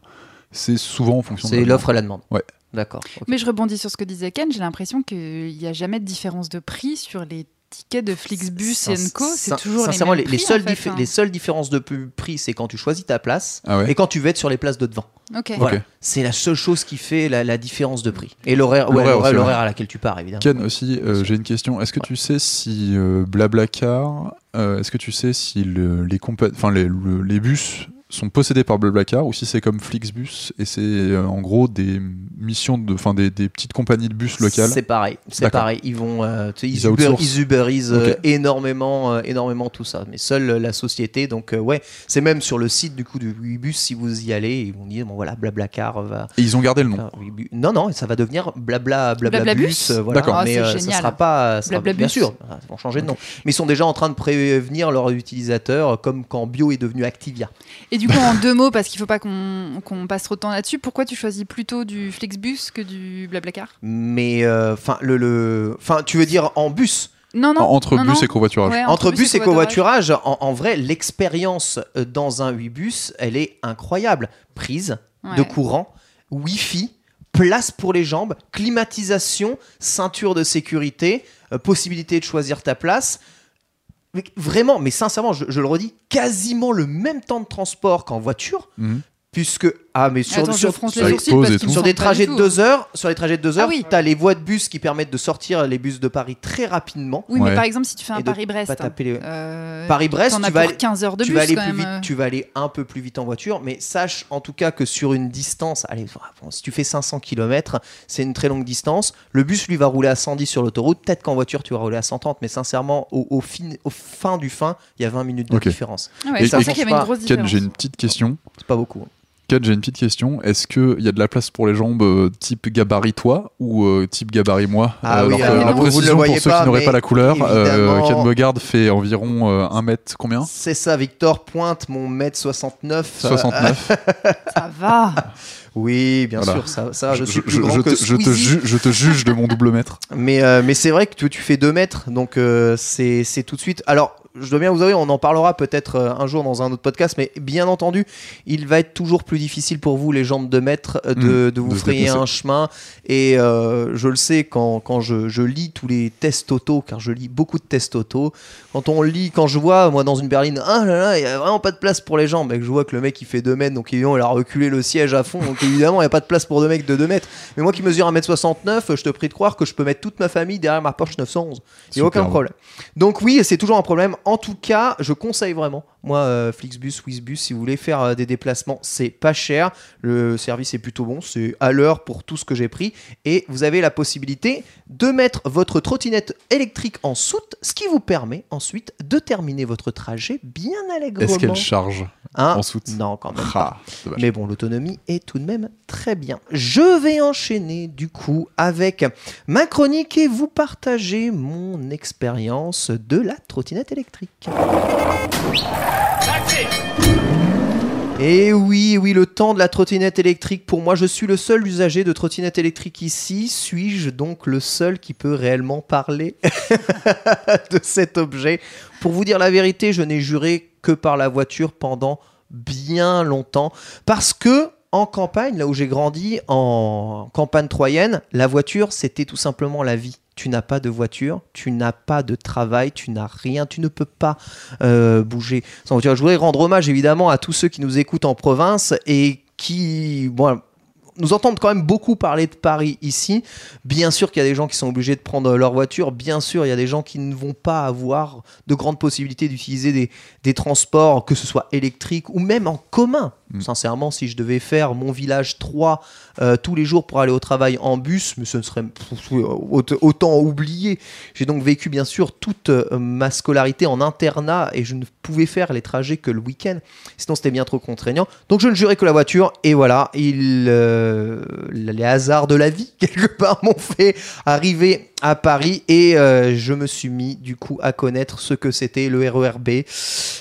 [SPEAKER 3] c'est souvent en fonction de
[SPEAKER 1] C'est
[SPEAKER 3] la
[SPEAKER 1] l'offre et la demande.
[SPEAKER 3] Ouais.
[SPEAKER 1] D'accord.
[SPEAKER 2] Mais je rebondis sur ce que disait Ken, j'ai l'impression qu'il n'y a jamais de différence de prix sur les tickets de Flixbus et Co. C'est toujours les mêmes
[SPEAKER 1] les, seules
[SPEAKER 2] en fait,
[SPEAKER 1] diffé-
[SPEAKER 2] hein.
[SPEAKER 1] les seules différences de prix, c'est quand tu choisis ta place
[SPEAKER 3] Ah ouais
[SPEAKER 1] et quand tu vas être sur les places de devant.
[SPEAKER 2] Ok.
[SPEAKER 1] Voilà. C'est la seule chose qui fait la, la différence de prix. Et l'horaire ouais, à laquelle tu pars, évidemment.
[SPEAKER 3] Ken aussi, euh, j'ai une question. Est-ce que tu sais si euh, Blablacar, euh, est-ce que tu sais si le- les, compa- enfin, les, le- les bus sont possédés par Blablacar ou si c'est comme Flixbus et c'est euh, en gros des missions de, enfin des, des petites compagnies de bus locales.
[SPEAKER 1] C'est pareil, c'est pareil. Ils vont, euh, ils,
[SPEAKER 3] Ils
[SPEAKER 1] Uber,
[SPEAKER 3] outsourcent.
[SPEAKER 1] ils Uberisent, euh, énormément, euh, énormément tout ça. Mais seule la société, donc euh, ouais, c'est même sur le site du coup du Webus si vous y allez, ils vont dire bon voilà, Blablacar va.
[SPEAKER 3] Et ils ont gardé le nom.
[SPEAKER 1] Non non, ça va devenir Blabla Blabla
[SPEAKER 2] Blablabus
[SPEAKER 1] Bus, voilà.
[SPEAKER 3] D'accord.
[SPEAKER 2] Ah,
[SPEAKER 1] Mais euh, ça sera pas, ça sera-
[SPEAKER 2] Blablabus.
[SPEAKER 1] bien sûr, ils vont changer de nom. Mais ils sont déjà en train de prévenir leurs utilisateurs, comme quand Bio est devenu Activia.
[SPEAKER 2] Et du coup, en deux mots, parce qu'il faut pas qu'on passe trop de temps là-dessus, pourquoi tu choisis plutôt du Flixbus que du Blablacar?
[SPEAKER 1] Mais euh, enfin le le, enfin tu veux dire en bus?
[SPEAKER 2] Non, non.
[SPEAKER 3] Entre
[SPEAKER 2] non,
[SPEAKER 3] bus
[SPEAKER 2] non.
[SPEAKER 3] et covoiturage.
[SPEAKER 2] Ouais,
[SPEAKER 1] Entre bus et covoiturage, en, en vrai, l'expérience euh, dans un Ouibus, elle est incroyable. Prise
[SPEAKER 2] Ouais.
[SPEAKER 1] de courant, Wi-Fi, place pour les jambes, climatisation, ceinture de sécurité, euh, possibilité de choisir ta place. Mais Vraiment, mais sincèrement, je, je le redis, quasiment le même temps de transport qu'en voiture,
[SPEAKER 3] Mhm.
[SPEAKER 1] puisque ah mais sur,
[SPEAKER 2] Attends,
[SPEAKER 1] sur,
[SPEAKER 2] je fronce les sourcils parce me
[SPEAKER 1] des
[SPEAKER 2] pas
[SPEAKER 1] trajets
[SPEAKER 2] du
[SPEAKER 1] de
[SPEAKER 2] tout.
[SPEAKER 1] deux heures, sur les trajets de deux
[SPEAKER 2] Ah
[SPEAKER 1] heures,
[SPEAKER 2] oui.
[SPEAKER 1] t'as les voies de bus qui permettent de sortir les bus de Paris très rapidement.
[SPEAKER 2] Oui,
[SPEAKER 3] Ouais.
[SPEAKER 2] mais par exemple, si tu fais un
[SPEAKER 1] de
[SPEAKER 2] Paris-Brest,
[SPEAKER 1] pas taper les-
[SPEAKER 2] euh,
[SPEAKER 1] Paris-Brest,
[SPEAKER 2] t'en
[SPEAKER 1] tu
[SPEAKER 2] as
[SPEAKER 1] vas
[SPEAKER 2] pour
[SPEAKER 1] aller-
[SPEAKER 2] 15 heures de
[SPEAKER 1] tu
[SPEAKER 2] bus
[SPEAKER 1] vas aller
[SPEAKER 2] quand
[SPEAKER 1] plus
[SPEAKER 2] même.
[SPEAKER 1] vite,
[SPEAKER 2] euh.
[SPEAKER 1] tu vas aller un peu plus vite en voiture, mais sache en tout cas que sur une distance, allez, bon, si tu fais 500 km, c'est une très longue distance. Le bus lui va rouler à 110 sur l'autoroute, peut-être qu'en voiture tu vas rouler à 130, mais sincèrement, au, au fin, au fin du fin, il y a 20 minutes de
[SPEAKER 3] Ok.
[SPEAKER 1] différence.
[SPEAKER 2] Ah ouais,
[SPEAKER 3] Et-
[SPEAKER 2] qu'il y avait une grosse
[SPEAKER 3] Ken,
[SPEAKER 2] différence.
[SPEAKER 3] j'ai une petite question.
[SPEAKER 1] C'est pas beaucoup.
[SPEAKER 3] Ken, j'ai une petite question. Est-ce qu'il y a de la place pour les jambes euh, type gabarit toi ou euh, type gabarit moi?
[SPEAKER 1] Ah
[SPEAKER 2] oui,
[SPEAKER 3] alors,
[SPEAKER 2] alors,
[SPEAKER 3] euh,
[SPEAKER 2] vous- le
[SPEAKER 3] pour ceux
[SPEAKER 1] pas,
[SPEAKER 3] qui n'auraient pas la couleur, euh, Ken Bogard fait environ euh, 1 mètre combien?
[SPEAKER 1] C'est ça, Victor pointe mon mètre 69.
[SPEAKER 3] 69.
[SPEAKER 2] Ça va.
[SPEAKER 1] Oui, bien
[SPEAKER 3] Voilà.
[SPEAKER 1] sûr, ça, ça je, suis plus
[SPEAKER 3] je-
[SPEAKER 1] grand
[SPEAKER 3] je
[SPEAKER 1] que
[SPEAKER 3] te, je te
[SPEAKER 1] Squeezie.
[SPEAKER 3] ju- je te juge de mon double mètre.
[SPEAKER 1] Mais, euh, mais c'est vrai que tu, tu fais 2 mètres, donc euh, c'est c'est tout de suite. Alors, je dois bien vous avouer, on en parlera peut-être euh, un jour dans un autre podcast, mais bien entendu, il va être toujours plus difficile pour vous, les jambes de mètre, euh, de,
[SPEAKER 3] Mmh,
[SPEAKER 1] de vous
[SPEAKER 3] de
[SPEAKER 1] frayer un chemin. Et euh, je le sais quand, quand je, je lis tous les tests auto, car je lis beaucoup de tests auto. Quand on lit, quand je vois, moi, dans une berline, ah là là, il n'y a vraiment pas de place pour les et que je vois que le mec il fait 2 mètres, donc évidemment, il a reculé le siège à fond, donc évidemment, il n'y a pas de place pour deux mecs de 2 mètres. Mais moi qui mesure 1m69, je te prie de croire que je peux mettre toute ma famille derrière ma Porsche 911. Il n'y a aucun problème. Donc oui, c'est toujours un problème. En tout cas, je conseille vraiment. Moi, euh, Flixbus, Wizbus, si vous voulez faire euh, des déplacements, c'est pas cher. Le service est plutôt bon. C'est à l'heure pour tout ce que j'ai pris. Et vous avez la possibilité de mettre votre trottinette électrique en soute, ce qui vous permet ensuite de terminer votre trajet bien allègrement.
[SPEAKER 3] Est-ce qu'elle charge
[SPEAKER 1] Hein
[SPEAKER 3] en soute?
[SPEAKER 1] Non, quand même.
[SPEAKER 3] Ah.
[SPEAKER 1] Mais bon, l'autonomie est tout de même très bien. Je vais enchaîner du coup avec ma chronique et vous partager mon expérience de la trottinette électrique. Et oui, oui, le temps de la trottinette électrique, pour moi, je suis le seul usager de trottinette électrique ici. Suis-je donc le seul qui peut réellement parler de cet objet? Pour vous dire la vérité, je n'ai juré que par la voiture pendant bien longtemps. Parce que en campagne, là où j'ai grandi, en campagne troyenne, la voiture, c'était tout simplement la vie. Tu n'as pas de voiture, tu n'as pas de travail, tu n'as rien, tu ne peux pas euh, bouger sans voiture. Je voudrais rendre hommage évidemment à tous ceux qui nous écoutent en province et qui, nous entendent quand même beaucoup parler de Paris ici. Bien sûr qu'il y a des gens qui sont obligés de prendre leur voiture. Bien sûr, il y a des gens qui ne vont pas avoir de grandes possibilités d'utiliser des, des transports, que ce soit électriques ou même en commun.
[SPEAKER 3] Mm.
[SPEAKER 1] Sincèrement, si je devais faire mon village 3 euh, tous les jours pour aller au travail en bus, mais ce ne serait autant oublié. J'ai donc vécu bien sûr toute euh, ma scolarité en internat et je ne pouvais faire les trajets que le week-end. Sinon, c'était bien trop contraignant. Donc, je ne jurais que la voiture. Et voilà, il, euh, les hasards de la vie, quelque part, m'ont fait arriver à Paris. Et je me suis mis, du coup, à connaître ce que c'était le RERB,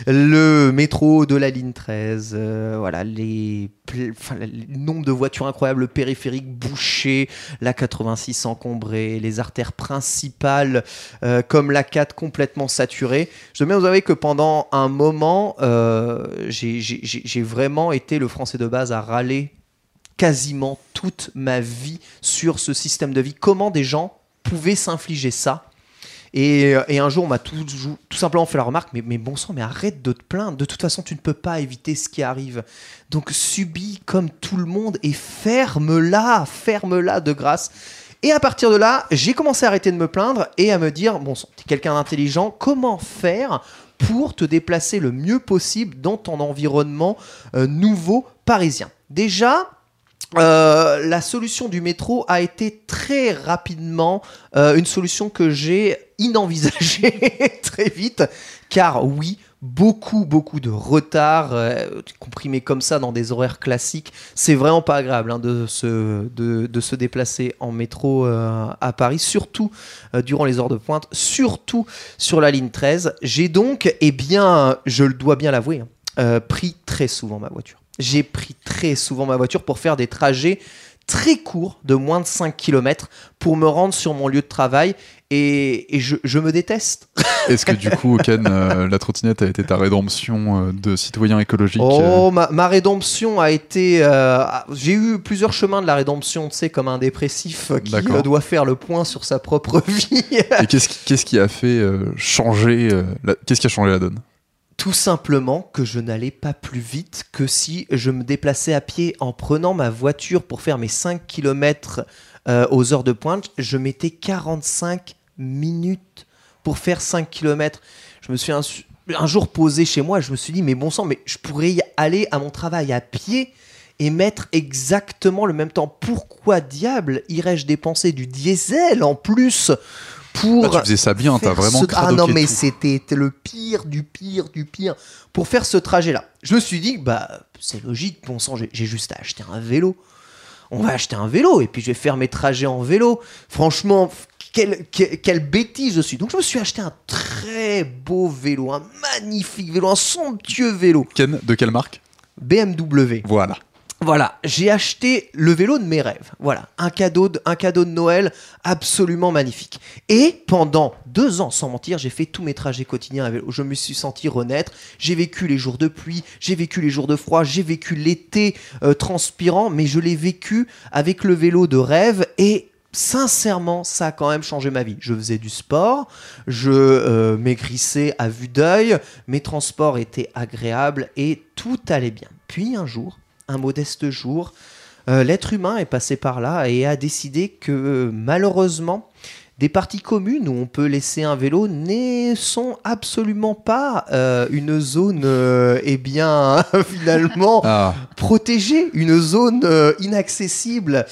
[SPEAKER 1] le métro de la ligne 13. euh, les, enfin, le nombre de voitures incroyables, le périphérique bouché, la 86 encombrée, les artères principales euh, comme la 4 complètement saturée. Je dois bien vous avouer que pendant un moment, euh, j'ai vraiment été le français de base à râler quasiment toute ma vie sur ce système de vie. Comment des gens pouvaient s'infliger ça et, euh, et un jour, on m'a tout, simplement fait la remarque, mais, mais bon sang, mais arrête de te plaindre. De toute façon, tu ne peux pas éviter ce qui arrive. Donc subis comme tout le monde et ferme-la, ferme-la de grâce. Et à partir de là, j'ai commencé à arrêter de me plaindre et à me dire, bon sang, t'es quelqu'un d'intelligent, comment faire pour te déplacer le mieux possible dans ton environnement euh, nouveau parisien? Déjà, euh, la solution du métro a été très rapidement une solution que j'ai inenvisagée très vite, car oui, beaucoup, beaucoup de retard, euh, comprimé comme ça dans des horaires classiques. C'est vraiment pas agréable hein, de, se, déplacer en métro euh, à Paris, surtout euh, durant les heures de pointe, surtout sur la ligne 13. J'ai donc, eh bien, je le dois bien l'avouer, hein, pris très souvent ma voiture. J'ai pris très souvent ma voiture pour faire des trajets très courts de moins de 5 km pour me rendre sur mon lieu de travail et, et je, je me déteste.
[SPEAKER 3] Est-ce que du coup, Ken, euh, la trottinette a été ta rédemption euh, de citoyen écologique euh,
[SPEAKER 1] Oh, ma, ma rédemption a été. euh, J'ai eu plusieurs chemins de la rédemption, tu sais, comme un dépressif qui euh, doit faire le point sur sa propre vie.
[SPEAKER 3] Et qu'est-ce qui, a fait euh, changer euh, la- Qu'est-ce qui a changé la donne?
[SPEAKER 1] Tout simplement que je n'allais pas plus vite que si je me déplaçais à pied en prenant ma voiture pour faire mes 5 km aux heures de pointe. Je mettais 45 minutes pour faire 5 km. Je me suis un, un jour posé chez moi, je me suis dit, mais bon sang, mais je pourrais y aller à mon travail à pied et mettre exactement le même temps. Pourquoi diable irais-je dépenser du diesel en plus pour
[SPEAKER 3] Ah, Tu faisais ça bien, t'as vraiment
[SPEAKER 1] ce- Ah non, mais c'était le pire du pire du pire pour faire ce trajet-là. Je me suis dit, bah, c'est logique, bon sang, j'ai j'ai juste à acheter un vélo. On va acheter un vélo et puis je vais faire mes trajets en vélo. Franchement, quelle, quelle, quelle bêtise je suis. Donc je me suis acheté un très beau vélo, un magnifique vélo, un somptueux vélo.
[SPEAKER 3] Ken, de quelle marque
[SPEAKER 1] BMW.
[SPEAKER 3] Voilà.
[SPEAKER 1] Voilà, j'ai acheté le vélo de mes rêves. Voilà, un cadeau de, un cadeau de Noël absolument magnifique. Et pendant deux ans, sans mentir, j'ai fait tous mes trajets quotidiens à vélo. Je me suis senti renaître. J'ai vécu les jours de pluie, j'ai vécu les jours de froid, j'ai vécu l'été euh, transpirant, mais je l'ai vécu avec le vélo de rêve et sincèrement, ça a quand même changé ma vie. Je faisais du sport, je euh, maigrissais à vue d'œil, mes transports étaient agréables et tout allait bien. Puis un jour, un modeste jour, euh, l'être humain est passé par là et a décidé que euh, malheureusement, des parties communes où on peut laisser un vélo ne sont absolument pas euh, une zone, euh, eh bien, finalement,
[SPEAKER 3] Ah,
[SPEAKER 1] protégée, une zone euh, inaccessible.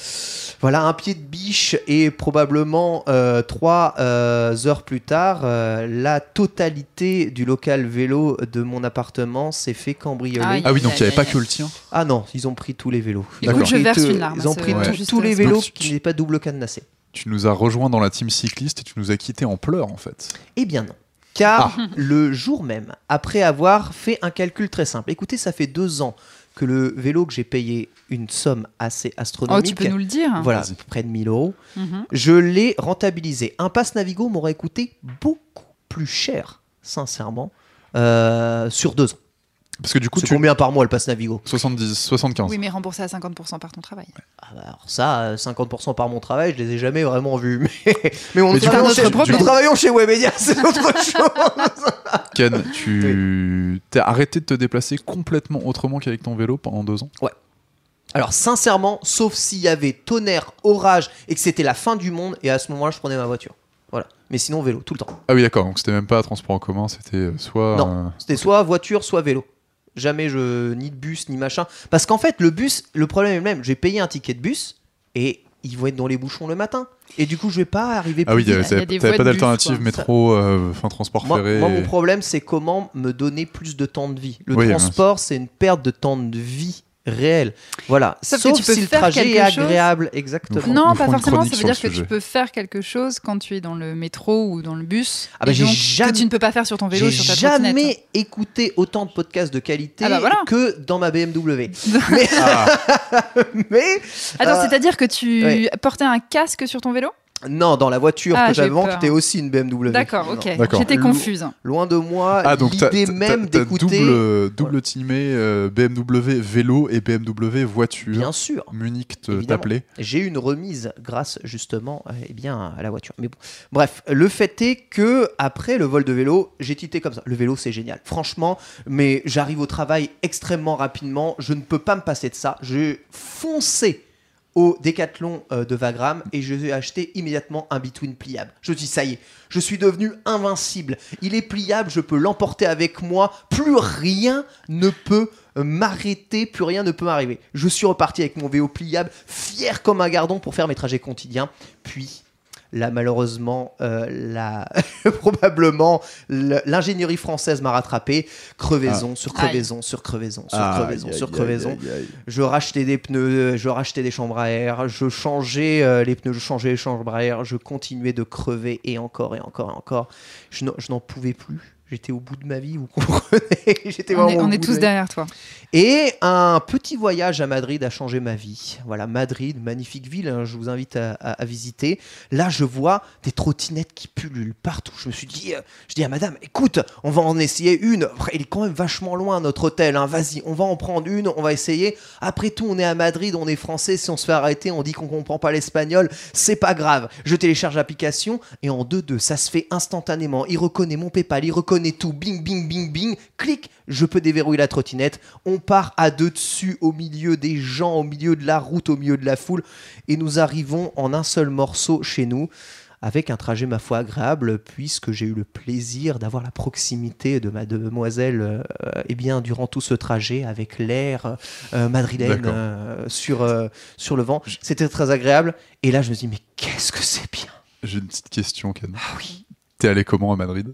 [SPEAKER 1] Voilà, un pied de biche et probablement euh, trois euh, heures plus tard, euh, la totalité du local vélo de mon appartement s'est fait cambrioler.
[SPEAKER 2] Aïe.
[SPEAKER 3] ah oui, donc il n'y avait pas que le tien
[SPEAKER 1] Ah non, ils ont pris tous les vélos. Ils
[SPEAKER 3] Écoute,
[SPEAKER 1] ont
[SPEAKER 2] je
[SPEAKER 1] pris
[SPEAKER 2] verse
[SPEAKER 1] tous-
[SPEAKER 2] une larme,
[SPEAKER 1] Ils ont pris
[SPEAKER 3] Ouais.
[SPEAKER 1] tous- les vélos
[SPEAKER 3] Donc,
[SPEAKER 1] qui n'étaient pas double cadenassés.
[SPEAKER 3] Tu nous as rejoint dans la team cycliste et tu nous as quittés en pleurs en fait.
[SPEAKER 1] Eh bien non. Car
[SPEAKER 2] Ah.
[SPEAKER 1] le jour même, après avoir fait un calcul très simple, écoutez, ça fait deux ans que le vélo que j'ai payé une somme assez
[SPEAKER 2] Oh,
[SPEAKER 1] astronomique,
[SPEAKER 2] tu peux nous le dire
[SPEAKER 1] voilà, près de 1000 euros,
[SPEAKER 2] Mhm.
[SPEAKER 1] je l'ai rentabilisé. Un pass Navigo m'aurait coûté beaucoup plus cher, sincèrement, euh, sur deux ans.
[SPEAKER 3] Parce que du coup,
[SPEAKER 1] C'est
[SPEAKER 3] tu.
[SPEAKER 1] combien par mois le pass Navigo
[SPEAKER 3] 70, 75.
[SPEAKER 2] Oui, mais remboursé à 50% par ton travail.
[SPEAKER 1] ah bah alors ça, euh, 50% par mon travail, je les ai jamais vraiment vus. Mais, mais on
[SPEAKER 3] Mais du
[SPEAKER 1] travaillons
[SPEAKER 2] coup,
[SPEAKER 1] chez, nous travaillons chez Webedia, c'est autre chose.
[SPEAKER 3] Ken, tu t'es arrêté de te déplacer complètement autrement qu'avec ton vélo pendant deux ans?
[SPEAKER 1] Alors sincèrement, sauf s'il y avait tonnerre, orage et que c'était la fin du monde, et à ce moment-là, je prenais ma voiture. Voilà. Mais sinon, vélo, tout le temps.
[SPEAKER 3] Ah oui, d'accord, donc c'était même pas transport en commun, c'était euh, soit.
[SPEAKER 1] Non.
[SPEAKER 3] euh,
[SPEAKER 1] C'était soit voiture, soit vélo. Jamais je ni de bus ni machin. Parce qu'en fait, le bus, le problème est le même. J'ai payé un ticket de bus et ils vont être dans les bouchons le matin. Et du coup, je vais pas arriver
[SPEAKER 3] Ah
[SPEAKER 1] plus
[SPEAKER 3] oui, il y
[SPEAKER 1] vite.
[SPEAKER 3] avait-
[SPEAKER 2] il y a
[SPEAKER 3] t'avais
[SPEAKER 2] des
[SPEAKER 3] t'avais pas d'alternative métro, euh, enfin transport
[SPEAKER 1] Moi,
[SPEAKER 3] ferré.
[SPEAKER 1] moi, mon problème, c'est comment me donner plus de temps de vie. Le
[SPEAKER 3] Oui,
[SPEAKER 1] transport, c'est une perte de temps de vie réelle. Voilà.
[SPEAKER 2] Sauf que tu peux
[SPEAKER 1] si le
[SPEAKER 2] faire
[SPEAKER 1] trajet est
[SPEAKER 2] chose.
[SPEAKER 1] agréable. Exactement.
[SPEAKER 3] Nous
[SPEAKER 2] Non,
[SPEAKER 3] nous
[SPEAKER 2] pas forcément. Ça veut dire que tu peux faire quelque chose quand tu es dans le métro ou dans le bus.
[SPEAKER 1] Ah bah,
[SPEAKER 2] et
[SPEAKER 1] j'ai
[SPEAKER 2] donc,
[SPEAKER 1] jamais-
[SPEAKER 2] que tu ne peux pas faire sur ton vélo,
[SPEAKER 1] J'ai
[SPEAKER 2] sur ta trottinette.
[SPEAKER 1] jamais écouté autant de podcasts de qualité
[SPEAKER 2] Ah bah voilà.
[SPEAKER 1] que dans ma BMW. mais,
[SPEAKER 3] Ah,
[SPEAKER 1] mais
[SPEAKER 2] Attends,
[SPEAKER 1] Euh,
[SPEAKER 2] c'est-à-dire que tu
[SPEAKER 1] ouais.
[SPEAKER 2] portais un casque sur ton vélo?
[SPEAKER 1] Non, dans la voiture
[SPEAKER 2] Ah,
[SPEAKER 1] que
[SPEAKER 2] j'ai
[SPEAKER 1] j'avais avant,
[SPEAKER 2] peur.
[SPEAKER 1] qui était aussi une BMW.
[SPEAKER 2] D'accord, ok.
[SPEAKER 3] D'accord.
[SPEAKER 2] J'étais
[SPEAKER 1] Lo-
[SPEAKER 2] confuse.
[SPEAKER 1] Loin de moi
[SPEAKER 3] ah,
[SPEAKER 1] l'idée même d'écouter.
[SPEAKER 3] double, double teamé euh, BMW vélo et BMW voiture.
[SPEAKER 1] Bien sûr.
[SPEAKER 3] Munich t'appelait.
[SPEAKER 1] J'ai eu une remise grâce justement euh, eh bien, à la voiture. Mais bon. Bref, le fait est que après le vol de vélo, j'ai tité comme ça. Le vélo, c'est génial. Franchement, mais j'arrive au travail extrêmement rapidement. Je ne peux pas me passer de ça. Je fonçais au Décathlon euh, de Vagram et je vais acheter immédiatement un Between pliable. Je dis ça y est, je suis devenu invincible. Il est pliable, je peux l'emporter avec moi. Plus rien ne peut m'arrêter, plus rien ne peut m'arriver. Je suis reparti avec mon vélo pliable, fier comme un gardon pour faire mes trajets quotidiens. Puis Là, malheureusement, euh, la... probablement, le- l'ingénierie française m'a rattrapé. Crevaison sur crevaison sur crevaison sur
[SPEAKER 4] Ah,
[SPEAKER 1] crevaison
[SPEAKER 4] aïe,
[SPEAKER 1] sur
[SPEAKER 4] aïe,
[SPEAKER 1] crevaison.
[SPEAKER 4] aïe.
[SPEAKER 1] Je rachetais des pneus, je rachetais des chambres à air, je changeais euh, les pneus, je changeais les chambres à air, je continuais de crever et encore et encore et encore. Je n'en pouvais plus. J'étais au bout de ma vie, vous comprenez J'étais
[SPEAKER 2] On est, on tous derrière toi.
[SPEAKER 1] et un petit voyage à Madrid a changé ma vie. Voilà, Madrid, magnifique ville, hein, je vous invite à, à- à visiter. Là, je vois des trottinettes qui pullulent partout. Je me suis dit, euh, je dis à madame, écoute, on va en essayer une. Il est quand même vachement loin, notre hôtel. hein. Vas-y, on va en prendre une, on va essayer. Après tout, on est à Madrid, on est français. Si on se fait arrêter, on dit qu'on comprend pas l'espagnol, c'est pas grave. Je télécharge l'application et en 2-2, ça se fait instantanément. Il reconnaît mon PayPal, il reconnaît tout. Bing, bing, bing, bing. Clic, je peux déverrouiller la trottinette. On part à deux dessus, au milieu des gens, au milieu de la route, au milieu de la foule. Et nous arrivons en un seul morceau chez nous. Avec un trajet, ma foi, agréable, puisque j'ai eu le plaisir d'avoir la proximité de ma demoiselle euh, eh bien, durant tout ce trajet, avec l'air euh, madrilène euh, sur, euh, sur le vent. C'était très agréable. Et là, je me dis, mais qu'est-ce que c'est bien?
[SPEAKER 3] J'ai une petite question, Ken.
[SPEAKER 1] Ah oui
[SPEAKER 3] T'es allé comment à Madrid?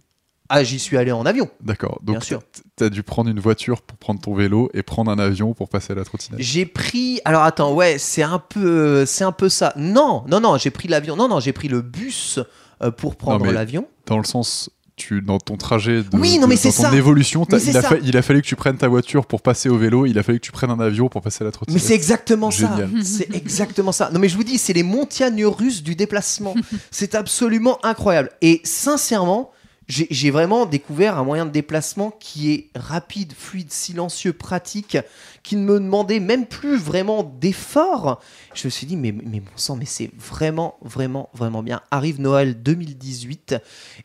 [SPEAKER 1] Ah, j'y suis allé en avion.
[SPEAKER 3] D'accord.
[SPEAKER 1] Bien
[SPEAKER 3] Donc,
[SPEAKER 1] sûr.
[SPEAKER 3] t- t'as dû prendre une voiture pour prendre ton vélo et prendre un avion pour passer à la trottinette.
[SPEAKER 1] J'ai pris. Alors attends, ouais, c'est un peu, c'est un peu ça. Non, non, non, j'ai pris l'avion. Non, non, j'ai pris le bus euh, pour prendre
[SPEAKER 3] mais-
[SPEAKER 1] l'avion.
[SPEAKER 3] Dans le sens, tu, dans ton trajet, de,
[SPEAKER 1] Oui, non,
[SPEAKER 3] de-
[SPEAKER 1] mais
[SPEAKER 3] dans
[SPEAKER 1] c'est
[SPEAKER 3] ton
[SPEAKER 1] ça.
[SPEAKER 3] évolution,
[SPEAKER 1] Mais
[SPEAKER 3] il, a
[SPEAKER 1] ça.
[SPEAKER 3] fa- il a fallu que tu prennes ta voiture pour passer au vélo, il a fallu que tu prennes un avion pour passer à la
[SPEAKER 1] Mais
[SPEAKER 3] trottinette.
[SPEAKER 1] c'est exactement
[SPEAKER 3] Génial.
[SPEAKER 1] ça. C'est exactement ça. Non, mais je vous dis, c'est les montagnes russes du déplacement. c'est absolument incroyable. Et sincèrement, j'ai vraiment découvert un moyen de déplacement qui est rapide, fluide, silencieux, pratique, qui ne me demandait même plus vraiment d'efforts. Je me suis dit, mais, mais sang, mais c'est vraiment, vraiment, vraiment bien. Arrive Noël 2018,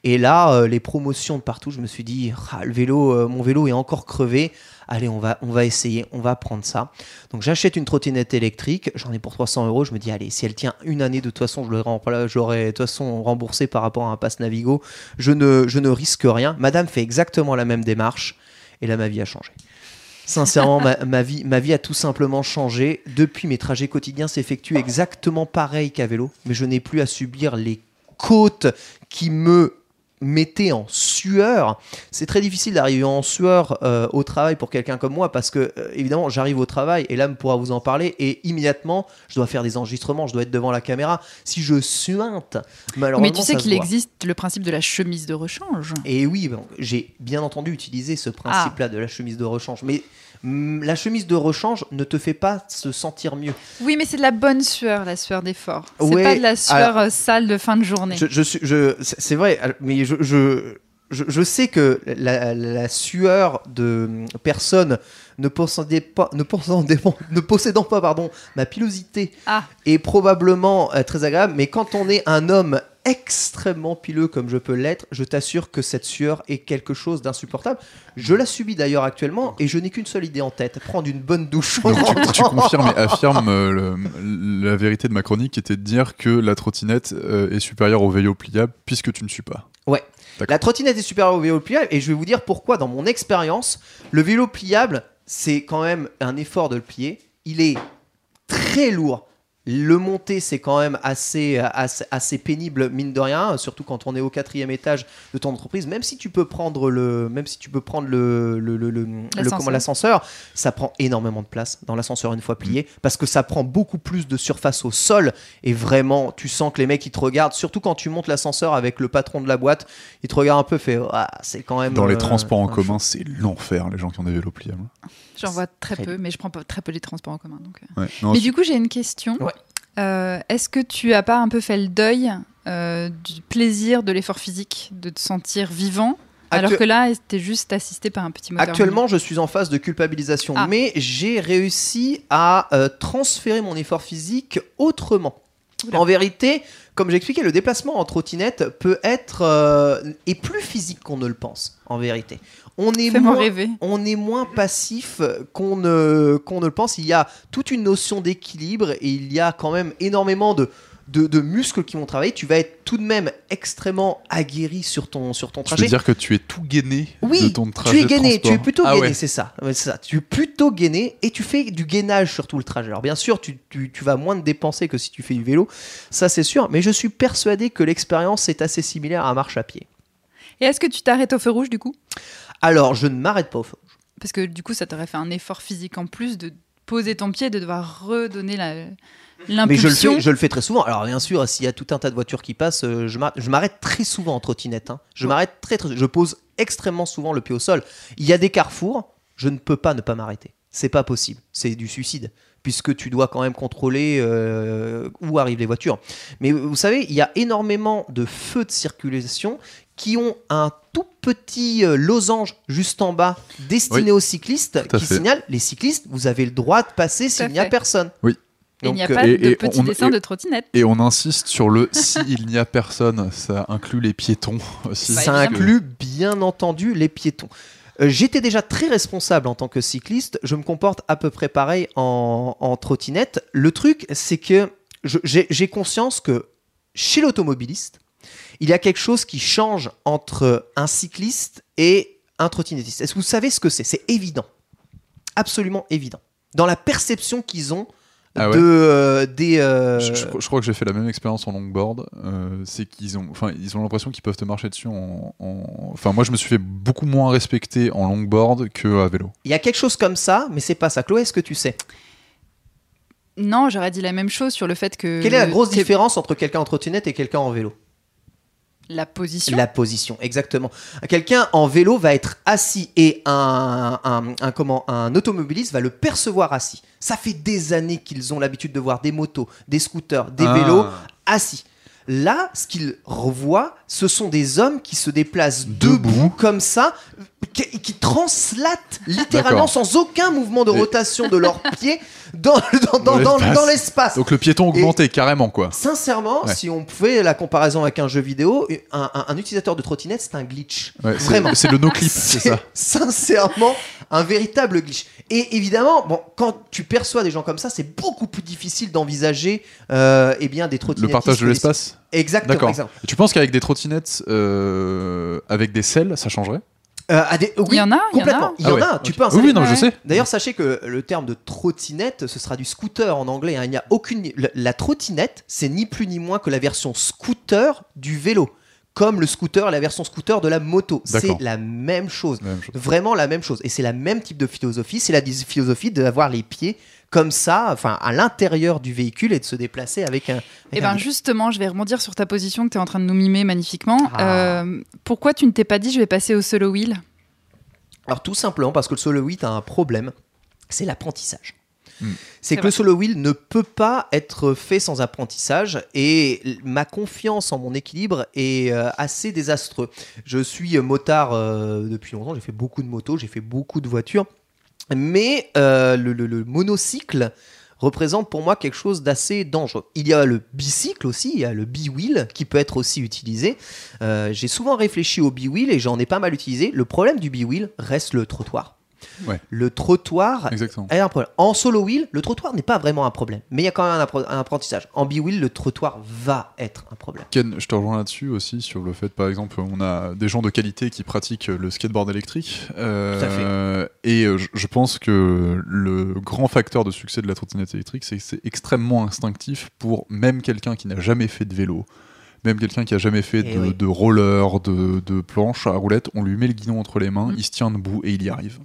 [SPEAKER 1] et là, euh, les promotions de partout, je me suis dit, Ah, le vélo, euh, mon vélo est encore crevé. Allez, on va, on va essayer, on va prendre ça. Donc j'achète une trottinette électrique, j'en ai pour 300 euros. Je me dis, allez, si elle tient une année, de toute façon, je l'aurais de remboursé par rapport à un pass Navigo. Je ne, je ne risque rien. Madame fait exactement la même démarche, et là, ma vie a changé. Sincèrement, ma, vie, vie a tout simplement changé. Depuis, mes trajets quotidiens s'effectuent exactement pareil qu'à vélo, mais je n'ai plus à subir les côtes qui me mettaient en sueur. C'est très difficile d'arriver en sueur euh, au travail pour quelqu'un comme moi parce que, euh, évidemment, j'arrive au travail et l'âme pourra vous en parler et immédiatement, je dois faire des enregistrements, je dois être devant la caméra. Si je suinte, malheureusement,
[SPEAKER 2] Mais tu sais qu'il existe le principe de la chemise de rechange.
[SPEAKER 1] Et oui, bon, j'ai bien entendu utilisé ce principe-là de la chemise de rechange. Mais hum, la chemise de rechange ne te fait pas se sentir mieux.
[SPEAKER 2] Oui, mais c'est de la bonne sueur, la sueur d'effort. C'est
[SPEAKER 1] Ouais,
[SPEAKER 2] pas de la sueur
[SPEAKER 1] alors-
[SPEAKER 2] euh, sale de fin de journée.
[SPEAKER 1] Je, je suis, je, c'est c'est vrai, mais je, je, je, je sais que la, la sueur de personnes ne possédait pas, ne possédant, ne possédant pas pardon, ma pilosité
[SPEAKER 2] Ah.
[SPEAKER 1] est probablement euh, très agréable. Mais quand on est un homme extrêmement pileux comme je peux l'être, je t'assure que cette sueur est quelque chose d'insupportable. Je la subis d'ailleurs actuellement et je n'ai qu'une seule idée en tête prendre une bonne douche.
[SPEAKER 3] Donc tu, tu confirmes et affirmes euh, le- la vérité de ma chronique qui était de dire que la trottinette euh, est supérieure au vélo pliable puisque tu ne suis pas.
[SPEAKER 1] Ouais. La trottinette est supérieure au vélo pliable et je vais vous dire pourquoi dans mon expérience, le vélo pliable, c'est quand même un effort de le plier. Il est très lourd. Le monter, c'est quand même assez, assez, assez pénible, mine de rien, surtout quand on est au quatrième étage de ton entreprise. Même si tu peux prendre le, même si tu peux prendre le, le, le, le- le-
[SPEAKER 2] L'ascenseur.
[SPEAKER 1] comment, l'ascenseur, ça prend énormément de place dans l'ascenseur une fois plié, parce que ça prend beaucoup plus de surface au sol. Et vraiment, tu sens que les mecs, ils te regardent, surtout quand tu montes l'ascenseur avec le patron de la boîte, il te regarde un peu, fait, Ah, c'est quand même.
[SPEAKER 3] Dans les
[SPEAKER 1] euh,
[SPEAKER 3] transports en
[SPEAKER 1] un
[SPEAKER 3] commun, c'est l'enfer, les gens qui ont des vélos pliables.
[SPEAKER 2] J'en vois très
[SPEAKER 1] Très
[SPEAKER 2] peu, mais je prends pas très peu les transports en commun. Donc... euh.
[SPEAKER 3] Ouais. Non,
[SPEAKER 2] Mais du coup, j'ai une question.
[SPEAKER 1] Ouais.
[SPEAKER 2] Euh, Est-ce que tu as pas un peu fait le deuil euh, du plaisir de l'effort physique, de te sentir vivant, alors que là, t'es juste assisté par un petit moteur
[SPEAKER 1] Actuellement, je suis en phase de culpabilisation,
[SPEAKER 2] Ah.
[SPEAKER 1] mais j'ai réussi à euh, transférer mon effort physique autrement.
[SPEAKER 2] Oula.
[SPEAKER 1] En vérité, comme j'expliquais, le déplacement en trottinette peut être euh, est plus physique qu'on ne le pense. En vérité, on est moins,
[SPEAKER 2] rêver.
[SPEAKER 1] on est moins passif qu'on ne, qu'on ne le pense. Il y a toute une notion d'équilibre et il y a quand même énormément de, de, de muscles qui vont travailler. Tu vas être tout de même extrêmement aguerri sur ton, sur ton
[SPEAKER 3] Tu
[SPEAKER 1] trajet.
[SPEAKER 3] veux dire que tu es tout gainé
[SPEAKER 1] Oui,
[SPEAKER 3] de ton trajet
[SPEAKER 1] tu es gainé, tu es plutôt
[SPEAKER 3] Ah
[SPEAKER 1] gainé,
[SPEAKER 3] ouais.
[SPEAKER 1] c'est ça. Ça. Tu es plutôt gainé et tu fais du gainage sur tout le trajet. Alors bien sûr, tu, tu- tu vas moins te dépenser que si tu fais du vélo, ça c'est sûr, mais je suis persuadé que l'expérience est assez similaire à marche à pied.
[SPEAKER 2] Et est-ce que tu t'arrêtes au feu rouge du coup?
[SPEAKER 1] Alors, je ne m'arrête pas au feu.
[SPEAKER 2] Parce que du coup, ça t'aurait fait un effort physique en plus de poser ton pied, de devoir redonner la
[SPEAKER 1] Mais je le, fais, je le fais très souvent. Alors bien sûr, s'il y a tout un tas de voitures qui passent, euh, je m'arrête- je m'arrête très souvent en trottinette. hein. Je
[SPEAKER 2] Ouais.
[SPEAKER 1] m'arrête très, très, je pose extrêmement souvent le pied au sol. Il y a des carrefours, je ne peux pas ne pas m'arrêter. C'est pas possible. C'est du suicide puisque tu dois quand même contrôler euh, où arrivent les voitures. Mais vous savez, il y a énormément de feux de circulation qui ont un tout petit euh, losange juste en bas destiné aux cyclistes qui
[SPEAKER 3] fait.
[SPEAKER 1] signale les cyclistes, vous avez le droit de passer s'il n'y a personne.
[SPEAKER 3] Oui.
[SPEAKER 2] Et il n'y a pas
[SPEAKER 3] et-
[SPEAKER 2] de
[SPEAKER 3] et
[SPEAKER 2] petits
[SPEAKER 3] on- et-
[SPEAKER 2] de trottinette.
[SPEAKER 3] Et on insiste sur le s'il n'y a personne, ça inclut les piétons aussi.
[SPEAKER 2] Bah,
[SPEAKER 1] ça
[SPEAKER 2] évidemment.
[SPEAKER 1] inclut bien entendu les piétons. Euh, J'étais déjà très responsable en tant que cycliste. Je me comporte à peu près pareil en, en trottinette. Le truc, c'est que j'ai conscience que chez l'automobiliste, il y a quelque chose qui change entre un cycliste et un trottinettiste. Est-ce que vous savez ce que c'est? C'est évident. Absolument évident. Dans la perception qu'ils ont
[SPEAKER 3] Ah ouais?
[SPEAKER 1] de, euh, des. euh,
[SPEAKER 3] Je, je- je crois que j'ai fait la même expérience en longboard. euh, c'est qu'ils ont, enfin, ils ont l'impression qu'ils peuvent te marcher dessus. En, en- Enfin, moi, je me suis fait beaucoup moins respecter en longboard que à vélo.
[SPEAKER 1] Il y a quelque chose comme ça, mais c'est pas ça. Chloé, est-ce que tu sais?
[SPEAKER 2] Non, j'aurais dit la même chose sur le fait que.
[SPEAKER 1] Quelle est la grosse différence entre quelqu'un en trottinette et quelqu'un en vélo?
[SPEAKER 2] La position.
[SPEAKER 1] La position, exactement. Quelqu'un en vélo va être assis et un, un, un- comment, un automobiliste va le percevoir assis. Ça fait des années qu'ils ont l'habitude de voir des motos, des scooters, des
[SPEAKER 3] Ah.
[SPEAKER 1] vélos assis. Là, ce qu'ils revoient, ce sont des hommes qui se déplacent debout,
[SPEAKER 3] Debout.
[SPEAKER 1] comme ça, qui, qui translatent littéralement sans aucun mouvement de rotation de leurs pieds dans, dans, dans-
[SPEAKER 3] l'espace. Donc le piéton augmenté carrément quoi.
[SPEAKER 1] Sincèrement,
[SPEAKER 3] Ouais.
[SPEAKER 1] si on pouvait la comparaison avec un jeu vidéo, un, un- un utilisateur de trottinette, c'est un glitch.
[SPEAKER 3] Ouais,
[SPEAKER 1] Vraiment.
[SPEAKER 3] C'est le no clip, c'est ça.
[SPEAKER 1] Sincèrement, un véritable glitch. Et évidemment, bon, quand tu perçois des gens comme ça, c'est beaucoup plus difficile d'envisager euh, eh bien, des
[SPEAKER 3] Le
[SPEAKER 1] trottinettes.
[SPEAKER 3] partage de l'espace.
[SPEAKER 1] Exactement.
[SPEAKER 3] D'accord. Tu penses qu'avec des trottinettes euh, avec des selles, ça changerait?
[SPEAKER 1] Euh, à des- oui,
[SPEAKER 2] Il y en a, il y en
[SPEAKER 1] complètement.
[SPEAKER 2] a.
[SPEAKER 1] Il y
[SPEAKER 3] Ah
[SPEAKER 1] en
[SPEAKER 3] ouais,
[SPEAKER 1] a. Tu
[SPEAKER 3] ok.
[SPEAKER 1] peux
[SPEAKER 3] Oui,
[SPEAKER 1] installer.
[SPEAKER 3] oui, non, je sais.
[SPEAKER 1] D'ailleurs, sachez que le terme de trottinette, ce sera du scooter en anglais. hein. Il n'y a aucune. La, la trottinette, c'est ni plus ni moins que la version scooter du vélo, comme le scooter, la version scooter de la moto. C'est la même chose.
[SPEAKER 3] Même chose.
[SPEAKER 1] Vraiment la même chose. Et c'est la même type de philosophie. C'est la philosophie d'avoir les pieds comme ça, enfin à l'intérieur du véhicule et de se déplacer avec un.
[SPEAKER 2] Eh
[SPEAKER 1] un-
[SPEAKER 2] ben justement, je vais rebondir sur ta position que tu es en train de nous mimer magnifiquement.
[SPEAKER 1] Ah.
[SPEAKER 2] Euh, pourquoi tu ne t'es pas dit je vais passer au solo wheel?
[SPEAKER 1] Alors tout simplement parce que le solo wheel a un problème, c'est l'apprentissage.
[SPEAKER 3] Hmm.
[SPEAKER 1] C'est que
[SPEAKER 2] vrai.
[SPEAKER 1] le solo wheel ne peut pas être fait sans apprentissage et ma confiance en mon équilibre est euh, assez désastreux. Je suis euh, motard euh, depuis longtemps, j'ai fait beaucoup de motos, j'ai fait beaucoup de voitures, mais euh, le, le- le monocycle représente pour moi quelque chose d'assez dangereux. Il y a le bicycle aussi, il y a le bi-wheel qui peut être aussi utilisé. Euh, j'ai souvent réfléchi au bi-wheel et j'en ai pas mal utilisé. Le problème du bi-wheel reste le trottoir.
[SPEAKER 3] Ouais.
[SPEAKER 1] Le trottoir
[SPEAKER 3] Exactement.
[SPEAKER 1] est un problème. En solo wheel, le trottoir n'est pas vraiment un problème, mais il y a quand même un, apprentissage. En bi-wheel, le trottoir va être un problème.
[SPEAKER 3] Ken, je te rejoins là-dessus aussi sur le fait, par exemple, on a des gens de qualité qui pratiquent le skateboard électrique. euh, Et euh, je- je pense que le grand facteur de succès de la trottinette électrique, c'est que c'est extrêmement instinctif pour même quelqu'un qui n'a jamais fait de vélo. Même quelqu'un qui a jamais fait
[SPEAKER 1] Eh
[SPEAKER 3] de,
[SPEAKER 1] oui.
[SPEAKER 3] de roller, de, de planche à roulettes, on lui met le guidon entre les mains,
[SPEAKER 2] Mm.
[SPEAKER 3] il se tient debout et il y arrive.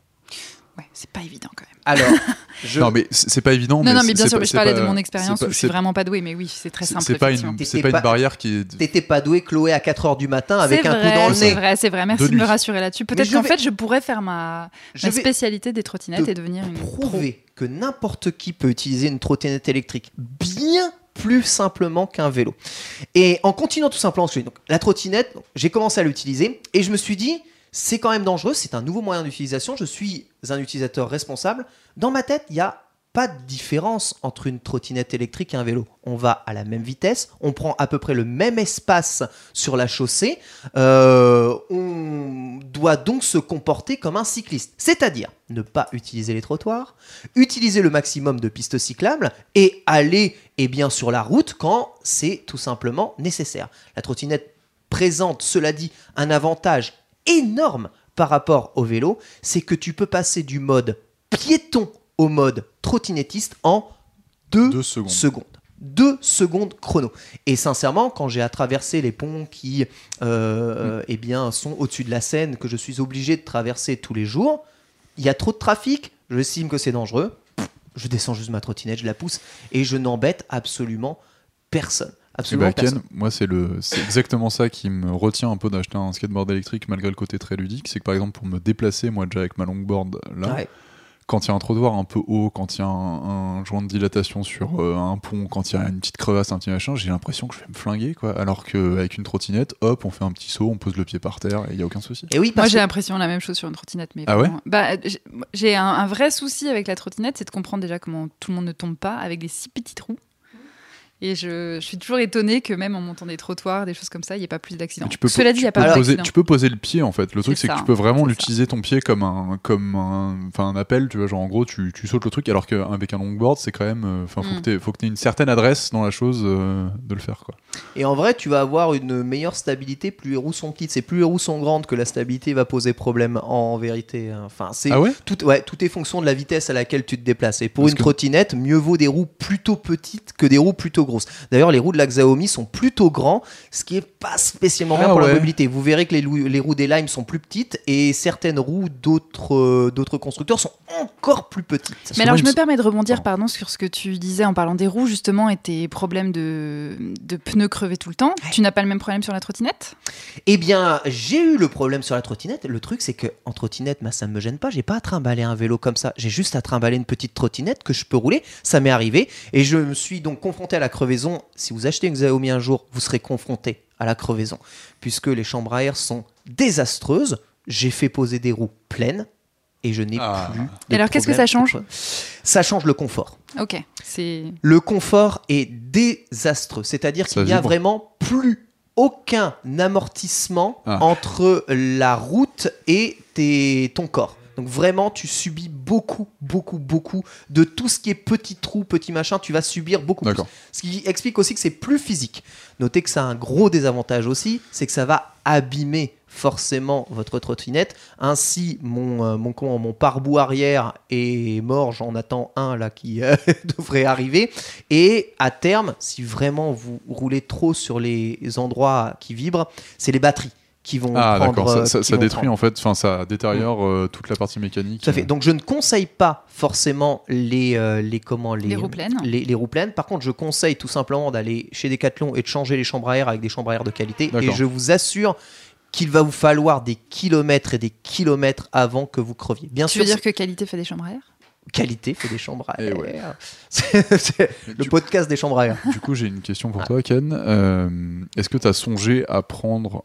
[SPEAKER 2] Ouais, c'est pas évident quand même.
[SPEAKER 1] Alors, je...
[SPEAKER 3] Non mais c'est c'est pas évident.
[SPEAKER 2] Non, non, mais
[SPEAKER 3] c'est-
[SPEAKER 2] bien
[SPEAKER 3] c'est
[SPEAKER 2] sûr,
[SPEAKER 3] pas-
[SPEAKER 2] mais je
[SPEAKER 3] c'est
[SPEAKER 2] parlais
[SPEAKER 3] pas-
[SPEAKER 2] de mon
[SPEAKER 3] c'est
[SPEAKER 2] expérience où je suis
[SPEAKER 3] c'est-
[SPEAKER 2] vraiment pas douée, mais oui, c'est très
[SPEAKER 3] c'est-
[SPEAKER 2] simple.
[SPEAKER 3] C'est pas une,
[SPEAKER 1] T'étais
[SPEAKER 3] c'est pas
[SPEAKER 1] pas-
[SPEAKER 3] une barrière qui est.
[SPEAKER 1] t'étais pas doué, Chloé, à 4h du matin avec
[SPEAKER 2] C'est
[SPEAKER 1] un
[SPEAKER 2] vrai,
[SPEAKER 1] coup dans le
[SPEAKER 2] C'est
[SPEAKER 1] nez.
[SPEAKER 2] vrai, c'est vrai. Merci
[SPEAKER 3] De
[SPEAKER 2] de, me rassurer là-dessus. Peut-être qu'en
[SPEAKER 1] vais-
[SPEAKER 2] fait, je pourrais faire ma, spécialité des trottinettes
[SPEAKER 1] te
[SPEAKER 2] et devenir une pro.
[SPEAKER 1] prouver que n'importe qui peut utiliser une trottinette électrique bien plus simplement qu'un vélo. Et en continuant tout simplement, donc, la trottinette, j'ai commencé à l'utiliser et je me suis dit, c'est quand même dangereux, c'est un nouveau moyen d'utilisation, je suis un utilisateur responsable. Dans ma tête, il y a pas de différence entre une trottinette électrique et un vélo. On va à la même vitesse, on prend à peu près le même espace sur la chaussée, euh, on doit donc se comporter comme un cycliste, c'est-à-dire ne pas utiliser les trottoirs, utiliser le maximum de pistes cyclables et aller eh bien, sur la route quand c'est tout simplement nécessaire. La trottinette présente, cela dit, un avantage énorme par rapport au vélo, c'est que tu peux passer du mode piéton au mode trottinettiste en deux,
[SPEAKER 3] secondes.
[SPEAKER 1] secondes. Deux secondes chrono. Et sincèrement, quand j'ai à traverser les ponts qui euh, eh bien, sont au-dessus de la Seine, que je suis obligé de traverser tous les jours, il y a trop de trafic, j'estime que c'est dangereux, je descends juste ma trottinette, je la pousse, et je n'embête absolument personne.
[SPEAKER 3] Et
[SPEAKER 1] Absolument
[SPEAKER 3] bah, Ken, moi c'est le c'est exactement ça qui me retient un peu d'acheter un skateboard électrique malgré le côté très ludique, c'est que par exemple pour me déplacer moi déjà avec ma longboard là,
[SPEAKER 1] Ouais.
[SPEAKER 3] quand il y a un trottoir un peu haut, quand il y a un, un joint de dilatation sur euh, un pont, quand il y a une petite crevasse, un petit machin, j'ai l'impression que je vais me flinguer quoi. Alors qu'avec une trottinette, hop, on fait un petit saut, on pose le pied par terre et il y a aucun souci.
[SPEAKER 1] Et oui,
[SPEAKER 2] Moi, j'ai l'impression la même chose sur une trottinette. Mais
[SPEAKER 3] Ah ouais?
[SPEAKER 2] bah, j'ai- J'ai un, un vrai souci avec la trottinette, c'est de comprendre déjà comment tout le monde ne tombe pas avec des si petits trous. Et je, je suis toujours étonnée que même en montant des trottoirs, des choses comme ça, il n'y ait pas plus d'accidents.
[SPEAKER 3] Tu peux,
[SPEAKER 2] Cela dit, il n'y a
[SPEAKER 3] tu peux
[SPEAKER 2] pas
[SPEAKER 3] poser, tu peux poser le pied en fait. Le truc
[SPEAKER 2] C'est
[SPEAKER 3] que tu peux vraiment l'utiliser ton pied comme un comme un enfin un appel, tu vois, genre en gros tu, tu sautes le truc alors qu'avec un longboard, c'est quand même euh, enfin faut
[SPEAKER 2] Mm.
[SPEAKER 3] que t'aies- faut que tu aies une certaine adresse dans la chose euh, de le faire quoi.
[SPEAKER 1] Et en vrai, tu vas avoir une meilleure stabilité plus les roues sont petites. C'est plus les roues sont grandes que la stabilité va poser problème en vérité. Enfin, c'est
[SPEAKER 3] Ah ouais?
[SPEAKER 1] tout, ouais, tout est fonction de la vitesse à laquelle tu te déplaces. Et pour
[SPEAKER 3] Parce
[SPEAKER 1] une
[SPEAKER 3] que-
[SPEAKER 1] trottinette, mieux vaut des roues plutôt petites que des roues plutôt grosses. D'ailleurs, les roues de la Xiaomi sont plutôt grands, ce qui est pas spécialement bien
[SPEAKER 3] Ah
[SPEAKER 1] pour la mobilité. Vous verrez que les, roues des Lime sont plus petites et certaines roues d'autres euh, d'autres constructeurs sont encore plus petites.
[SPEAKER 2] Mais alors, je me
[SPEAKER 3] me-
[SPEAKER 2] permets de rebondir,
[SPEAKER 3] Pardon.
[SPEAKER 2] pardon, sur ce que tu disais en parlant des roues, justement, et tes problèmes de, de pneus crevés tout le temps. Tu n'as pas le même problème sur la trottinette?
[SPEAKER 1] Eh bien, j'ai eu le problème sur la trottinette. Le truc, c'est que en trottinette, bah, ça me gêne pas. J'ai pas à trimballer un vélo comme ça. J'ai juste à trimballer une petite trottinette que je peux rouler. Ça m'est arrivé. Et je me suis donc confronté à la crevaison. Si vous achetez une Xiaomi un jour, vous serez confronté à la crevaison. Puisque les chambres à air sont désastreuses. J'ai fait poser des roues pleines. Et je n'ai
[SPEAKER 3] Ah.
[SPEAKER 1] plus. de
[SPEAKER 2] Et alors, qu'est-ce que ça change
[SPEAKER 1] Ça change le confort.
[SPEAKER 2] Ok, c'est.
[SPEAKER 1] Le confort est désastreux, c'est-à-dire qu'il n'y a vraiment plus aucun amortissement
[SPEAKER 3] Ah.
[SPEAKER 1] entre la route et tes- ton corps. Donc vraiment, tu subis beaucoup, beaucoup, beaucoup de tout ce qui est petit trou, petit machin, tu vas subir beaucoup plus. Ce qui explique aussi que c'est plus physique. Notez que ça a un gros désavantage aussi, c'est que ça va abîmer forcément votre trottinette. Ainsi, mon, euh, mon, mon pare-boue arrière est mort, j'en attends un là qui euh, devrait arriver. Et à terme, si vraiment vous roulez trop sur les endroits qui vibrent, c'est les batteries qui vont
[SPEAKER 3] Ah
[SPEAKER 1] prendre.
[SPEAKER 3] d'accord, ça,
[SPEAKER 1] euh,
[SPEAKER 3] ça-
[SPEAKER 1] qui
[SPEAKER 3] ça
[SPEAKER 1] vont
[SPEAKER 3] détruit
[SPEAKER 1] prendre.
[SPEAKER 3] en fait, enfin ça détériore euh, toute la partie mécanique.
[SPEAKER 1] Tout à fait. Donc je ne conseille pas forcément les, euh, les, comment, les,
[SPEAKER 2] Les roues pleines.
[SPEAKER 1] Les, les roues pleines. Par contre, je conseille tout simplement d'aller chez Decathlon et de changer les chambres à air avec des chambres à air de qualité. Et je vous assure qu'il va vous falloir des kilomètres et des kilomètres avant que vous creviez. Bien
[SPEAKER 2] Tu
[SPEAKER 1] sûr,
[SPEAKER 2] veux dire que qualité fait des chambres à air?
[SPEAKER 1] Qualité fait des chambres à
[SPEAKER 3] Eh
[SPEAKER 1] air.
[SPEAKER 3] ouais.
[SPEAKER 1] C'est c'est le
[SPEAKER 3] Du-
[SPEAKER 1] podcast des chambres à air.
[SPEAKER 3] Du coup, j'ai une question
[SPEAKER 1] Ah.
[SPEAKER 3] pour toi, Ken. Euh, Est-ce que tu as songé à prendre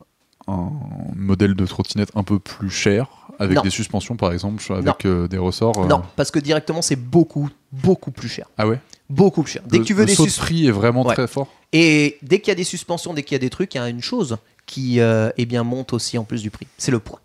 [SPEAKER 3] un modèle de trottinette un peu plus cher, avec
[SPEAKER 1] Non.
[SPEAKER 3] des suspensions par exemple, avec euh, des ressorts euh,
[SPEAKER 1] Non, parce que directement, c'est beaucoup, beaucoup plus cher.
[SPEAKER 3] Ah ouais?
[SPEAKER 1] Beaucoup plus cher. Dès
[SPEAKER 3] Le-
[SPEAKER 1] que tu veux
[SPEAKER 3] le
[SPEAKER 1] des
[SPEAKER 3] saut de prix est vraiment
[SPEAKER 1] Ouais.
[SPEAKER 3] très fort.
[SPEAKER 1] Et dès qu'il y a des suspensions, dès qu'il y a des trucs, il y a une chose qui euh, eh bien, monte aussi en plus du prix. C'est le poids.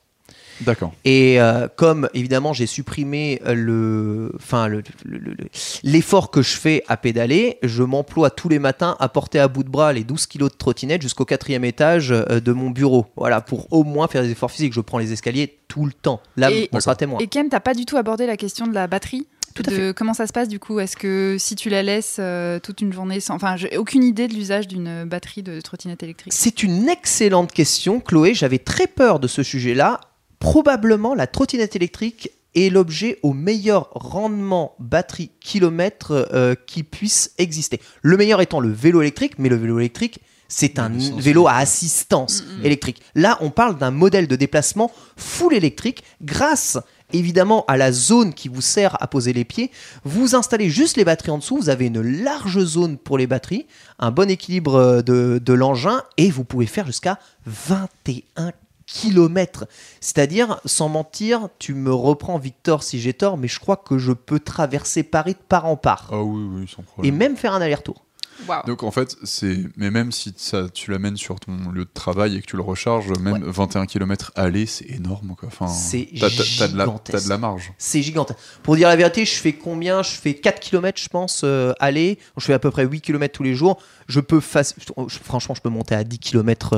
[SPEAKER 3] D'accord.
[SPEAKER 1] Et euh, comme évidemment j'ai supprimé euh, le, enfin le- le- le- le- l'effort que je fais à pédaler, je m'emploie tous les matins à porter à bout de bras les 12 kilos de trottinette jusqu'au quatrième étage euh, de mon bureau. Voilà, pour au moins faire des efforts physiques. Je prends les escaliers tout le temps. Là,
[SPEAKER 2] Et-
[SPEAKER 1] on sera témoin.
[SPEAKER 2] Et Ken, t'as pas du tout abordé la question de la batterie
[SPEAKER 1] Tout à
[SPEAKER 2] de comment ça se passe du coup? Est-ce que si tu la laisses euh, toute une journée sans... Enfin, j'ai aucune idée de l'usage d'une batterie de trottinette électrique?
[SPEAKER 1] C'est une excellente question, Chloé. J'avais très peur de ce sujet-là. Probablement, la trottinette électrique est l'objet au meilleur rendement batterie kilomètre euh, qui puisse exister. Le meilleur étant le vélo électrique, mais le vélo électrique, c'est un vélo à assistance
[SPEAKER 2] Mm, mm.
[SPEAKER 1] électrique. Là, on parle d'un modèle de déplacement full électrique grâce évidemment à la zone qui vous sert à poser les pieds. Vous installez juste les batteries en dessous, vous avez une large zone pour les batteries, un bon équilibre euh, de, de l'engin et vous pouvez faire jusqu'à 21 kilomètres. C'est-à-dire, sans mentir, tu me reprends Victor si j'ai tort, mais je crois que je peux traverser Paris de part en part.
[SPEAKER 3] Ah oui, oui, sans
[SPEAKER 1] Et
[SPEAKER 3] problème.
[SPEAKER 1] même faire un aller-retour.
[SPEAKER 2] Waouh.
[SPEAKER 3] Donc en fait, c'est mais même si ça, tu l'amènes sur ton lieu de travail et que tu le recharges, même 21 km aller, c'est énorme quoi. Enfin,
[SPEAKER 1] C'est
[SPEAKER 3] t'as- t'as- de la-
[SPEAKER 1] gigantesque.
[SPEAKER 3] T'as de la marge.
[SPEAKER 1] C'est gigantesque. Pour dire la vérité, je fais combien? Je fais 4 km, je pense, euh, aller. Je fais à peu près 8 km tous les jours. Je peux je- Franchement, je peux monter à 10 km.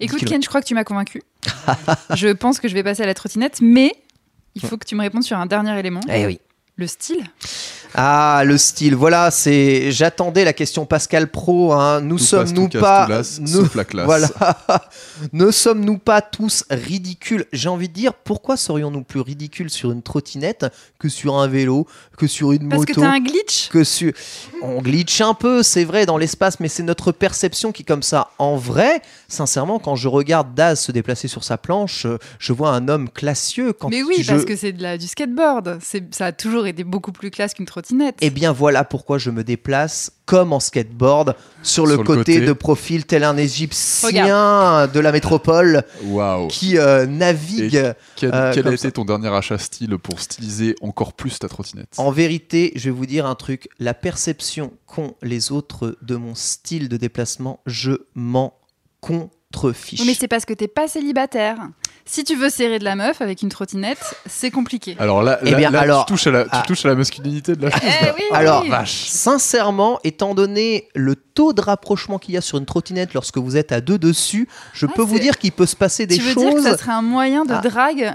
[SPEAKER 2] Écoute. Ken, je crois que tu m'as convaincu. je pense que je vais passer à la trottinette, mais il faut que tu me répondes sur un dernier élément.
[SPEAKER 1] Eh oui.
[SPEAKER 2] Le style.
[SPEAKER 1] Ah, le style. Voilà, c'est. J'attendais la question Pascal Pro. hein. Nous
[SPEAKER 3] Tout
[SPEAKER 1] sommes
[SPEAKER 3] passe,
[SPEAKER 1] nous
[SPEAKER 3] tout casse,
[SPEAKER 1] pas. nous-
[SPEAKER 3] sauf la classe.
[SPEAKER 1] Voilà. ne sommes-nous pas tous ridicules? J'ai envie de dire, pourquoi serions-nous plus ridicules sur une trottinette que sur un vélo, que sur une
[SPEAKER 2] Parce que
[SPEAKER 1] moto
[SPEAKER 2] t'as un glitch.
[SPEAKER 1] que sur... On glitch un peu, c'est vrai, dans l'espace, mais c'est notre perception qui est comme ça. En vrai, sincèrement, quand je regarde Daz se déplacer sur sa planche, euh, je vois un homme classieux. Quand
[SPEAKER 2] Mais oui,
[SPEAKER 1] je-
[SPEAKER 2] parce que c'est de la, du skateboard. C'est- Ça a toujours été beaucoup plus classe qu'une trottinette.
[SPEAKER 1] Eh bien voilà pourquoi je me déplace comme en skateboard sur le,
[SPEAKER 3] Sur le
[SPEAKER 1] côté,
[SPEAKER 3] côté.
[SPEAKER 1] de profil tel un égyptien de la métropole qui euh, navigue.
[SPEAKER 3] Quel,
[SPEAKER 1] Euh,
[SPEAKER 3] quel a été
[SPEAKER 1] ça.
[SPEAKER 3] ton dernier achat style pour styliser encore plus ta trottinette?
[SPEAKER 1] En vérité, je vais vous dire un truc, la perception qu'ont les autres de mon style de déplacement, je m'en contrefiche.
[SPEAKER 2] Mais c'est parce que t'es pas célibataire. Si tu veux serrer de la meuf avec une trottinette, c'est compliqué.
[SPEAKER 3] Alors là,
[SPEAKER 1] Eh
[SPEAKER 3] là-
[SPEAKER 1] bien,
[SPEAKER 3] là,
[SPEAKER 1] alors-
[SPEAKER 3] tu, touches à la, tu touches à la masculinité de la chose.
[SPEAKER 2] Eh oui,
[SPEAKER 1] Alors,
[SPEAKER 2] oui.
[SPEAKER 3] Vache.
[SPEAKER 1] Sincèrement, étant donné le taux de rapprochement qu'il y a sur une trottinette lorsque vous êtes à deux dessus, je
[SPEAKER 2] Ah,
[SPEAKER 1] peux vous dire qu'il peut se passer des
[SPEAKER 2] tu veux
[SPEAKER 1] choses.
[SPEAKER 2] dire que ça serait un moyen de
[SPEAKER 1] Ah.
[SPEAKER 2] drague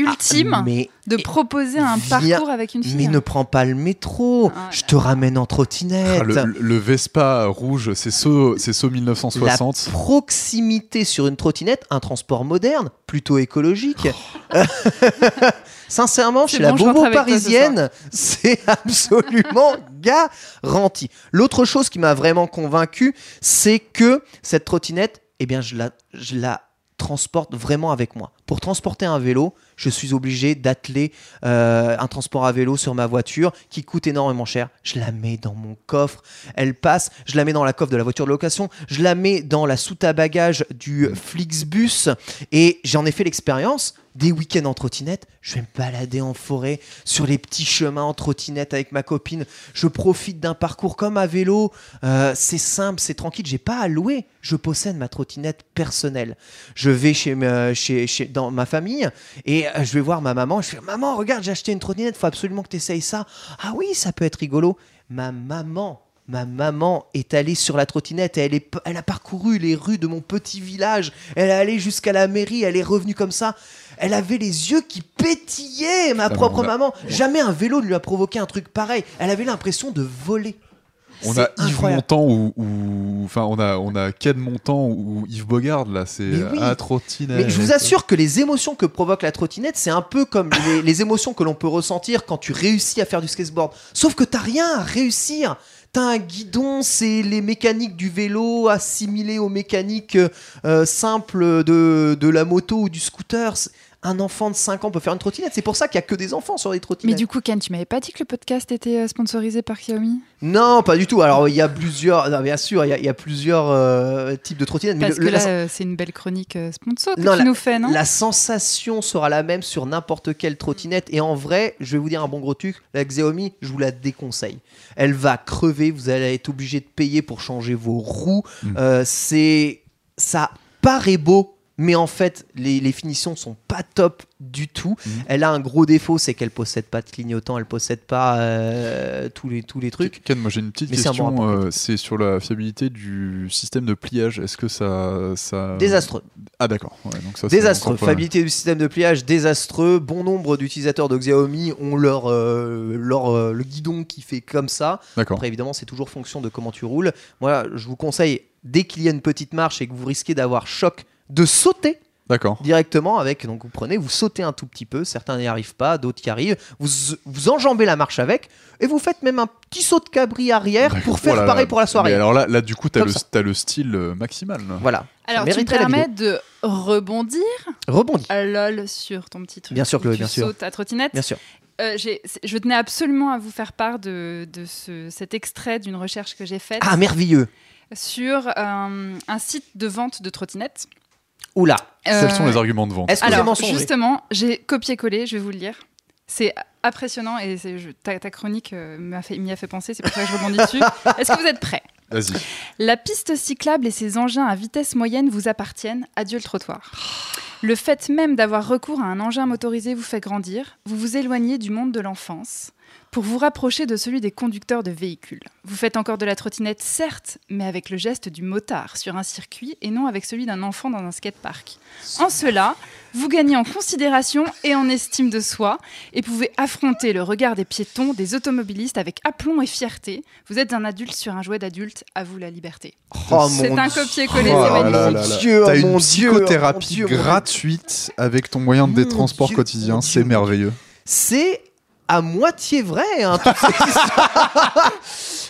[SPEAKER 2] ultime
[SPEAKER 1] Ah, mais
[SPEAKER 2] de proposer un
[SPEAKER 1] viens-
[SPEAKER 2] parcours avec une fille
[SPEAKER 1] Mais ne prends pas le métro,
[SPEAKER 2] Ah,
[SPEAKER 1] je te ramène en trottinette.
[SPEAKER 3] Ah, le, le Vespa rouge, c'est saut, c'est saut
[SPEAKER 1] La
[SPEAKER 3] 1960.
[SPEAKER 1] proximité sur une trottinette, un transport moderne, plutôt écologique. Sincèrement,
[SPEAKER 2] C'est
[SPEAKER 1] chez
[SPEAKER 2] bon,
[SPEAKER 1] la bobo parisienne, c'est absolument garanti. L'autre chose qui m'a vraiment convaincu, c'est que cette trottinette, eh bien, je la, je la transporte vraiment avec moi. Pour transporter un vélo, je suis obligé d'atteler euh, un transport à vélo sur ma voiture qui coûte énormément cher. Je la mets dans mon coffre, elle passe, je la mets dans la coffre de la voiture de location, je la mets dans la soute à bagages du Flixbus et j'en ai fait l'expérience. Des week-ends en trottinette, je vais me balader en forêt, sur les petits chemins en trottinette avec ma copine. Je profite d'un parcours comme à vélo. Euh, c'est simple, c'est tranquille. J'ai pas à louer. Je possède ma trottinette personnelle. Je vais chez, ma- chez, chez- dans ma famille et euh, je vais voir ma maman. Je fais Maman, regarde, j'ai acheté une trottinette. Faut absolument que tu essayes ça. Ah oui, ça peut être rigolo. Ma maman. Ma maman est allée sur la trottinette et elle, est, elle a parcouru les rues de mon petit village. Elle est allée jusqu'à la mairie, elle est revenue comme ça. Elle avait les yeux qui pétillaient, ma propre maman. Jamais un vélo ne lui a provoqué un truc pareil. Elle avait l'impression de voler.
[SPEAKER 3] On a Yves. Montand ou, enfin on a on a Ken Montand ou Yves Bogard là, c'est
[SPEAKER 1] oui.
[SPEAKER 3] à trottinette.
[SPEAKER 1] Mais je vous assure que les émotions que provoque la trottinette, c'est un peu comme les, les émotions que l'on peut ressentir quand tu réussis à faire du skateboard. Sauf que t'as rien à réussir. T'as un guidon, c'est les mécaniques du vélo assimilées aux mécaniques euh, simples de, de la moto ou du scooter. Un enfant de 5 ans peut faire une trottinette. C'est pour ça qu'il n'y a que des enfants sur les
[SPEAKER 2] Mais
[SPEAKER 1] trottinettes.
[SPEAKER 2] du coup, Ken, tu m'avais pas dit que le podcast était euh, sponsorisé par Xiaomi?
[SPEAKER 1] Non, pas du tout. Alors il y a plusieurs, non, bien sûr, il y a, il y a plusieurs euh, types de trottinettes. mais
[SPEAKER 2] Parce
[SPEAKER 1] le-
[SPEAKER 2] que
[SPEAKER 1] la-
[SPEAKER 2] là, euh, c'est une belle chronique euh, sponsor que
[SPEAKER 1] Non,
[SPEAKER 2] tu nous fais, non?
[SPEAKER 1] La sensation sera la même sur n'importe quelle trottinette. Et en vrai, je vais vous dire un bon gros truc, la Xiaomi, je vous la déconseille. Elle va crever, vous allez être obligé de payer pour changer vos roues.
[SPEAKER 3] Mm.
[SPEAKER 1] Euh, c'est ça paraît beau. Mais en fait, les, les finitions sont pas top du tout.
[SPEAKER 3] Mm.
[SPEAKER 1] Elle a un gros défaut, c'est qu'elle possède pas de clignotant, elle possède pas euh, tous les tous les trucs.
[SPEAKER 3] Ken, moi j'ai une petite
[SPEAKER 1] Mais bon
[SPEAKER 3] question. euh, c'est sur la fiabilité du système de pliage. Est-ce que ça, ça...
[SPEAKER 1] Désastreux.
[SPEAKER 3] Ah d'accord. Ouais, donc ça,
[SPEAKER 1] Désastreux. Fiabilité du système de pliage, désastreux. Bon nombre d'utilisateurs de Xiaomi ont leur, euh, leur le guidon qui fait comme ça.
[SPEAKER 3] D'accord.
[SPEAKER 1] Après, évidemment, c'est toujours fonction de comment tu roules. Moi, je vous conseille, dès qu'il y a une petite marche et que vous risquez d'avoir choc, de sauter
[SPEAKER 3] D'accord.
[SPEAKER 1] directement avec. Donc, vous prenez, vous sautez un tout petit peu. Certains n'y arrivent pas, d'autres y arrivent. Vous, vous enjambez la marche avec et vous faites même un petit saut de cabri arrière pour faire
[SPEAKER 3] Oh
[SPEAKER 1] pareil pour la
[SPEAKER 3] Mais
[SPEAKER 1] soirée.
[SPEAKER 3] alors là, là du coup, t'as le, t'as le style euh, maximal. là.
[SPEAKER 1] Voilà.
[SPEAKER 2] Alors, tu me permets de rebondir?
[SPEAKER 1] Rebondis.
[SPEAKER 2] à lol sur ton petit truc.
[SPEAKER 1] Bien sûr, Chloé, bien sûr.
[SPEAKER 2] sautes à trottinette?
[SPEAKER 1] Bien sûr.
[SPEAKER 2] Euh, je tenais absolument à vous faire part de, de ce- cet extrait d'une recherche que j'ai faite
[SPEAKER 1] Ah, merveilleux.
[SPEAKER 2] sur euh, un site de vente de trottinettes
[SPEAKER 1] Oula.
[SPEAKER 3] Quels sont
[SPEAKER 2] Euh,
[SPEAKER 3] les arguments de vente
[SPEAKER 1] Est-ce que
[SPEAKER 2] Alors,
[SPEAKER 1] mensonger
[SPEAKER 2] justement, j'ai copié-collé, je vais vous le lire. C'est impressionnant et c'est- je- ta, ta chronique euh, m'a fait- m'y a fait penser, c'est pour ça que je rebondis dessus. Est-ce que vous êtes prêts?
[SPEAKER 3] Vas-y.
[SPEAKER 2] La piste cyclable et ses engins à vitesse moyenne vous appartiennent. Adieu le trottoir. Le fait même d'avoir recours à un engin motorisé vous fait grandir. Vous vous éloignez du monde de l'enfance pour vous rapprocher de celui des conducteurs de véhicules. Vous faites encore de la trottinette, certes, mais avec le geste du motard sur un circuit et non avec celui d'un enfant dans un skatepark. En cela, vous gagnez en considération et en estime de soi et pouvez affronter le regard des piétons, des automobilistes avec aplomb et fierté. Vous êtes un adulte sur un jouet d'adulte, à vous la liberté.
[SPEAKER 1] Oh,
[SPEAKER 2] C'est un copier-coller,
[SPEAKER 3] Oh
[SPEAKER 2] c'est magnifique.
[SPEAKER 1] Dieu,
[SPEAKER 3] T'as une psychothérapie
[SPEAKER 1] Dieu,
[SPEAKER 3] gratuite avec ton moyen de
[SPEAKER 1] Dieu,
[SPEAKER 3] quotidien, c'est merveilleux.
[SPEAKER 1] C'est à moitié vrai. Hein,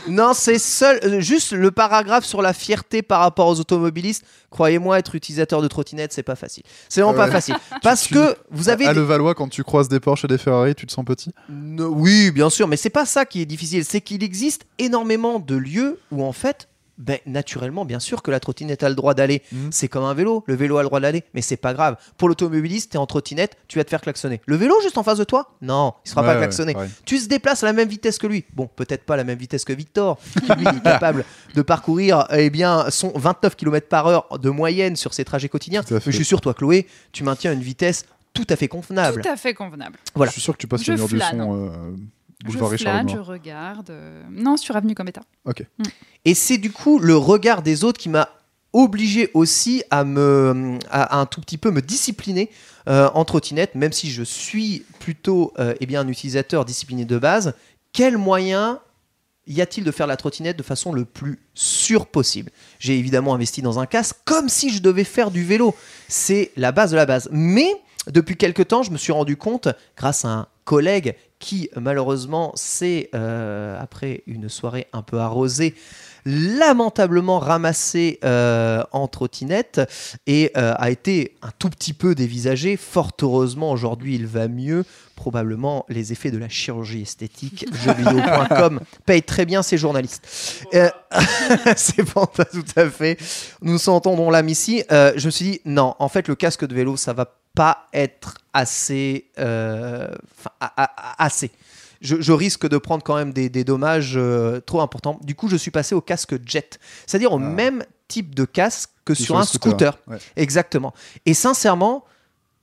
[SPEAKER 1] non, c'est seul. euh, juste le paragraphe sur la fierté par rapport aux automobilistes. Croyez-moi, être utilisateur de trottinette, c'est pas facile. C'est vraiment
[SPEAKER 3] Ouais.
[SPEAKER 1] pas facile. Parce
[SPEAKER 3] tu-
[SPEAKER 1] que vous avez.
[SPEAKER 3] À
[SPEAKER 1] des-
[SPEAKER 3] Levallois, quand tu croises des Porsche et des Ferrari, tu te sens petit?
[SPEAKER 1] Ne- Oui, bien sûr, mais c'est pas ça qui est difficile. C'est qu'il existe énormément de lieux où en fait. Ben, naturellement, bien sûr que la trottinette a le droit d'aller.
[SPEAKER 3] Mhm.
[SPEAKER 1] C'est comme un vélo. Le vélo a le droit d'aller, mais c'est pas grave. Pour l'automobiliste, t'es en trottinette, tu vas te faire klaxonner. Le vélo juste en face de toi? Non, il sera
[SPEAKER 3] Ouais,
[SPEAKER 1] pas
[SPEAKER 3] ouais,
[SPEAKER 1] klaxonné. Tu te déplaces à la même vitesse que lui. Bon, peut-être pas à la même vitesse que Victor, qui lui est capable de parcourir eh bien, son 29 km par heure de moyenne sur ses trajets quotidiens. Mais je suis sûr, toi, Chloé, tu maintiens une vitesse tout à fait convenable.
[SPEAKER 2] Tout à fait convenable.
[SPEAKER 1] Voilà.
[SPEAKER 3] Je suis sûr que tu passes le mur du son euh, boulevard
[SPEAKER 2] je
[SPEAKER 3] Richard
[SPEAKER 2] flâne, je regarde. euh, Non, sur Avenue Gambetta.
[SPEAKER 1] Et c'est du coup le regard des autres qui m'a obligé aussi à me à, à un tout petit peu me discipliner euh, en trottinette, même si je suis plutôt euh, eh bien un utilisateur discipliné de base. Quel moyen y a-t-il de faire la trottinette de façon le plus sûre possible? J'ai évidemment investi dans un casque comme si je devais faire du vélo. C'est la base de la base. Mais depuis quelque temps, je me suis rendu compte, grâce à un collègue qui malheureusement s'est, euh, après une soirée un peu arrosée, lamentablement ramassé euh, en trottinette et euh, a été un tout petit peu dévisagé. Fort heureusement, aujourd'hui, il va mieux. Probablement les effets de la chirurgie esthétique. Jeuxvideo.com paye très bien ses journalistes. Euh, c'est pas tout à fait. Nous entendons l'âme ici. Je me suis dit, non, en fait, le casque de vélo, ça va pas être assez. euh, enfin, a- a- assez je, je risque de prendre quand même des, des dommages euh, trop importants. Du coup, je suis passé au casque jet, c'est-à-dire au
[SPEAKER 3] Ah.
[SPEAKER 1] même type de casque que sur un scooter.
[SPEAKER 3] Ouais.
[SPEAKER 1] Exactement. Et sincèrement,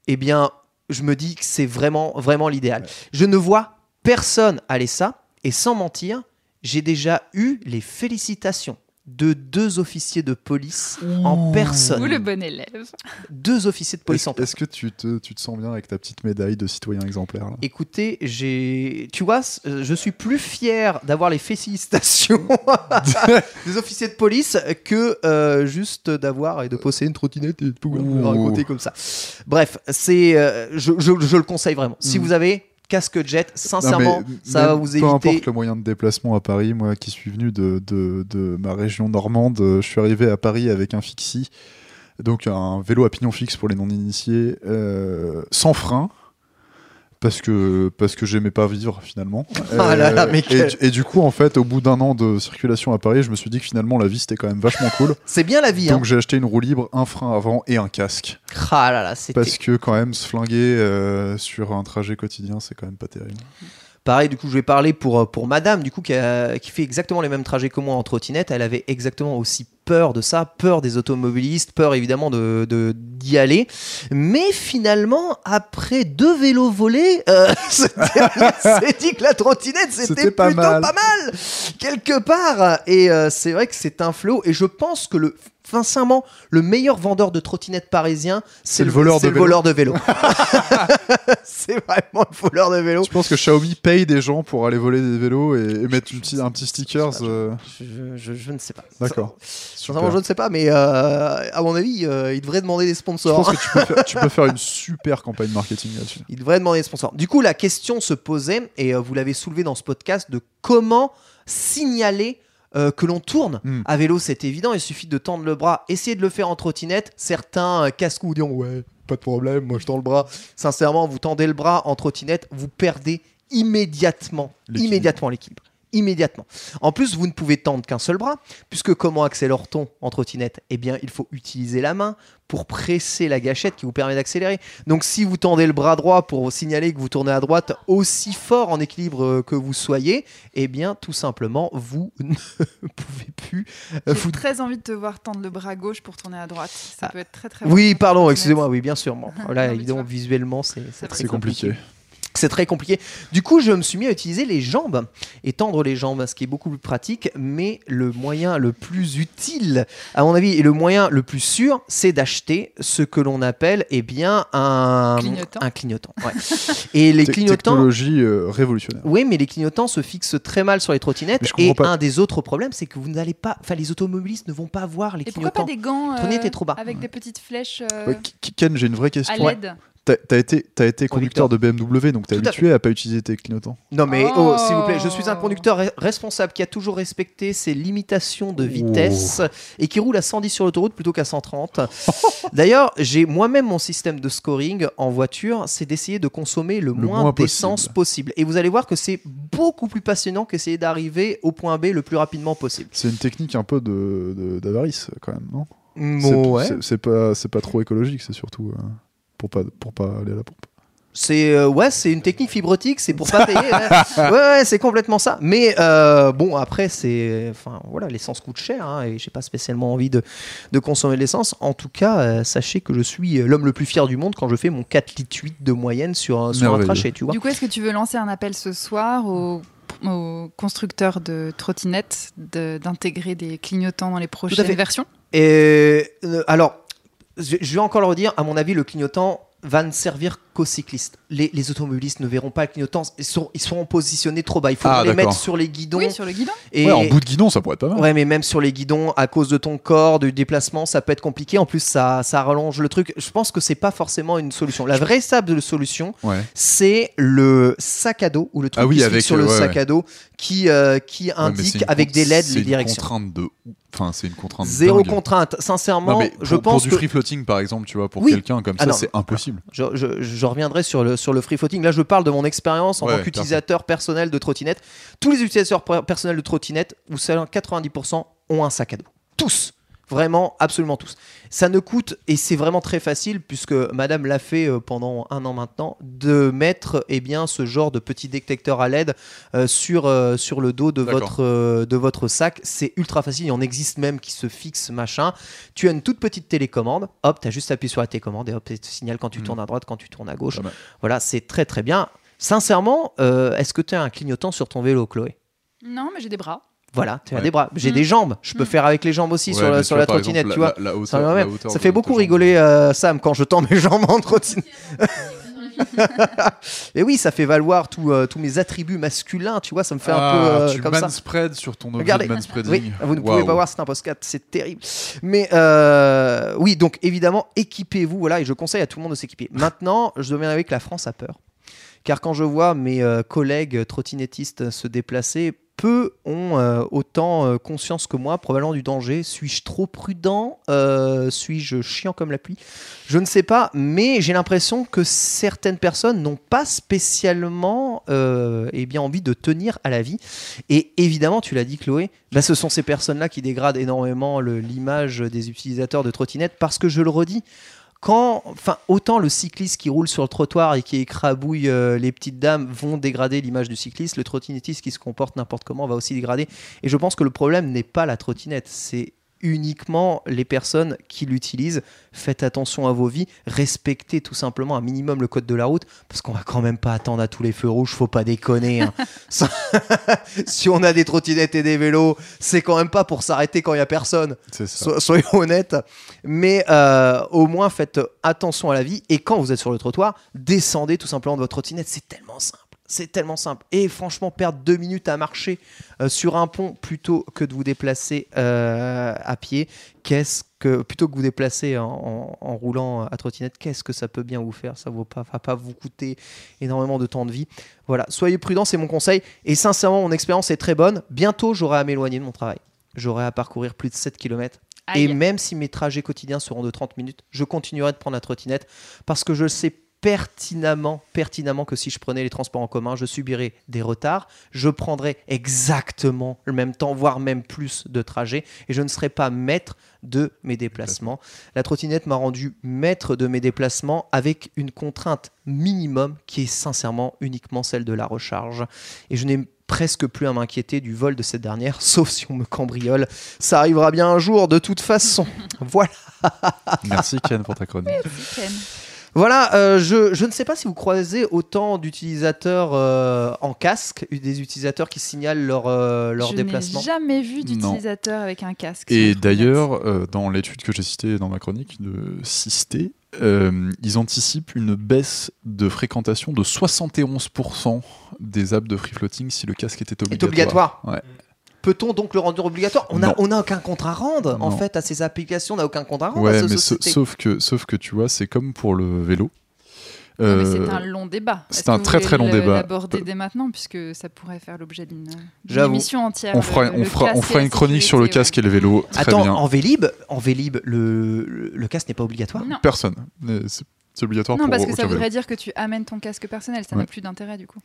[SPEAKER 1] eh bien, je me dis que c'est vraiment, vraiment l'idéal.
[SPEAKER 3] Ouais.
[SPEAKER 1] Je ne vois personne aller ça, et sans mentir, j'ai déjà eu les félicitations de deux officiers de police en personne.
[SPEAKER 2] Ou le bon élève.
[SPEAKER 1] Deux officiers de police en personne.
[SPEAKER 3] est-ce que tu te, tu te sens bien avec ta petite médaille de citoyen exemplaire là?
[SPEAKER 1] Écoutez, j'ai, tu vois, euh, je suis plus fier d'avoir les félicitations des officiers de police que euh, juste d'avoir et de posséder une trottinette et de pouvoir raconter comme ça. Bref, c'est, euh, je, je- je le conseille vraiment. Si
[SPEAKER 3] Mhm.
[SPEAKER 1] vous avez casque jet, sincèrement,
[SPEAKER 3] mais
[SPEAKER 1] ça va vous
[SPEAKER 3] Peu
[SPEAKER 1] éviter.
[SPEAKER 3] importe le moyen de déplacement à Paris, moi qui suis venu de, de, de ma région normande, euh, je suis arrivé à Paris avec un fixie, donc un vélo à pignon fixe pour les non-initiés, euh, sans frein. Parce que, parce que j'aimais pas vivre finalement.
[SPEAKER 1] Ah là là, mais
[SPEAKER 3] et,
[SPEAKER 1] quel-
[SPEAKER 3] du- et du coup, en fait, au bout d'un an de circulation à Paris, je me suis dit que finalement la vie c'était quand même vachement cool.
[SPEAKER 1] C'est bien la vie. Hein.
[SPEAKER 3] Donc j'ai acheté une roue libre, un frein avant et un casque.
[SPEAKER 1] Ah là là, c'était
[SPEAKER 3] Parce que quand même se flinguer euh, sur un trajet quotidien, c'est quand même pas terrible.
[SPEAKER 1] Pareil, du coup, je vais parler pour, euh, pour madame, du coup, qui, a- qui fait exactement les mêmes trajets que moi en trottinette. Elle avait exactement aussi peur de ça, peur des automobilistes, peur évidemment de de- d'y aller. Mais finalement, après deux vélos volés, euh, ce dernier s'est dit que la trottinette, c'était
[SPEAKER 3] C'était pas
[SPEAKER 1] plutôt
[SPEAKER 3] mal.
[SPEAKER 1] pas mal, quelque part. Et euh, c'est vrai que c'est un flot. Et je pense que le. Sincèrement, le meilleur vendeur de trottinettes parisien, c'est
[SPEAKER 3] le voleur
[SPEAKER 1] c'est
[SPEAKER 3] de
[SPEAKER 1] le
[SPEAKER 3] vélo.
[SPEAKER 1] voleur de vélo. c'est vraiment le voleur de vélo.
[SPEAKER 3] Je pense que Xiaomi paye des gens pour aller voler des vélos et, et mettre une un petit stickers. euh,
[SPEAKER 1] Je, je- je ne sais pas.
[SPEAKER 3] D'accord.
[SPEAKER 1] Sincèrement, je ne sais pas, mais euh, à mon avis, euh, il devrait demander des
[SPEAKER 3] Je
[SPEAKER 1] sponsors.
[SPEAKER 3] pense que tu peux, faire, tu peux faire une super campagne marketing là-dessus.
[SPEAKER 1] Il devrait demander des sponsors. Du coup, la question se posait, et euh, vous l'avez soulevé dans ce podcast, de comment signaler euh, que l'on tourne.
[SPEAKER 3] Hmm.
[SPEAKER 1] À vélo, c'est évident, il suffit de tendre le bras, essayer de le faire en trottinette. Certains casse-cou diront Ouais, pas de problème, moi je tends le bras. Sincèrement, vous tendez le bras en trottinette, vous perdez immédiatement, immédiatement l'équilibre. Immédiatement. En plus, vous ne pouvez tendre qu'un seul bras, puisque comment accélère-t-on en trottinette Eh bien, il faut utiliser la main pour presser la gâchette qui vous permet d'accélérer. Donc si vous tendez le bras droit pour signaler que vous tournez à droite aussi fort en équilibre euh, que vous soyez, eh bien tout simplement vous ne pouvez plus euh,
[SPEAKER 2] J'ai
[SPEAKER 1] vous
[SPEAKER 2] très envie de te voir tendre le bras gauche pour tourner à droite. Ça
[SPEAKER 1] Ah.
[SPEAKER 2] peut être très très
[SPEAKER 1] Oui, pardon, excusez-moi, oui, bien sûr. Bon, là, évidemment, visuellement, c'est très
[SPEAKER 3] C'est compliqué.
[SPEAKER 1] C'est très compliqué. Du coup, je me suis mis à utiliser les jambes et tendre les jambes, ce qui est beaucoup plus pratique. Mais le moyen le plus utile, à mon avis, et le moyen le plus sûr, c'est d'acheter ce que l'on appelle, eh bien, un
[SPEAKER 2] Clignotant.
[SPEAKER 1] Un clignotant. ouais. et les clignotants.
[SPEAKER 3] Technologie euh, révolutionnaire.
[SPEAKER 1] Oui, mais les clignotants se fixent très mal sur les trottinettes. Et
[SPEAKER 3] pas.
[SPEAKER 1] un des autres problèmes, c'est que vous n'allez pas, enfin, les automobilistes ne vont pas voir les
[SPEAKER 2] Et pourquoi pas
[SPEAKER 1] clignotants.
[SPEAKER 2] des gants euh,
[SPEAKER 1] trop bas.
[SPEAKER 2] avec des petites flèches euh,
[SPEAKER 3] Ouais, Ken, j'ai une vraie
[SPEAKER 2] à
[SPEAKER 3] question.
[SPEAKER 2] LED
[SPEAKER 3] T'as été, t'as été conducteur de BMW, donc t'es
[SPEAKER 1] Tout à
[SPEAKER 3] habitué à pas utiliser tes clignotants.
[SPEAKER 1] Non mais oh,
[SPEAKER 2] Oh.
[SPEAKER 1] s'il vous plaît, je suis un conducteur re- responsable qui a toujours respecté ses limitations de vitesse et qui roule à 110 sur l'autoroute plutôt qu'à 130. D'ailleurs, j'ai moi-même mon système de scoring en voiture, c'est d'essayer de consommer le, moins,
[SPEAKER 3] moins
[SPEAKER 1] d'essence
[SPEAKER 3] possible.
[SPEAKER 1] possible. Et vous allez voir que c'est beaucoup plus passionnant qu'essayer d'arriver au point B le plus rapidement possible.
[SPEAKER 3] C'est une technique un peu de de- d'avarice quand même, non?
[SPEAKER 1] Mm,
[SPEAKER 3] C'est-
[SPEAKER 1] ouais.
[SPEAKER 3] pas, c'est pas trop écologique, c'est surtout euh, pour pas pour pas aller à la pompe.
[SPEAKER 1] C'est euh, ouais, c'est une technique fibrotique, c'est pour pas payer. ouais, ouais, ouais, c'est complètement ça. Mais euh, bon, après, c'est, enfin voilà, l'essence coûte cher hein, et j'ai pas spécialement envie de, de consommer de l'essence. En tout cas, euh, sachez que je suis l'homme le plus fier du monde quand je fais mon 4 litres 8 de moyenne sur, un- sur un trachet, tu vois.
[SPEAKER 2] Du coup, est-ce que tu veux lancer un appel ce soir aux, aux constructeurs de trottinettes de- d'intégrer des clignotants dans les prochaines versions?
[SPEAKER 1] Et euh, alors, je, vais encore le redire, à mon avis, le clignotant va ne servir qu'aux cyclistes. Les, les automobilistes ne verront pas le clignotant, ils, sont, ils positionnés trop bas. Il faut
[SPEAKER 3] Ah,
[SPEAKER 1] les mettre sur les guidons.
[SPEAKER 2] Oui, sur le guidon.
[SPEAKER 1] et,
[SPEAKER 3] Ouais, en bout de guidon, ça pourrait être pas mal.
[SPEAKER 1] Ouais, mais même sur les guidons, à cause de ton corps, du déplacement, ça peut être compliqué. En plus, ça, ça rallonge le truc. Je pense que c'est pas forcément une solution. La vraie stable solution,
[SPEAKER 3] Ouais.
[SPEAKER 1] c'est le sac à dos ou le truc
[SPEAKER 3] Ah oui,
[SPEAKER 1] qui se
[SPEAKER 3] avec,
[SPEAKER 1] fixe sur le
[SPEAKER 3] ouais,
[SPEAKER 1] sac
[SPEAKER 3] ouais.
[SPEAKER 1] à dos qui, euh, qui indique avec des LED
[SPEAKER 3] c'est
[SPEAKER 1] les
[SPEAKER 3] une
[SPEAKER 1] directions.
[SPEAKER 3] contrainte de, enfin, c'est une contrainte.
[SPEAKER 1] Zéro
[SPEAKER 3] dingue.
[SPEAKER 1] contrainte. Sincèrement,
[SPEAKER 3] Non, mais pour,
[SPEAKER 1] je
[SPEAKER 3] pour
[SPEAKER 1] pense
[SPEAKER 3] du
[SPEAKER 1] que
[SPEAKER 3] free floating par exemple, tu vois, pour
[SPEAKER 1] Oui.
[SPEAKER 3] quelqu'un comme
[SPEAKER 1] Ah
[SPEAKER 3] ça,
[SPEAKER 1] non,
[SPEAKER 3] c'est impossible.
[SPEAKER 1] je, je- je reviendrai sur le, sur le free floating. Là, je parle de mon expérience en
[SPEAKER 3] Ouais,
[SPEAKER 1] tant qu'utilisateur personnel de trottinette. Tous les utilisateurs per- personnels de trottinette, ou seulement 90%, ont un sac à dos. Tous. Vraiment, absolument tous. Ça ne coûte, et c'est vraiment très facile, puisque madame l'a fait euh, pendant un an maintenant, de mettre eh bien, ce genre de petit détecteur à LED euh, sur, euh, sur le dos de votre, euh, de votre sac. C'est ultra facile. Il en existe même qui se fixent, machin. Tu as une toute petite télécommande. Hop, tu as juste appuyé sur la télécommande et hop, elle te signale quand tu
[SPEAKER 3] Mhm.
[SPEAKER 1] tournes à droite, quand tu tournes à gauche.
[SPEAKER 3] Mal.
[SPEAKER 1] Voilà, c'est très très bien. Sincèrement, euh, est-ce que tu as un clignotant sur ton vélo, Chloé?
[SPEAKER 2] Non, mais j'ai des bras.
[SPEAKER 1] Voilà, tu as
[SPEAKER 3] Ouais.
[SPEAKER 1] des bras. J'ai
[SPEAKER 2] Mm.
[SPEAKER 1] des jambes. Je peux
[SPEAKER 2] Mm.
[SPEAKER 1] faire avec les jambes aussi
[SPEAKER 3] Ouais,
[SPEAKER 1] sur la, sur trottinette, tu vois.
[SPEAKER 3] la- la hauteur-
[SPEAKER 1] Ça, même. Ça fait beaucoup rigoler euh, Sam quand je tends mes jambes en trottinette. Et oui, ça fait valoir tous euh, tous mes attributs masculins, tu vois, ça me fait un
[SPEAKER 3] Ah,
[SPEAKER 1] peu euh,
[SPEAKER 3] tu
[SPEAKER 1] comme ça.
[SPEAKER 3] manspread sur ton objet
[SPEAKER 1] Regardez.
[SPEAKER 3] de manspreading.
[SPEAKER 1] Oui, vous ne pouvez pas voir, c'est un podcast, c'est terrible. Mais euh, oui, donc évidemment, équipez-vous, voilà, et je conseille à tout le monde de s'équiper. Maintenant, je dois bien avouer que la France a peur. Car quand je vois mes euh, collègues trottinettistes se déplacer, peu ont euh, autant euh, conscience que moi, probablement du danger. Suis-je trop prudent Euh, Suis-je chiant comme la pluie? Je ne sais pas, mais j'ai l'impression que certaines personnes n'ont pas spécialement eh bien, envie de tenir à la vie. Et évidemment, tu l'as dit Chloé, bah, ce sont ces personnes-là qui dégradent énormément l'image des utilisateurs de trottinettes parce que je le redis, quand, enfin, autant le cycliste qui roule sur le trottoir et qui écrabouille euh, les petites dames vont dégrader l'image du cycliste, le trottinettiste qui se comporte n'importe comment va aussi dégrader. Et je pense que le problème n'est pas la trottinette, c'est uniquement les personnes qui l'utilisent. Faites attention à vos vies, respectez tout simplement un minimum le code de la route, parce qu'on va quand même pas attendre à tous les feux rouges, faut pas déconner. hein. Si on a des trottinettes et des vélos, c'est quand même pas pour s'arrêter quand il y a personne. So- soyons honnêtes. Mais euh, au moins, faites attention à la vie. Et quand vous êtes sur le trottoir, descendez tout simplement de votre trottinette. C'est tellement simple. C'est tellement simple. Et franchement, perdre deux minutes à marcher euh, sur un pont plutôt que de vous déplacer euh, à pied, qu'est-ce que plutôt que vous déplacer en, en- en roulant à trottinette, qu'est-ce que ça peut bien vous faire? Ça ne va pas vous coûter énormément de temps de vie. Voilà, soyez prudents, c'est mon conseil. Et sincèrement, mon expérience est très bonne. Bientôt, j'aurai à m'éloigner de mon travail. J'aurai à parcourir plus de 7 km. Et
[SPEAKER 2] Aïe.
[SPEAKER 1] même si mes trajets quotidiens seront de 30 minutes, je continuerai de prendre la trottinette parce que je sais pertinemment, pertinemment que si je prenais les transports en commun, je subirais des retards, je prendrais exactement le même temps, voire même plus de trajet, et je ne serais pas maître de mes déplacements. La trottinette m'a rendu maître de mes déplacements avec une contrainte minimum qui est sincèrement uniquement celle de la recharge. Et je n'ai presque plus à m'inquiéter du vol de cette dernière, sauf si on me cambriole. Ça arrivera bien un jour, de toute façon. voilà.
[SPEAKER 3] Merci Ken pour ta chronique.
[SPEAKER 2] Merci, Ken.
[SPEAKER 1] Voilà, euh, je, je ne sais pas si vous croisez autant d'utilisateurs euh, en casque, des utilisateurs qui signalent leur, euh, leur
[SPEAKER 2] Je
[SPEAKER 1] déplacement.
[SPEAKER 2] n'ai jamais vu d'utilisateur avec un casque.
[SPEAKER 3] Et d'ailleurs, euh, dans l'étude que j'ai citée dans ma chronique de Sisté, euh, ils anticipent une baisse de fréquentation de 71% des apps de free floating si le casque était
[SPEAKER 1] Est
[SPEAKER 3] obligatoire.
[SPEAKER 1] Peut-on donc le rendre obligatoire On n'a on n'a aucun compte à rendre, en fait, à ces applications, on n'a aucun compte à rendre.
[SPEAKER 3] Ouais, mais sauf que, sauf que tu vois, c'est comme pour le vélo.
[SPEAKER 2] Mais
[SPEAKER 3] Euh,
[SPEAKER 2] c'est un long débat.
[SPEAKER 3] c'est un très, très long débat.
[SPEAKER 2] l'aborder dès maintenant, puisque ça pourrait faire l'objet d'une émission entière.
[SPEAKER 3] on fera,
[SPEAKER 2] le-
[SPEAKER 3] on fera, on
[SPEAKER 2] casque
[SPEAKER 3] fera une chronique sur le casque et le vélo. Très
[SPEAKER 1] Attends,
[SPEAKER 3] bien.
[SPEAKER 1] en Vélib, en Vélib le, le, le casque n'est pas obligatoire
[SPEAKER 2] Non.
[SPEAKER 3] Personne. Euh, C'est obligatoire
[SPEAKER 2] Non,
[SPEAKER 3] pour
[SPEAKER 2] parce que ça
[SPEAKER 3] vélo.
[SPEAKER 2] voudrait dire que tu amènes ton casque personnel. Ça n'a plus d'intérêt, du coup.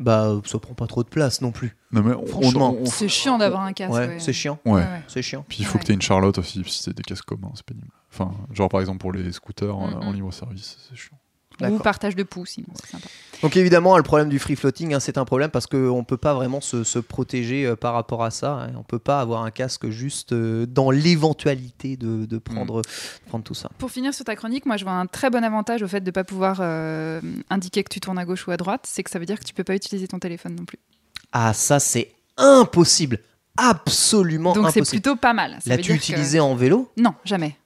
[SPEAKER 1] Bah, ça prend pas trop de place non plus.
[SPEAKER 3] Non, mais on-
[SPEAKER 1] Franchement.
[SPEAKER 3] on- on-
[SPEAKER 2] C'est chiant d'avoir un casque.
[SPEAKER 1] ouais,
[SPEAKER 2] ouais.
[SPEAKER 1] c'est chiant.
[SPEAKER 3] Ouais.
[SPEAKER 2] Ouais, ouais.
[SPEAKER 1] C'est chiant.
[SPEAKER 3] Puis il faut
[SPEAKER 2] Ouais.
[SPEAKER 3] que tu aies une Charlotte aussi, si c'est des casques communs, c'est pénible. Enfin, genre par exemple pour les scooters euh,
[SPEAKER 2] Mm,
[SPEAKER 3] en
[SPEAKER 2] mm.
[SPEAKER 3] libre service, c'est chiant.
[SPEAKER 2] Ou partage de pouces, sinon c'est sympa.
[SPEAKER 1] Donc évidemment, le problème du free floating, hein, c'est un problème parce qu'on ne peut pas vraiment se, se protéger euh, par rapport à ça. hein. On ne peut pas avoir un casque juste euh, dans l'éventualité de, de prendre, de prendre tout ça.
[SPEAKER 2] Pour finir sur ta chronique, moi je vois un très bon avantage au fait de ne pas pouvoir euh, indiquer que tu tournes à gauche ou à droite, c'est que ça veut dire que tu peux pas utiliser ton téléphone non plus.
[SPEAKER 1] Ah, ça, c'est impossible. Absolument
[SPEAKER 2] Donc c'est
[SPEAKER 1] impossible.
[SPEAKER 2] plutôt pas mal.
[SPEAKER 1] L'as-tu
[SPEAKER 2] que-
[SPEAKER 1] utilisé en vélo?
[SPEAKER 2] Non, jamais.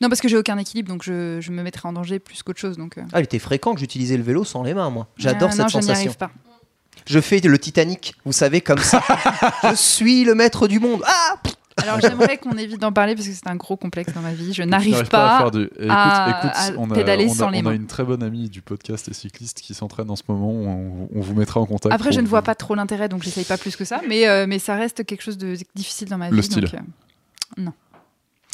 [SPEAKER 2] Non, parce que j'ai aucun équilibre, donc je, je me mettrais en danger plus qu'autre chose. Donc, euh.
[SPEAKER 1] Ah, il était fréquent que j'utilisais le vélo sans les mains, moi. J'adore
[SPEAKER 2] Ah,
[SPEAKER 1] cette
[SPEAKER 2] non, je n'y
[SPEAKER 1] sensation.
[SPEAKER 2] arrive pas.
[SPEAKER 1] Je fais le Titanic, vous savez, comme ça. je suis le maître du monde. Ah
[SPEAKER 2] Alors j'aimerais qu'on évite d'en parler parce que c'est un gros complexe dans ma vie. Je n'arrive pas.
[SPEAKER 3] à faire du. Écoute,
[SPEAKER 2] à-
[SPEAKER 3] écoute,
[SPEAKER 2] à
[SPEAKER 3] on a,
[SPEAKER 2] pédaler
[SPEAKER 3] on a-
[SPEAKER 2] sans les
[SPEAKER 3] on a une très bonne amie du podcast et cycliste qui s'entraîne en ce moment. On, on vous mettra en contact.
[SPEAKER 2] Après, je ne vois pas trop l'intérêt, donc j'essaye pas plus que ça. Mais, euh, mais ça reste quelque chose de difficile dans ma
[SPEAKER 3] Le
[SPEAKER 2] vie.
[SPEAKER 3] style.
[SPEAKER 2] donc, euh, non.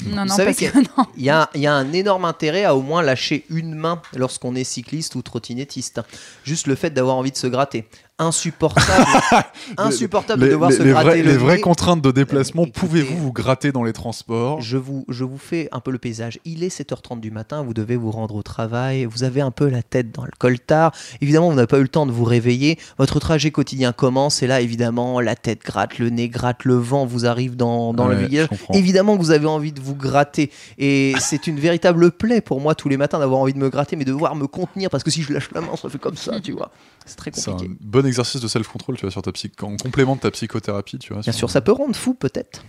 [SPEAKER 2] Non,
[SPEAKER 1] Vous
[SPEAKER 2] non,
[SPEAKER 1] savez
[SPEAKER 2] parce que non.
[SPEAKER 1] Il y a, il y a un énorme intérêt à au moins lâcher une main lorsqu'on est cycliste ou trottinettiste. Juste le fait d'avoir envie de se gratter. Insupportable. insupportable
[SPEAKER 3] Les,
[SPEAKER 1] de devoir
[SPEAKER 3] les-
[SPEAKER 1] se
[SPEAKER 3] les
[SPEAKER 1] gratter le
[SPEAKER 3] les vraies contraintes de déplacement,
[SPEAKER 1] Écoutez,
[SPEAKER 3] pouvez-vous vous gratter dans les transports?
[SPEAKER 1] Je vous, je vous fais un peu le paysage. Il est 7h30 du matin, vous devez vous rendre au travail, vous avez un peu la tête dans le coltard. Évidemment, vous n'avez pas eu le temps de vous réveiller. Votre trajet quotidien commence et là, évidemment, la tête gratte, le nez gratte, le vent vous arrive dans, dans le
[SPEAKER 3] Ouais, comprends.
[SPEAKER 1] Évidemment que vous avez envie de vous gratter. Et c'est une véritable plaie pour moi tous les matins d'avoir envie de me gratter, mais de devoir me contenir parce que si je lâche la main, ça fait comme ça, tu vois. C'est très
[SPEAKER 3] C'est un
[SPEAKER 1] compliqué.
[SPEAKER 3] Bon exercice de self-control, tu vois, sur ta psy... en complément de ta psychothérapie, tu vois.
[SPEAKER 1] Bien
[SPEAKER 3] sur-
[SPEAKER 1] sûr, ça peut rendre fou peut-être.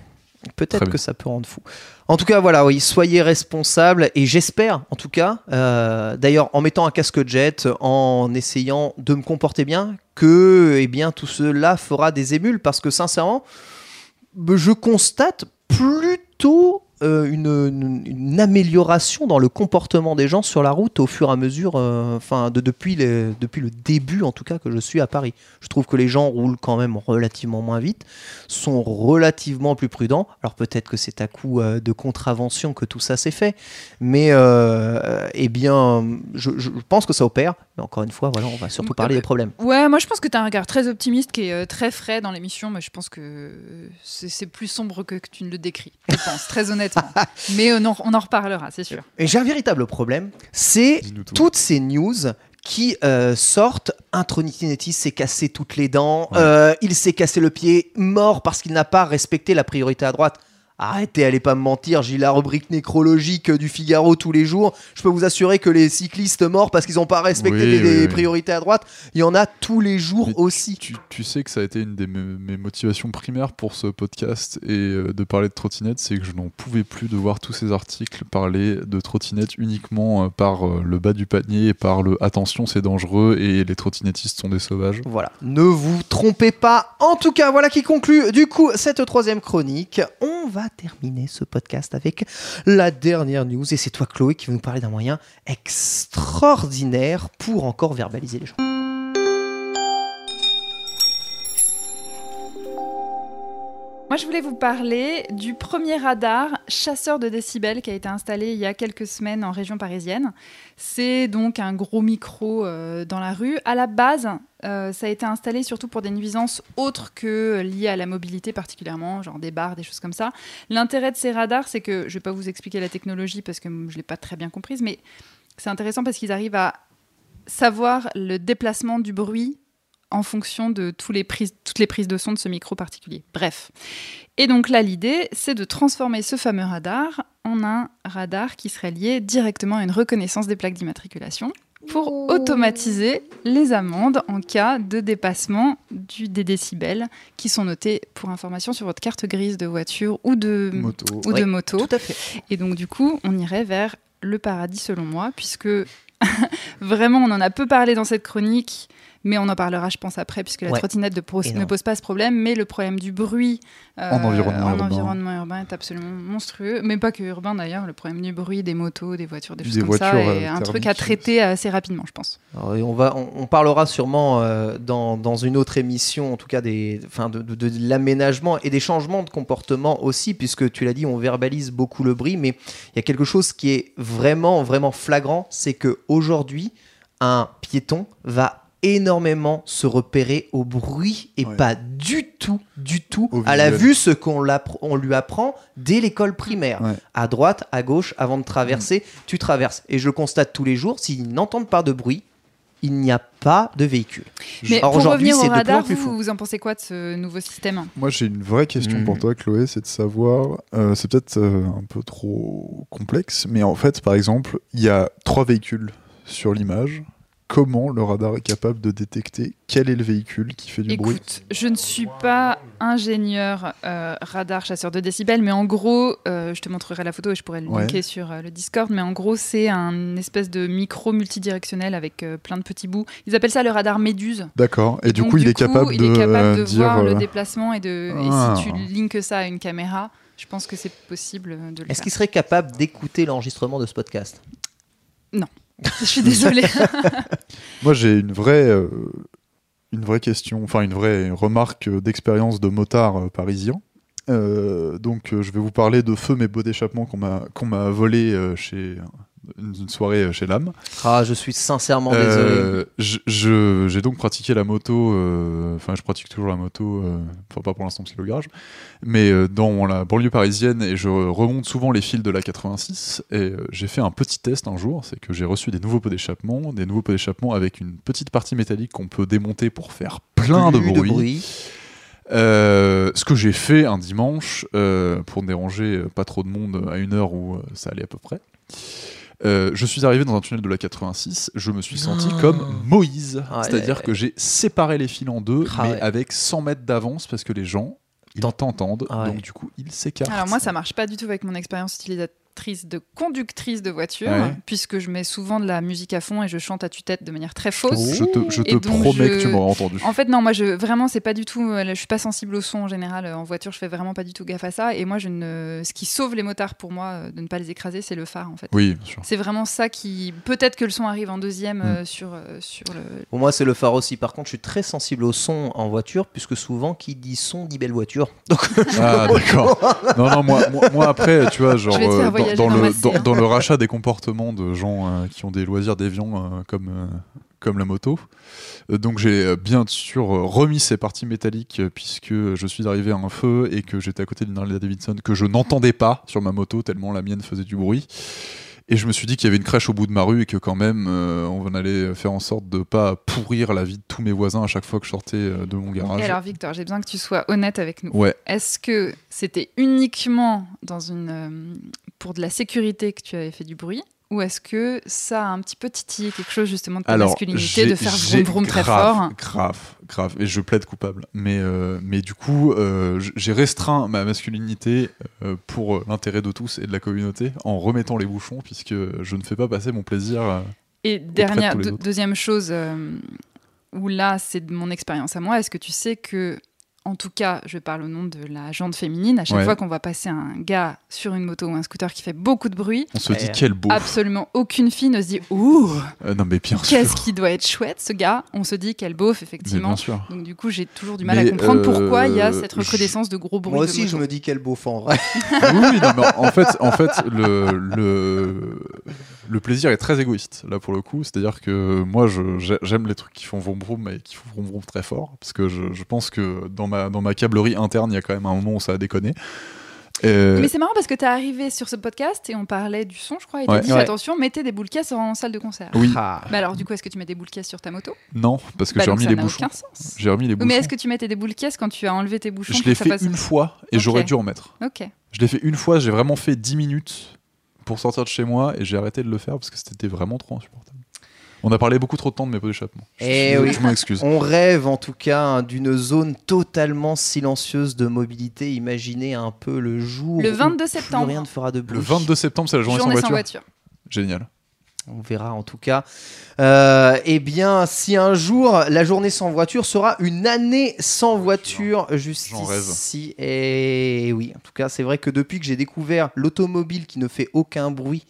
[SPEAKER 1] Peut-être que ça peut rendre fou. En tout cas, voilà, oui, soyez responsables et j'espère, en tout cas, euh, d'ailleurs, en mettant un casque jet, en essayant de me comporter bien, que, eh bien, tout cela fera des émules parce que sincèrement, je constate plutôt euh, une, une- une amélioration dans le comportement des gens sur la route au fur et à mesure, euh, enfin de, depuis, les- depuis le début en tout cas que je suis à Paris. Je trouve que les gens roulent quand même relativement moins vite, sont relativement plus prudents. Alors peut-être que c'est à coup euh, de contravention que tout ça s'est fait, mais eh bien, je, je pense que ça opère. Mais encore une fois, voilà, on va surtout parler des problèmes.
[SPEAKER 2] Ouais, moi je pense que tu as un regard très optimiste qui est très frais dans l'émission, mais je pense que c'est c'est plus sombre que, que tu ne le décris, je pense, très honnêtement. Mais euh, on en reparlera, c'est sûr.
[SPEAKER 1] Et j'ai un véritable problème, c'est toutes ces news qui euh, sortent. Un trottinettiste s'est cassé toutes les dents,
[SPEAKER 3] Ouais.
[SPEAKER 1] euh, il s'est cassé le pied, mort parce qu'il n'a pas respecté la priorité à droite. Arrêtez, allez pas me mentir, j'ai la rubrique nécrologique du Figaro tous les jours. Je peux vous assurer que les cyclistes morts parce qu'ils n'ont pas respecté
[SPEAKER 3] Oui,
[SPEAKER 1] les,
[SPEAKER 3] oui,
[SPEAKER 1] les
[SPEAKER 3] oui.
[SPEAKER 1] priorités à droite, il y en a tous les jours
[SPEAKER 3] Mais
[SPEAKER 1] aussi.
[SPEAKER 3] Tu, tu sais que ça a été une des me- mes motivations primaires pour ce podcast et euh, de parler de trottinette, c'est que je n'en pouvais plus de voir tous ces articles parler de trottinette uniquement euh, par euh, le bas du panier et par le attention c'est dangereux et les trottinettistes sont des sauvages.
[SPEAKER 1] Voilà, ne vous trompez pas. En tout cas, voilà qui conclut du coup cette troisième chronique. On va terminer ce podcast avec la dernière news et c'est toi Chloé qui va nous parler d'un moyen extraordinaire pour encore verbaliser les gens.
[SPEAKER 2] Moi, je voulais vous parler du premier radar chasseur de décibels qui a été installé il y a quelques semaines en région parisienne. C'est donc un gros micro euh, dans la rue. À la base, euh, ça a été installé surtout pour des nuisances autres que liées à la mobilité particulièrement, genre des bars, des choses comme ça. L'intérêt de ces radars, c'est que je ne vais pas vous expliquer la technologie parce que je ne l'ai pas très bien comprise, mais c'est intéressant parce qu'ils arrivent à savoir le déplacement du bruit en fonction de tous les prises, toutes les prises de son de ce micro particulier. Bref. Et donc là, l'idée, c'est de transformer ce fameux radar en un radar qui serait lié directement à une reconnaissance des plaques d'immatriculation pour automatiser les amendes en cas de dépassement du, des décibels qui sont notés pour information sur votre carte grise de voiture ou de
[SPEAKER 3] Moto.
[SPEAKER 2] Ou de moto.
[SPEAKER 1] Tout à fait.
[SPEAKER 2] Et donc du coup, on irait vers le paradis selon moi, puisque vraiment on en a peu parlé dans cette chronique, mais on en parlera je pense après, puisque la
[SPEAKER 1] Ouais.
[SPEAKER 2] trottinette ne pose, pas ce problème, mais le problème du bruit euh,
[SPEAKER 3] En environnement
[SPEAKER 2] en
[SPEAKER 3] urbain.
[SPEAKER 2] environnement urbain est absolument monstrueux, mais pas que urbain d'ailleurs, le problème du bruit des motos, des voitures, des choses comme ça,
[SPEAKER 3] voitures,
[SPEAKER 2] est
[SPEAKER 3] euh,
[SPEAKER 2] un truc à traiter assez rapidement je pense.
[SPEAKER 1] Alors, et on, va, on, on parlera sûrement euh, dans, dans une autre émission, en tout cas des, enfin, de, de- de l'aménagement et des changements de comportement aussi, puisque tu l'as dit, on verbalise beaucoup le bruit, mais il y a quelque chose qui est vraiment, vraiment flagrant, c'est que aujourd'hui, un piéton va énormément se repérer au bruit et
[SPEAKER 3] Ouais.
[SPEAKER 1] pas du tout, du tout
[SPEAKER 3] Au
[SPEAKER 1] à la vue ce qu'on on lui apprend dès l'école primaire.
[SPEAKER 3] Ouais.
[SPEAKER 1] À droite, à gauche, avant de traverser, tu traverses. Et je le constate tous les jours, s'ils n'entendent pas de bruit, il n'y a pas de véhicule.
[SPEAKER 2] Mais
[SPEAKER 1] Or,
[SPEAKER 2] pour
[SPEAKER 1] aujourd'hui,
[SPEAKER 2] revenir
[SPEAKER 1] c'est
[SPEAKER 2] au radar,
[SPEAKER 1] plus
[SPEAKER 2] vous, vous en pensez quoi de ce nouveau système?
[SPEAKER 3] Moi, j'ai une vraie question
[SPEAKER 1] Mhm.
[SPEAKER 3] pour toi, Chloé, c'est de savoir, euh, c'est peut-être euh, un peu trop complexe, mais en fait, par exemple, il y a trois véhicules sur l'image. Comment le radar est capable de détecter quel est le véhicule qui fait du bruit
[SPEAKER 2] Écoute, je ne suis pas ingénieur euh, radar chasseur de décibels, mais en gros, euh, je te montrerai la photo et je pourrais le
[SPEAKER 3] Ouais.
[SPEAKER 2] linker sur euh, le Discord, mais en gros, c'est un espèce de micro multidirectionnel avec euh, plein de petits bouts. Ils appellent ça le radar méduse.
[SPEAKER 3] D'accord. Et, du
[SPEAKER 2] donc,
[SPEAKER 3] coup, il est capable
[SPEAKER 2] il
[SPEAKER 3] de,
[SPEAKER 2] est capable de
[SPEAKER 3] dire.
[SPEAKER 2] voir
[SPEAKER 3] euh,
[SPEAKER 2] le déplacement et, de,
[SPEAKER 3] Ah.
[SPEAKER 2] et si tu linkes ça à une caméra, je pense que c'est possible de le
[SPEAKER 1] Est-ce
[SPEAKER 2] faire.
[SPEAKER 1] qu'il serait capable d'écouter l'enregistrement de ce podcast?
[SPEAKER 2] Je suis désolée.
[SPEAKER 3] Moi, j'ai une vraie, euh, une vraie question, enfin une vraie remarque d'expérience de motard euh, parisien. Euh, donc, je vais vous parler de feu mes beaux d'échappement qu'on m'a qu'on m'a volé chez une soirée euh, chez l'âme.
[SPEAKER 1] Ah, je suis sincèrement désolé.
[SPEAKER 3] Euh, J'ai donc pratiqué la moto, euh, enfin je pratique toujours la moto, euh, enfin pas pour l'instant parce c'est le garage, mais dans la banlieue parisienne et je remonte souvent les fils de la 86 et j'ai fait un petit test un jour, c'est que j'ai reçu des nouveaux pots d'échappement, des nouveaux pots d'échappement avec une petite partie métallique qu'on peut démonter pour faire plein de bruit. Euh, ce que j'ai fait un dimanche euh, pour ne déranger pas trop de monde à une heure où ça allait à peu près. Euh, je suis arrivé dans un tunnel de la 86, je me suis senti
[SPEAKER 1] Non.
[SPEAKER 3] comme Moïse,
[SPEAKER 1] Ah,
[SPEAKER 3] c'est-à-dire
[SPEAKER 1] ouais.
[SPEAKER 3] que j'ai séparé les fils en deux,
[SPEAKER 1] Ah,
[SPEAKER 3] mais
[SPEAKER 1] ouais.
[SPEAKER 3] avec 100 mètres d'avance parce que les gens ils t'entendent,
[SPEAKER 1] Ah, ouais.
[SPEAKER 3] donc du coup ils s'écartent.
[SPEAKER 2] Alors moi, ça marche pas du tout avec mon expérience de conductrice de voiture,
[SPEAKER 3] Ouais.
[SPEAKER 2] puisque je mets souvent de la musique à fond et je chante à tue-tête de manière très fausse.
[SPEAKER 3] je te, je te
[SPEAKER 2] Et donc,
[SPEAKER 3] promets
[SPEAKER 2] je-
[SPEAKER 3] que tu m'auras entendu.
[SPEAKER 2] En fait, non, moi, je vraiment, c'est pas du tout. euh, Je suis pas sensible au son en général euh, en voiture. Je fais vraiment pas du tout gaffe à ça. Et moi, je ne. Ce qui sauve les motards pour moi euh, de ne pas les écraser, c'est le phare, en fait.
[SPEAKER 3] Oui, bien sûr.
[SPEAKER 2] C'est vraiment ça qui. Peut-être que le son arrive en deuxième
[SPEAKER 3] Mm.
[SPEAKER 2] euh, sur euh, sur le.
[SPEAKER 1] Pour moi, c'est le phare aussi. Par contre, je suis très sensible au son en voiture, puisque souvent, qui dit son dit belle voiture. Donc,
[SPEAKER 3] Ah d'accord. Non non moi, moi, moi, après tu vois genre
[SPEAKER 2] Je vais te faire
[SPEAKER 3] euh, dans, le dans,
[SPEAKER 2] hein.
[SPEAKER 3] dans le rachat des comportements de gens euh, qui ont des loisirs déviants euh, comme euh, comme la moto. Donc j'ai bien sûr remis ces parties métalliques puisque je suis arrivé à un feu et que j'étais à côté d'une Harley Davidson que je n'entendais pas sur ma moto tellement la mienne faisait du bruit. Et je me suis dit qu'il y avait une crèche au bout de ma rue et que quand même euh, on allait faire en sorte de pas pourrir la vie de tous mes voisins à chaque fois que je sortais de mon garage.
[SPEAKER 2] Et alors, Victor, j'ai besoin que tu sois honnête avec nous.
[SPEAKER 3] Ouais.
[SPEAKER 2] Est-ce que c'était uniquement dans une euh, pour de la sécurité que tu avais fait du bruit ou est-ce que ça a un petit peu titillé quelque chose justement de ta
[SPEAKER 3] Alors,
[SPEAKER 2] masculinité de faire vroom vroom très fort
[SPEAKER 3] Grave, grave. Et je plaide coupable. Mais, euh, mais du coup, euh, j'ai restreint ma masculinité euh, pour l'intérêt de tous et de la communauté en remettant les bouchons, puisque je ne fais pas passer mon plaisir.
[SPEAKER 2] Et dernière, deux- deuxième chose, où là, c'est de mon expérience à moi, est-ce que tu sais que en tout cas, je parle au nom de la jante féminine, à chaque
[SPEAKER 3] Ouais.
[SPEAKER 2] fois qu'on va passer un gars sur une moto ou un scooter qui fait beaucoup de bruit,
[SPEAKER 3] On se dit quel beau.
[SPEAKER 2] absolument aucune fille ne se dit Ouh,
[SPEAKER 3] Euh, non mais bien sûr.
[SPEAKER 2] qu'est-ce qui doit être chouette ce gars? On se dit quel beauf,
[SPEAKER 3] Mais
[SPEAKER 2] effectivement.
[SPEAKER 3] bien sûr.
[SPEAKER 2] Donc du coup, j'ai toujours du mal
[SPEAKER 3] Mais,
[SPEAKER 2] à comprendre
[SPEAKER 3] euh,
[SPEAKER 2] pourquoi il y a cette
[SPEAKER 3] je-
[SPEAKER 2] recrudescence de gros bruits.
[SPEAKER 1] Moi aussi, je me dis quel beau fan en vrai.
[SPEAKER 3] oui, oui, non, mais en fait, en fait le, le, le plaisir est très égoïste, là, pour le coup. C'est-à-dire que moi, j'aime les trucs qui font vroom vroom et qui font vroom vroom très fort. Parce que je, je pense que dans ma, dans ma câblerie interne, il y a quand même un moment où ça a déconné. Et-
[SPEAKER 2] Mais c'est marrant parce que t'es arrivé sur ce podcast et on parlait du son, je crois, et t'as
[SPEAKER 3] Ouais.
[SPEAKER 2] dit
[SPEAKER 1] Ouais.
[SPEAKER 2] attention, mettez des boules caisses en salle de concert.
[SPEAKER 3] Oui,
[SPEAKER 1] Ah.
[SPEAKER 2] Bah alors, du coup, est-ce que tu mets des boules caisses sur ta moto?
[SPEAKER 3] Non, parce que
[SPEAKER 2] Bah
[SPEAKER 3] j'ai remis
[SPEAKER 2] ça
[SPEAKER 3] les
[SPEAKER 2] n'a
[SPEAKER 3] bouchons.
[SPEAKER 2] aucun sens.
[SPEAKER 3] J'ai remis les bouchons.
[SPEAKER 2] Mais est-ce que tu mettais des boules caisses quand tu as enlevé tes bouchons
[SPEAKER 3] Je l'ai
[SPEAKER 2] ça
[SPEAKER 3] fait une fois et j'aurais dû en mettre.
[SPEAKER 2] Ok.
[SPEAKER 3] Je l'ai fait une fois, j'ai vraiment fait 10 minutes pour sortir de chez moi et j'ai arrêté de le faire parce que c'était vraiment trop insupportable. On a parlé beaucoup trop de temps de mes pots d'échappement. Je,
[SPEAKER 1] Eh oui.
[SPEAKER 3] je m'en excuse.
[SPEAKER 1] On rêve en tout cas hein, d'une zone totalement silencieuse de mobilité. Imaginez un peu le jour
[SPEAKER 2] Le
[SPEAKER 1] où
[SPEAKER 2] 22
[SPEAKER 1] plus
[SPEAKER 2] septembre.
[SPEAKER 1] rien ne fera de bruit.
[SPEAKER 3] Le 22 septembre, c'est la journée,
[SPEAKER 2] Journée
[SPEAKER 3] sans
[SPEAKER 2] sans
[SPEAKER 3] voiture.
[SPEAKER 2] voiture.
[SPEAKER 3] Génial.
[SPEAKER 1] On verra en tout cas. Euh, eh bien, si un jour la journée sans voiture sera une année sans voiture, juste ici. Et oui, en tout cas, c'est vrai que depuis que j'ai découvert l'automobile qui ne fait aucun bruit,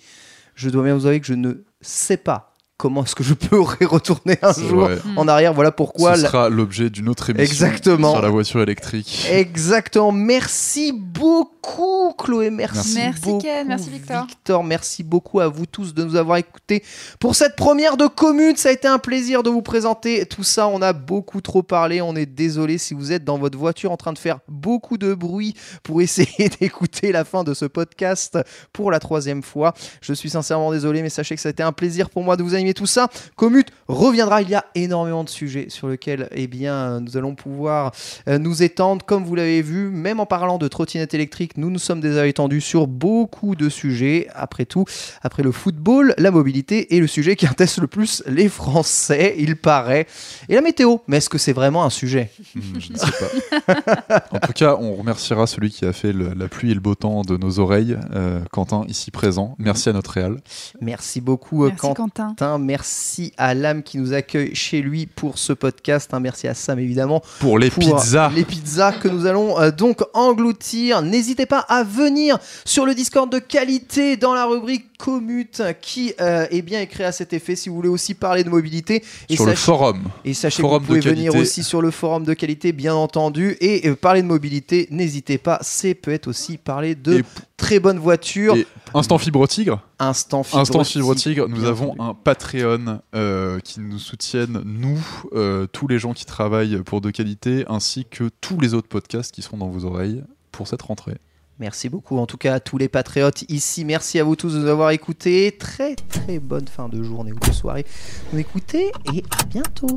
[SPEAKER 1] je dois bien vous avouer que je ne sais pas comment est-ce que je peux retourner un jour
[SPEAKER 3] vrai.
[SPEAKER 1] en arrière. Voilà pourquoi.
[SPEAKER 3] Ce
[SPEAKER 1] la-
[SPEAKER 3] sera l'objet d'une autre émission
[SPEAKER 1] Exactement.
[SPEAKER 3] sur la voiture électrique.
[SPEAKER 1] Exactement. Merci beaucoup, Chloé. Merci,
[SPEAKER 2] Merci,
[SPEAKER 1] beaucoup.
[SPEAKER 2] Ken. Merci, Victor.
[SPEAKER 1] Victor, merci beaucoup à vous tous de nous avoir écoutés pour cette première de commune. Ça a été un plaisir de vous présenter tout ça. On a beaucoup trop parlé. On est désolé si vous êtes dans votre voiture en train de faire beaucoup de bruit pour essayer d'écouter la fin de ce podcast pour la troisième fois. Je suis sincèrement désolé, mais sachez que ça a été un plaisir pour moi de vous animer tout ça. Commute reviendra. Il y a énormément de sujets sur lesquels eh bien, nous allons pouvoir euh, nous étendre. Comme vous l'avez vu, même en parlant de trottinette électrique, nous nous sommes déjà étendus sur beaucoup de sujets. Après tout, après le football, la mobilité est le sujet qui intéresse le plus les Français, il paraît. Et la météo, mais est-ce que c'est vraiment un sujet?
[SPEAKER 3] Hmm, je ne sais pas. en tout cas, on remerciera celui qui a fait le- la pluie et le beau temps de nos oreilles, euh, Quentin, ici présent. Merci à notre réal.
[SPEAKER 1] Merci beaucoup, euh,
[SPEAKER 2] Merci Quentin.
[SPEAKER 1] Quentin. Merci à l'âme qui nous accueille chez lui pour ce podcast. hein. Merci à Sam, évidemment,
[SPEAKER 3] Pour les
[SPEAKER 1] pour
[SPEAKER 3] pizzas.
[SPEAKER 1] les pizzas que nous allons euh, donc engloutir. N'hésitez pas à venir sur le Discord de qualité dans la rubrique Commute qui euh, est bien écrit à cet effet si vous voulez aussi parler de mobilité. Et
[SPEAKER 3] Sur le
[SPEAKER 1] sachez-
[SPEAKER 3] forum.
[SPEAKER 1] Et sachez
[SPEAKER 3] Forum
[SPEAKER 1] que vous pouvez venir aussi sur le forum de qualité, bien entendu. Et euh, parler de mobilité, n'hésitez pas. C'est peut-être aussi parler de
[SPEAKER 3] Et-
[SPEAKER 1] très bonnes voitures.
[SPEAKER 3] Instant Fibre Tigre.
[SPEAKER 1] Instant fibre.
[SPEAKER 3] Instant Fibre Tigre, nous avons
[SPEAKER 1] entendu.
[SPEAKER 3] un Patreon euh, qui nous soutiennent, nous, euh, tous les gens qui travaillent pour de qualité, ainsi que tous les autres podcasts qui seront dans vos oreilles pour cette rentrée.
[SPEAKER 1] Merci beaucoup en tout cas à tous les patriotes ici. Merci à vous tous de nous avoir écoutés. Très très bonne fin de journée ou de soirée. Nous écoutez et à bientôt.